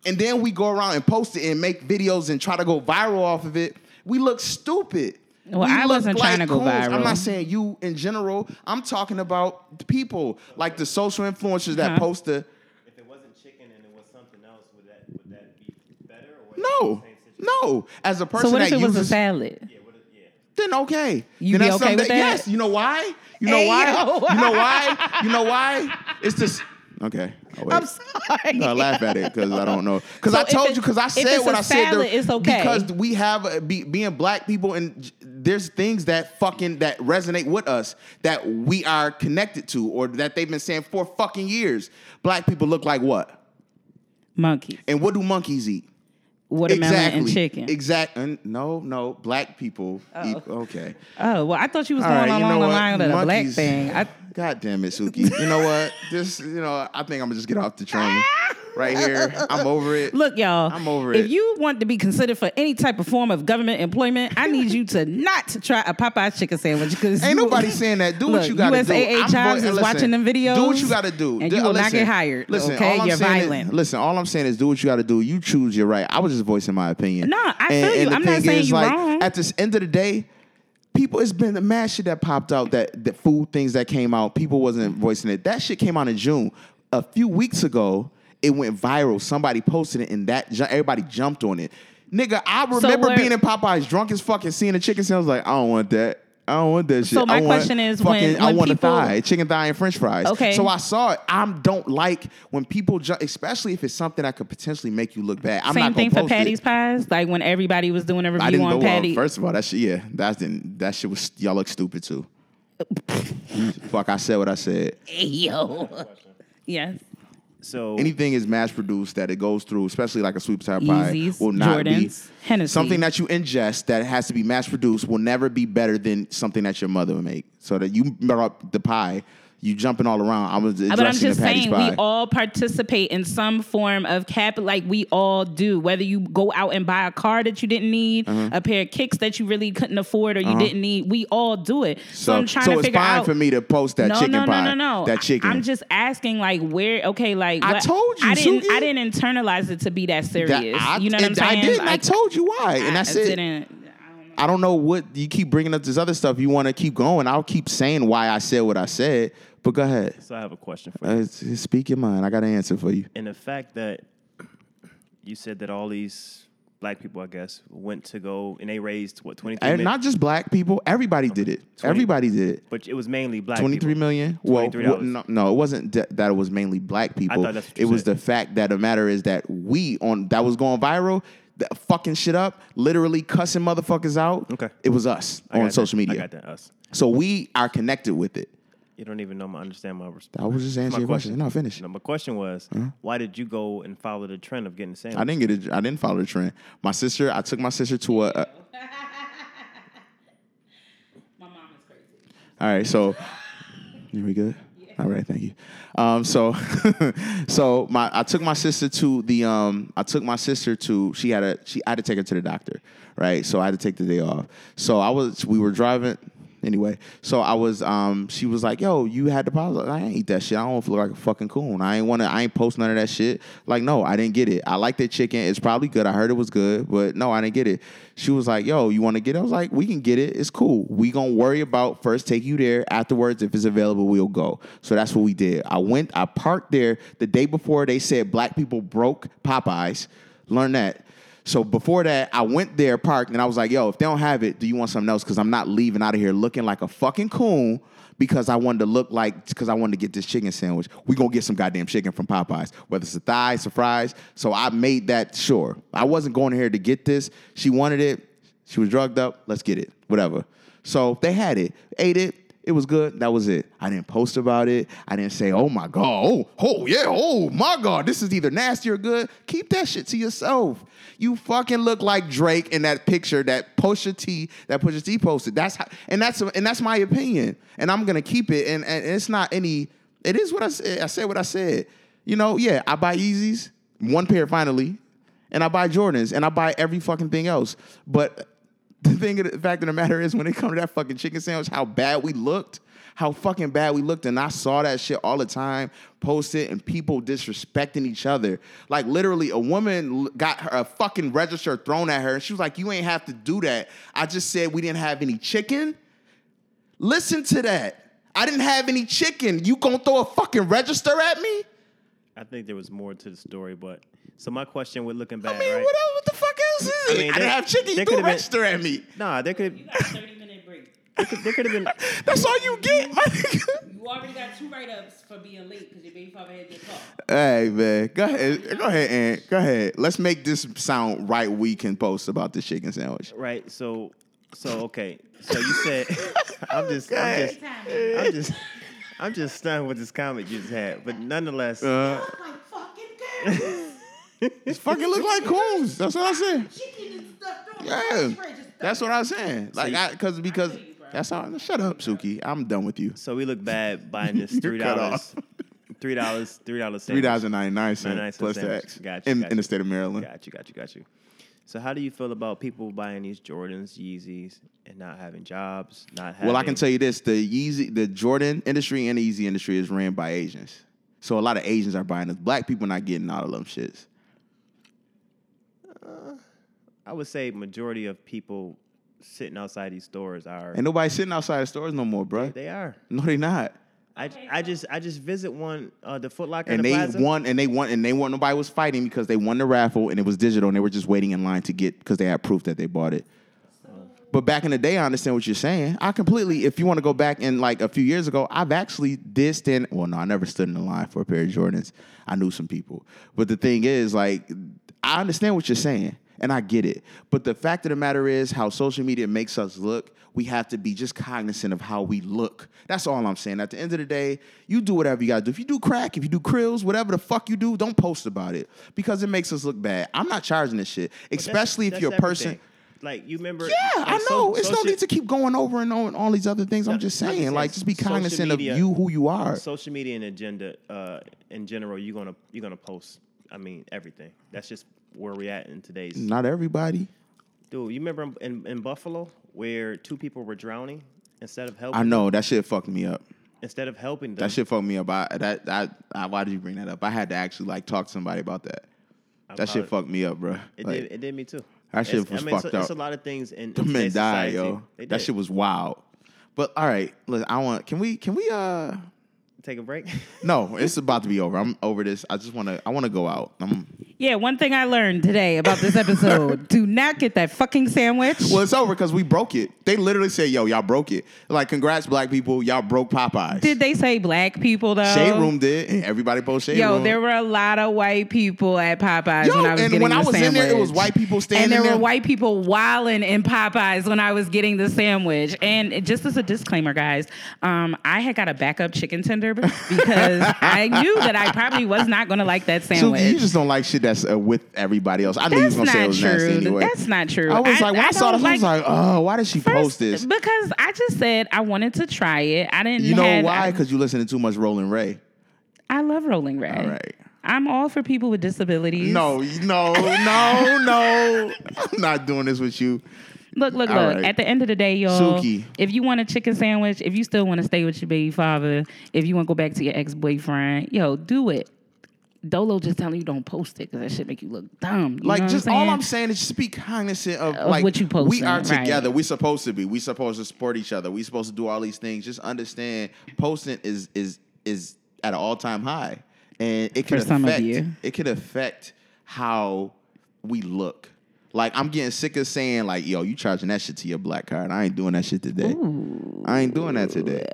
And then we go around and post it and make videos and try to go viral off of it. We look stupid. Well, We I wasn't trying to go coons. I'm not saying you in general. I'm talking about people, like the social influencers that Huh. post the If it wasn't chicken and it was something else, would that would that be better? Or would no, it be the same situation? no. As a person So what that if it was a salad? Yeah, what it- yeah. then okay. You then be okay with that? Yes. You know why? You know Hey, why? yo. You know why? You know why? It's just Okay. Oh. I'm sorry. No, I laugh at it because I don't know. Because So I told it- you. Because I if said it's what a I said. salad, it's okay. Because we have uh, be, being black people, and there's things that fucking that resonate with us that we are connected to, or that they've been saying for fucking years. Black people look like what? Monkeys, And what do monkeys eat? Watermelon, exactly. and chicken. Exactly. No, no. Black people eat. Oh. Okay. Oh well, I thought you was All going right, along the line of the black thing. I, God damn it, Suki. You know what? This, you know, I think I'm gonna just get off the train right here. I'm over it. Look, y'all. I'm over it. if you want to be considered for any type of form of government employment, I need you to not try a Popeyes chicken sandwich because Ain't nobody saying that. Do what you gotta do. USAA I'm Jobs is listen, watching them videos. Do what you gotta do. and you will not get hired. Listen, okay, you're saying is- violent. listen, all I'm saying is do what you gotta do. You choose your right. I was just voicing my opinion. No, I and, feel you. I'm not saying is, you like, wrong. At this end of the day, people, it's been the mad shit that popped out. That the food things that came out, people wasn't voicing it. That shit came out in June. A few weeks ago, it went viral. Somebody posted it, and that everybody jumped on it. Nigga, I remember where- being in Popeyes drunk as fucking seeing the chicken sandwich. I was like, I don't want that. I don't want that shit. So my I want question is, when- fucking, I want people- a thigh, chicken thigh, and French fries. Okay. So I saw it. I don't like when people, ju- especially if it's something that could potentially make you look bad. I'm Same not thing for post it. Patti's Pies. Like when everybody was doing a I review didn't on go Patty. on. First of all, that shit, yeah, that didn't. That shit was y'all look stupid too. Fuck, I said what I said. Hey, Yo. yes. So Anything is mass produced that it goes through, especially like a sweet potato pie, Yeezys, will not be Hennessy. something that you ingest that has to be mass produced will never be better than something that your mother would make. So that you brought up the pie, you jumping all around. I was addressing But I'm just saying, pie. we all participate in some form of cap, like we all do. Whether you go out and buy a car that you didn't need, Uh-huh. a pair of kicks that you really couldn't afford or you didn't need, we all do it. So, so, I'm trying so to it's fine for me to post that no, chicken no, pie. no, no, no. That chicken. I'm just asking, like, where? Okay, like I what- told you, I didn't. I didn't internalize it to be that serious. That- I, you know what I'm saying? I did. and I told you why, and that's I said. Didn't. I don't know what you keep bringing up this other stuff. You want to keep going. I'll keep saying why I said what I said. But go ahead. so I have a question for you. Uh, speak your mind. I got an answer for you. and the fact that you said that all these black people, I guess, went to go and they raised what twenty three And million, not just black people. Everybody did it. 20 Everybody did it. but it was mainly black. Twenty three million. million. Well, no, no, it wasn't that, that it was mainly black people. thought that's what it you was the fact that the matter is that we on that was going viral, fucking shit up, literally cussing motherfuckers out. Okay. it was us I on got social that. media. I got that. Us. So we are connected with it. You don't even know my understand my response. I was just answering your question. No, finish. No, my question was, uh-huh. why did you go and follow the trend of getting sandwich? I didn't get it. I didn't follow the trend. My sister, I took my sister to a. a My mom is crazy. all right, so you we good? All right, thank you. Um, so, so my I took my sister to the um I took my sister to she had a she I had to take her to the doctor, right? So I had to take the day off. So I was we were driving anyway. So I was um she was like, "Yo, you had the pause." I ain't eat that shit. I don't feel like a fucking coon. I ain't want to. I ain't post none of that shit. Like, no, I didn't get it. I like that chicken. It's probably good. I heard it was good, but no, I didn't get it. She was like, "Yo, you want to get it?" I was like, "We can get it. It's cool. We gonna worry about first take you there. Afterwards, if it's available, we'll go." So that's what we did. I went. I parked there the day before. They said black people broke Popeyes. Learn that. So before that, I went there, parked, and I was like, yo, if they don't have it, do you want something else? Because I'm not leaving out of here looking like a fucking coon because I wanted to look like, because I wanted to get this chicken sandwich. we going to get some goddamn chicken from Popeyes, whether it's a thigh, or fries. So I made that sure. I wasn't going here to get this. She wanted it. She was drugged up. Let's get it. Whatever. So they had it, ate it. It was good. That was it. I didn't post about it. I didn't say, oh my God, oh, oh yeah, oh my God, this is either nasty or good. Keep that shit to yourself. You fucking look like Drake in that picture that Pusha T, that Pusha T posted. That's how, and that's and that's my opinion. And I'm gonna keep it. And, and it's not any, it is what I said. I said what I said. You know, yeah, I buy Yeezys, one pair finally, and I buy Jordans, and I buy every fucking thing else. But the thing, the fact of the matter is, when it comes to that fucking chicken sandwich, how bad we looked, how fucking bad we looked, and I saw that shit all the time posted, and people disrespecting each other. Like literally, a woman got her, a fucking register thrown at her, and she was like, "You ain't have to do that. I just said we didn't have any chicken." Listen to that. I didn't have any chicken. You gonna throw a fucking register at me? I think there was more to the story, but so my question with looking back, I mean, right? what else? What the fuck else is it? I I, didn't there- have chicken. You there threw a could've been- register at me. Nah, there could got a 30 minute break. there could have been That's all you get, my nigga. You already got two write ups for being late because your baby father had your car. Hey man, go ahead, go ahead, Ant. Go ahead. Let's make this sound right. We can post about the chicken sandwich. right. So so okay. So you said I'm just I'm just I'm just I'm just stunned with this comment you just had, but nonetheless, Uh, it fucking look like coons. That's what I said. Yeah, that's what I was saying. Like, I, cause because that's how. Shut up, Suki. I'm done with you. so we look bad buying this three dollars, three dollars, three dollars, Three dollars ninety nine 99 cents cents plus sandwich. tax Got you, in, got in the state of Maryland. Got you, got you, got you. So how do you feel about people buying these Jordans, Yeezys, and not having jobs? Not having Well, I can tell you this: the Yeezy, the Jordan industry and the Yeezy industry is ran by Asians. So a lot of Asians are buying this. Black people not getting all of them shits. I would say majority of people sitting outside these stores are Ain't nobody sitting outside the stores no more, bro. they are. No, they not. I, I just I just visit one uh, the Foot Locker and the they plaza. won and they won and they won nobody was fighting because they won the raffle and it was digital and they were just waiting in line to get because they had proof that they bought it but back in the day i understand what you're saying i completely if you want to go back in like a few years ago i've actually did stand well no i never stood in the line for a pair of jordans i knew some people but the thing is like i understand what you're saying and I get it. But the fact of the matter is, how social media makes us look, we have to be just cognizant of how we look. That's all I'm saying. At the end of the day, you do whatever you gotta do. If you do crack, if you do krills, whatever the fuck you do, don't post about it because it makes us look bad. I'm not charging this shit, But that's- especially if that's you're a person. Like you remember? Yeah, I so- know. it's no need to keep going over and on all these other things. I'm just I'm just saying, like, just be cognizant media- of you, who you are. Social media and agenda uh, in general, you're gonna you're gonna post. I mean everything. That's just where we're at in today's. Not everybody. Dude, you remember in, in Buffalo where two people were drowning instead of helping? I know that shit fucked me up. Instead of helping them, That shit fucked me up. I, that, that, I, why did you bring that up? I had to actually like talk to somebody about that. That shit About- fucked me up, bro. It Like, did. It did me too. that shit It's- was I mean, fucked a, up. It's a lot of things in, the men died, yo. That shit was wild. But all right, look, I want. Can we? Can we? Uh, Take a break. no, it's about to be over. I'm over this. I just want to. I want to go out. I'm, Yeah, one thing I learned today about this episode: do not get that fucking sandwich. well, it's over because we broke it. They literally say, "Yo, y'all broke it." Like, congrats, black people. Y'all broke Popeyes. Did they say black people though? Shade Room did. and Everybody post Shade Yo, Room. there were a lot of white people at Popeyes Yo, when I was and getting when the I was in there, it was white people standing and there there. were white people wilding in Popeyes when I was getting the sandwich. And just as a disclaimer, guys, um, I had got a backup chicken tender because I knew that I probably was not going to like that sandwich. Suki, you just don't like shit that's uh, with everybody else. I knew you was gonna say it was nasty anyway. That's not true. I was I- like, when I, I saw this, I was like- like, oh, why did she post this? Because I just said I wanted to try it. I didn't. You know have- why? Because you listen to too much Rolling Ray. I love Rolling Ray. All right. I'm all for people with disabilities. No, no, no, no. I'm not doing this with you. Look, look, look. right. At the end of the day, y'all, Suki. if you want a chicken sandwich, if you still want to stay with your baby father, if you want to go back to your ex boyfriend, yo, do it. Dolo just telling you don't post it because that shit make you look dumb. You Like, just I'm all? I'm saying is just be cognizant of, Of like what you post. We are right. together. We supposed to be. We supposed to support each other. We supposed to do all these things. Just understand, posting is is is at an all time high, and it can For some of affect you. it can affect how we look. Like I'm getting sick of saying like, "Yo, you charging that shit to your black card? I ain't doing that shit today. I ain't doing that today."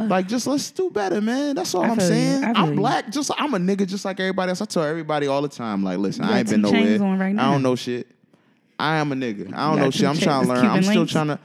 Like, just let's do better, man. That's all I I'm saying. I'm you. black, just I'm a nigga, just like everybody else. I tell everybody all the time, like, listen, I ain't been nowhere. right I don't know shit. I am a nigga. I don't know shit. I'm trying to learn. I'm Cuban still links? trying to.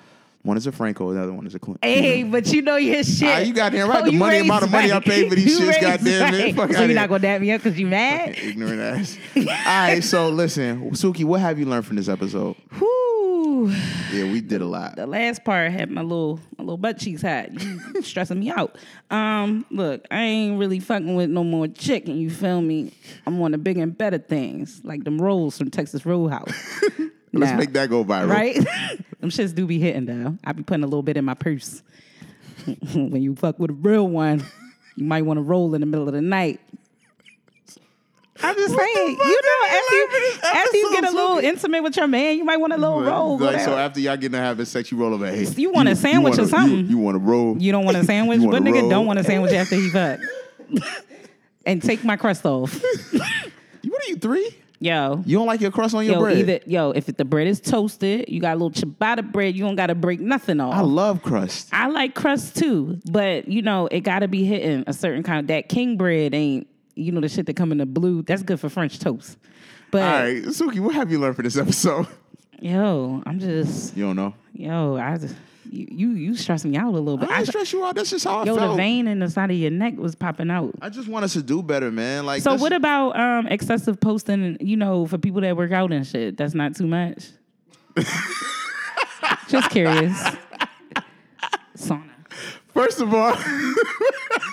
One is a Franco, the other one is a Clint. Hey, but you know your shit. Ah, you got goddamn right. Oh, The money, amount of money I right. paid for these You shits, goddamn it. Fuck So you're not gonna dap me up because you mad? Ignorant ass. all right, so listen, Suki, what have you learned from this episode? Whew. Yeah, we did a lot. the last part had my little my little butt cheeks hot. You stressing me out. Um, look, I ain't really fucking with no more chicken. You feel me? I'm on the bigger and better things, like them rolls from Texas Roadhouse. Let's Now, make that go viral. right. Them shits do be hitting though. I be putting a little bit in my purse. when you fuck with a real one, you might want to roll in the middle of the night. I'm just saying, you know, after you, after you get a little intimate with your man, you might want a little roll. Like, so after y'all get to having sex, you roll over. Hey, You want a sandwich or wanna- something. You, you want to roll? You don't want a sandwich? You What wanna nigga roll? don't want a sandwich after he fuck? and take my crust off. You- What are you three? Yo. You don't like your crust on your Yo, bread? either yo, if the bread is toasted, you got a little ciabatta bread, you don't gotta break nothing off. I love crust. I like crust too, but you know, it gotta be hitting a certain kind of that king bread ain't you know the shit that come in the blue. That's good for French toast. But All right, Suki, what have you learned for this episode? yo, I'm just You don't know. yo, I just you you, you stress me out a little bit. ain't I, stress you out. That's just how I yo, the vein in the side of your neck was popping out. I just want us to do better, man. Like, So this- what about um excessive posting? You know, for people that work out and shit, that's not too much. Just curious. Sauna. First of all,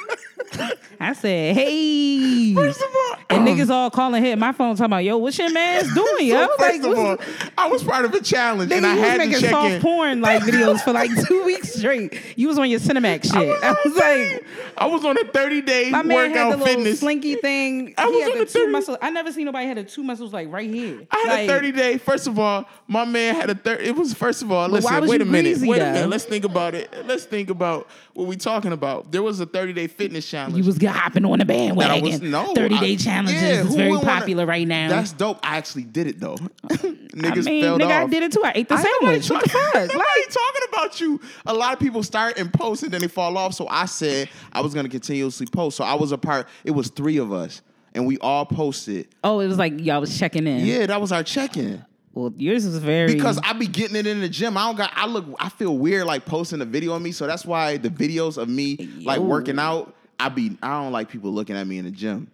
I said, hey. first of all, And niggas all calling hit my phone talking about, yo, what's your man's doing, yo? so first of all, I was part of a challenge, and I had to making check soft in. porn like videos for like two weeks straight. You was on your Cinemax shit. I was, like, I was on a 30 day my man had the fitness. slinky thing. I he was had on the the two 30 muscles. I never seen nobody had the two muscles like right here. I had like, a 30 day. First of all, my man had a 30. It was first of all, listen, was wait a minute. Wait a minute. Let's think about it. Let's think about what we talking about. There was a 30 day fitness challenge. You was hopping on the I bandwagon. was no 30 I- day challenges yeah, is very wouldn't wanna- popular right now. That's dope. I actually did it though. Niggas I mean, nigga, I did it too. I ate the I sandwich. What the fuck? Nobody Like, talking about you. A lot of people start and post and then they fall off. So I said I was gonna continuously post. So I was a part. It was three of us, and we all posted. oh, it was like y'all was checking in. Yeah, that was our check-in. Well, yours was very Because I be getting it in the gym. I don't got. I look. I feel weird like posting a video of me. So that's why the videos of me like Yo. working out. I be. I don't like people looking at me in the gym.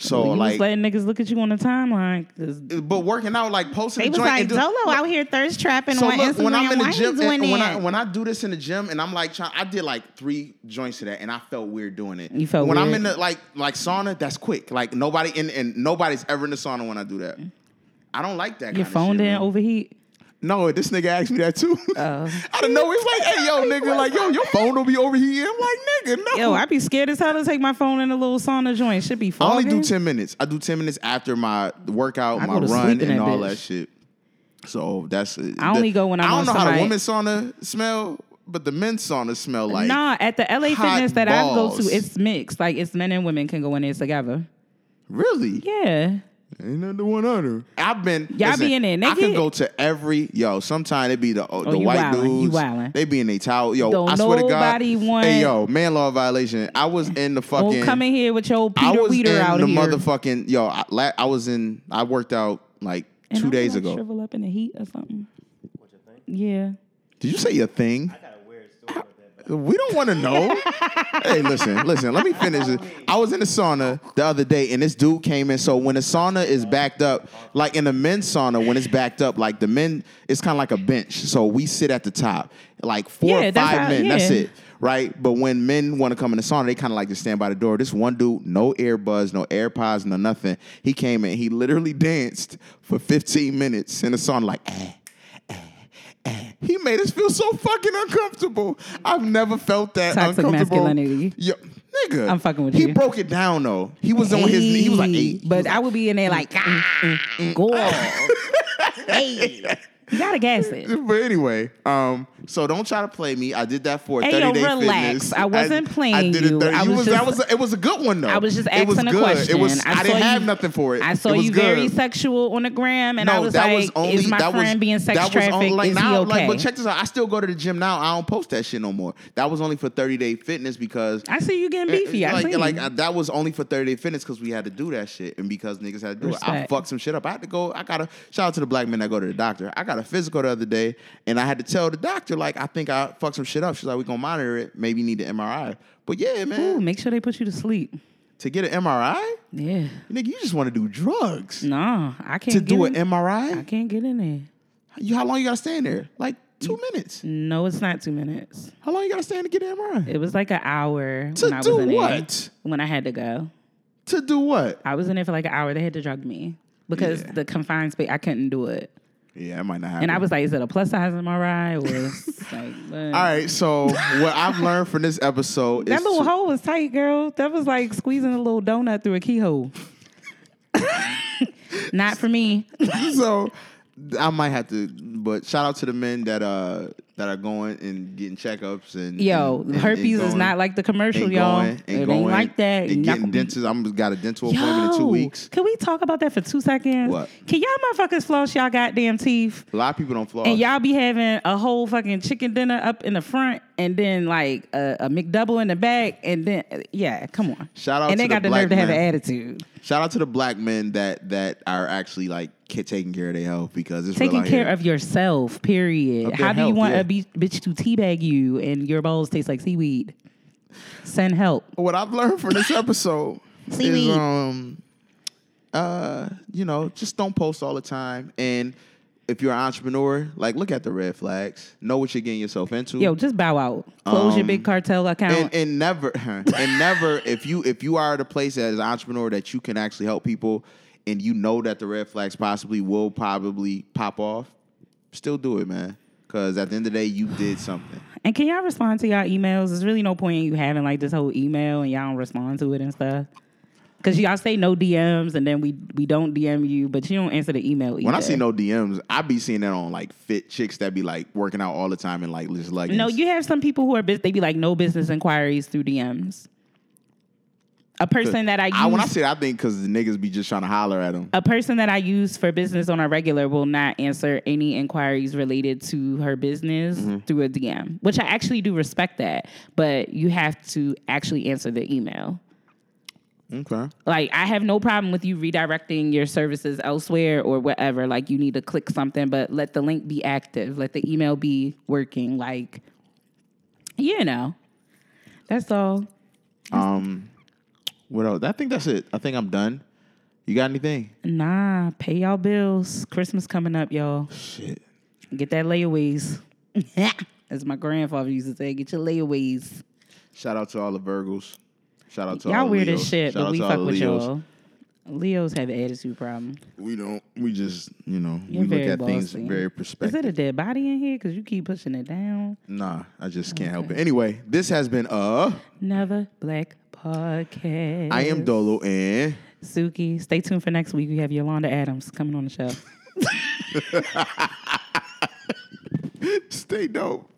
So you like, was letting niggas look at you on the timeline. Uh, but working out like posting. They was like, Dolo out here thirst trapping So on look, Instagram. when I'm in the gym, and when I when I do this in the gym, and I'm like trying, I did like three joints to that, and I felt weird doing it. You felt when I'm in the like like sauna, that's quick. Like nobody in and nobody's ever in the sauna when I do that. I don't like that. Your phone shit, didn't man. overheat. No, this nigga asked me that too. Oh. don't know. it's like, hey, yo, nigga, like, yo, your phone don't be overheating. I'm like, nigga, no. Yo, I be scared as hell to take my phone in a little sauna joint. Should be fine. I only do 10 minutes. I do 10 minutes after my workout, I my run, and all bitch. that shit. So that's it. I only go when I'm I don't on know how the somebody- women's sauna smell, but the men's sauna smell like. nah, at the LA Fitness that I go to, it's mixed. Like it's men and women can go in there together. Really? Yeah. Ain't nothing one under. I've been. Y'all be in there I can go to every yo. Sometimes it be the oh, oh, the Oh, you white wildin', you dudes. wildin'. They be in their towel. Yo, Don't I swear to God. nobody want- Hey yo, man law violation. I was in the fucking. Don't come in here with your I Peter was Weeder in out the here. motherfucking yo. I, la- I was in. I worked out like And two I'm days like ago. Shrivel up in the heat or something. Yeah. Did you say your thing? We don't want to know. hey, listen, listen. Let me finish. I was in the sauna the other day, and this dude came in. So when the sauna is backed up, like in the men's sauna, when it's backed up, like the men, it's kind of like a bench. So we sit at the top, like four Yeah, or that's five how- men. That's it. Right, but when men want to come in the sauna, they kind of like to stand by the door. This one dude, no earbuds, no AirPods, no nothing. He came in, he literally danced for 15 minutes in the sauna, like, eh, he made us feel so fucking uncomfortable. I've never felt that Toxic uncomfortable. masculinity. Yo, nigga. I'm fucking with he you. He broke it down though. He was on his knee. He was like Hey, But I would be in there like, ah, go on. hey. You gotta gas it. But anyway, um, so don't try to play me. I did that for Hey, 30 yo, day relax. fitness. I wasn't playing I did you. It 30, I you was was, that just- was a, it was a good one though. I was just was asking a question. It was. I, saw didn't have nothing for it. I saw it you good. very sexual on the gram, and no, I was that like, was only "Is my that friend was, being sex that was trafficked? only, like Is now, he okay?" like, but check this out. I still go to the gym now. I don't post that shit no more. That was only for 30 day fitness because I see you getting beefy. I like, see. like uh, that was only for 30 day fitness because we had to do that shit and because niggas had to do it. I fucked some shit up. I had to go. I got to shout out to the black men that go to the doctor. I got a physical the other day and I had to tell the doctor like I think I fucked some shit up. She's like, we gonna monitor it. Maybe you need the MRI. But yeah, man, Ooh, make sure they put you to sleep. to get an MRI, Yeah. nigga, you just want to do drugs. No, I can't To do in, an MRI? I can't get in there. you how long you gotta stay in there? Like two minutes. No, it's not two minutes. How long you gotta stay in to get an MRI? It was like an hour To when I was do in there. what? When I had to go. To do what? I was in there for like an hour. They had to drug me because Yeah. the confined space, I couldn't do it. Yeah, it might not happen. And I was like, is it a plus size in my ride? Or like, all right. So what I've learned from this episode That is little to- hole was tight, girl. That was like squeezing a little donut through a keyhole. Not for me. so I might have to. But shout out to the men that uh that are going and getting checkups and Yo, and- and- herpes and is not like the commercial, y'all. going- it going ain't like that. And getting be- I'm got a dental appointment in two weeks. Can we talk about that for two seconds? What? Can y'all motherfuckers floss y'all goddamn teeth? A lot of people don't floss. And y'all be having a whole fucking chicken dinner up in the front, and then like a, a McDouble in the back, and then yeah, come on. Shout out and they to got the the nerve black to have an attitude, Shout out to the black men that that are actually like taking care of their health because it's real taking out care here. of yourself. Period. Of How do you want yeah. a be- bitch to teabag you and your balls taste like seaweed? Send help. what I've learned from this episode Seaweed. is um uh you know just don't post all the time and if you're an entrepreneur like look at the red flags know what you're getting yourself into Yo, just bow out. Close your Um, big cartel account. and, and never and never if you if you are at a place as an entrepreneur that you can actually help people and you know that the red flags possibly will probably pop off still do it man because at the end of the day you did something And can y'all respond to y'all emails? There's really no point in you having like this whole email and y'all don't respond to it and stuff. Cause y'all say no DMs and then we we don't DM you, but you don't answer the email either. when i see no dms i be seeing that on like fit chicks that be like working out all the time and like just like No, you have some people who are bus- they be like no business inquiries through DMs. A person that I use I, when I say that, I think because the niggas be just trying to holler at them. a person that I use for business on a regular will not answer any inquiries related to her business Mm-hmm. through a DM, which I actually do respect that. But you have to actually answer the email. Okay. Like I have no problem with you redirecting your services elsewhere or whatever. Like you need to click something, but let the link be active. Let the email be working. Like, you know, that's all. Um, what else? I think that's it. I think I'm done. You got anything? Nah, pay y'all bills. Christmas coming up, y'all. Shit. Get that layaways. As my grandfather used to say, get your layaways. Shout out to all the Virgos. Shout out to Y'all weird Leos. as shit, Shout but we fuck with Leos. y'all. Leos have an attitude problem. We don't. We just, you know, You're we look at things very perspective. Is it a dead body in here? Because you keep pushing it down. Nah, I just can't help it. Anyway, this has been uh Never Black Podcast. I am Dolo and Suki. Stay tuned for next week. We have Yolanda Adams coming on the show. stay dope.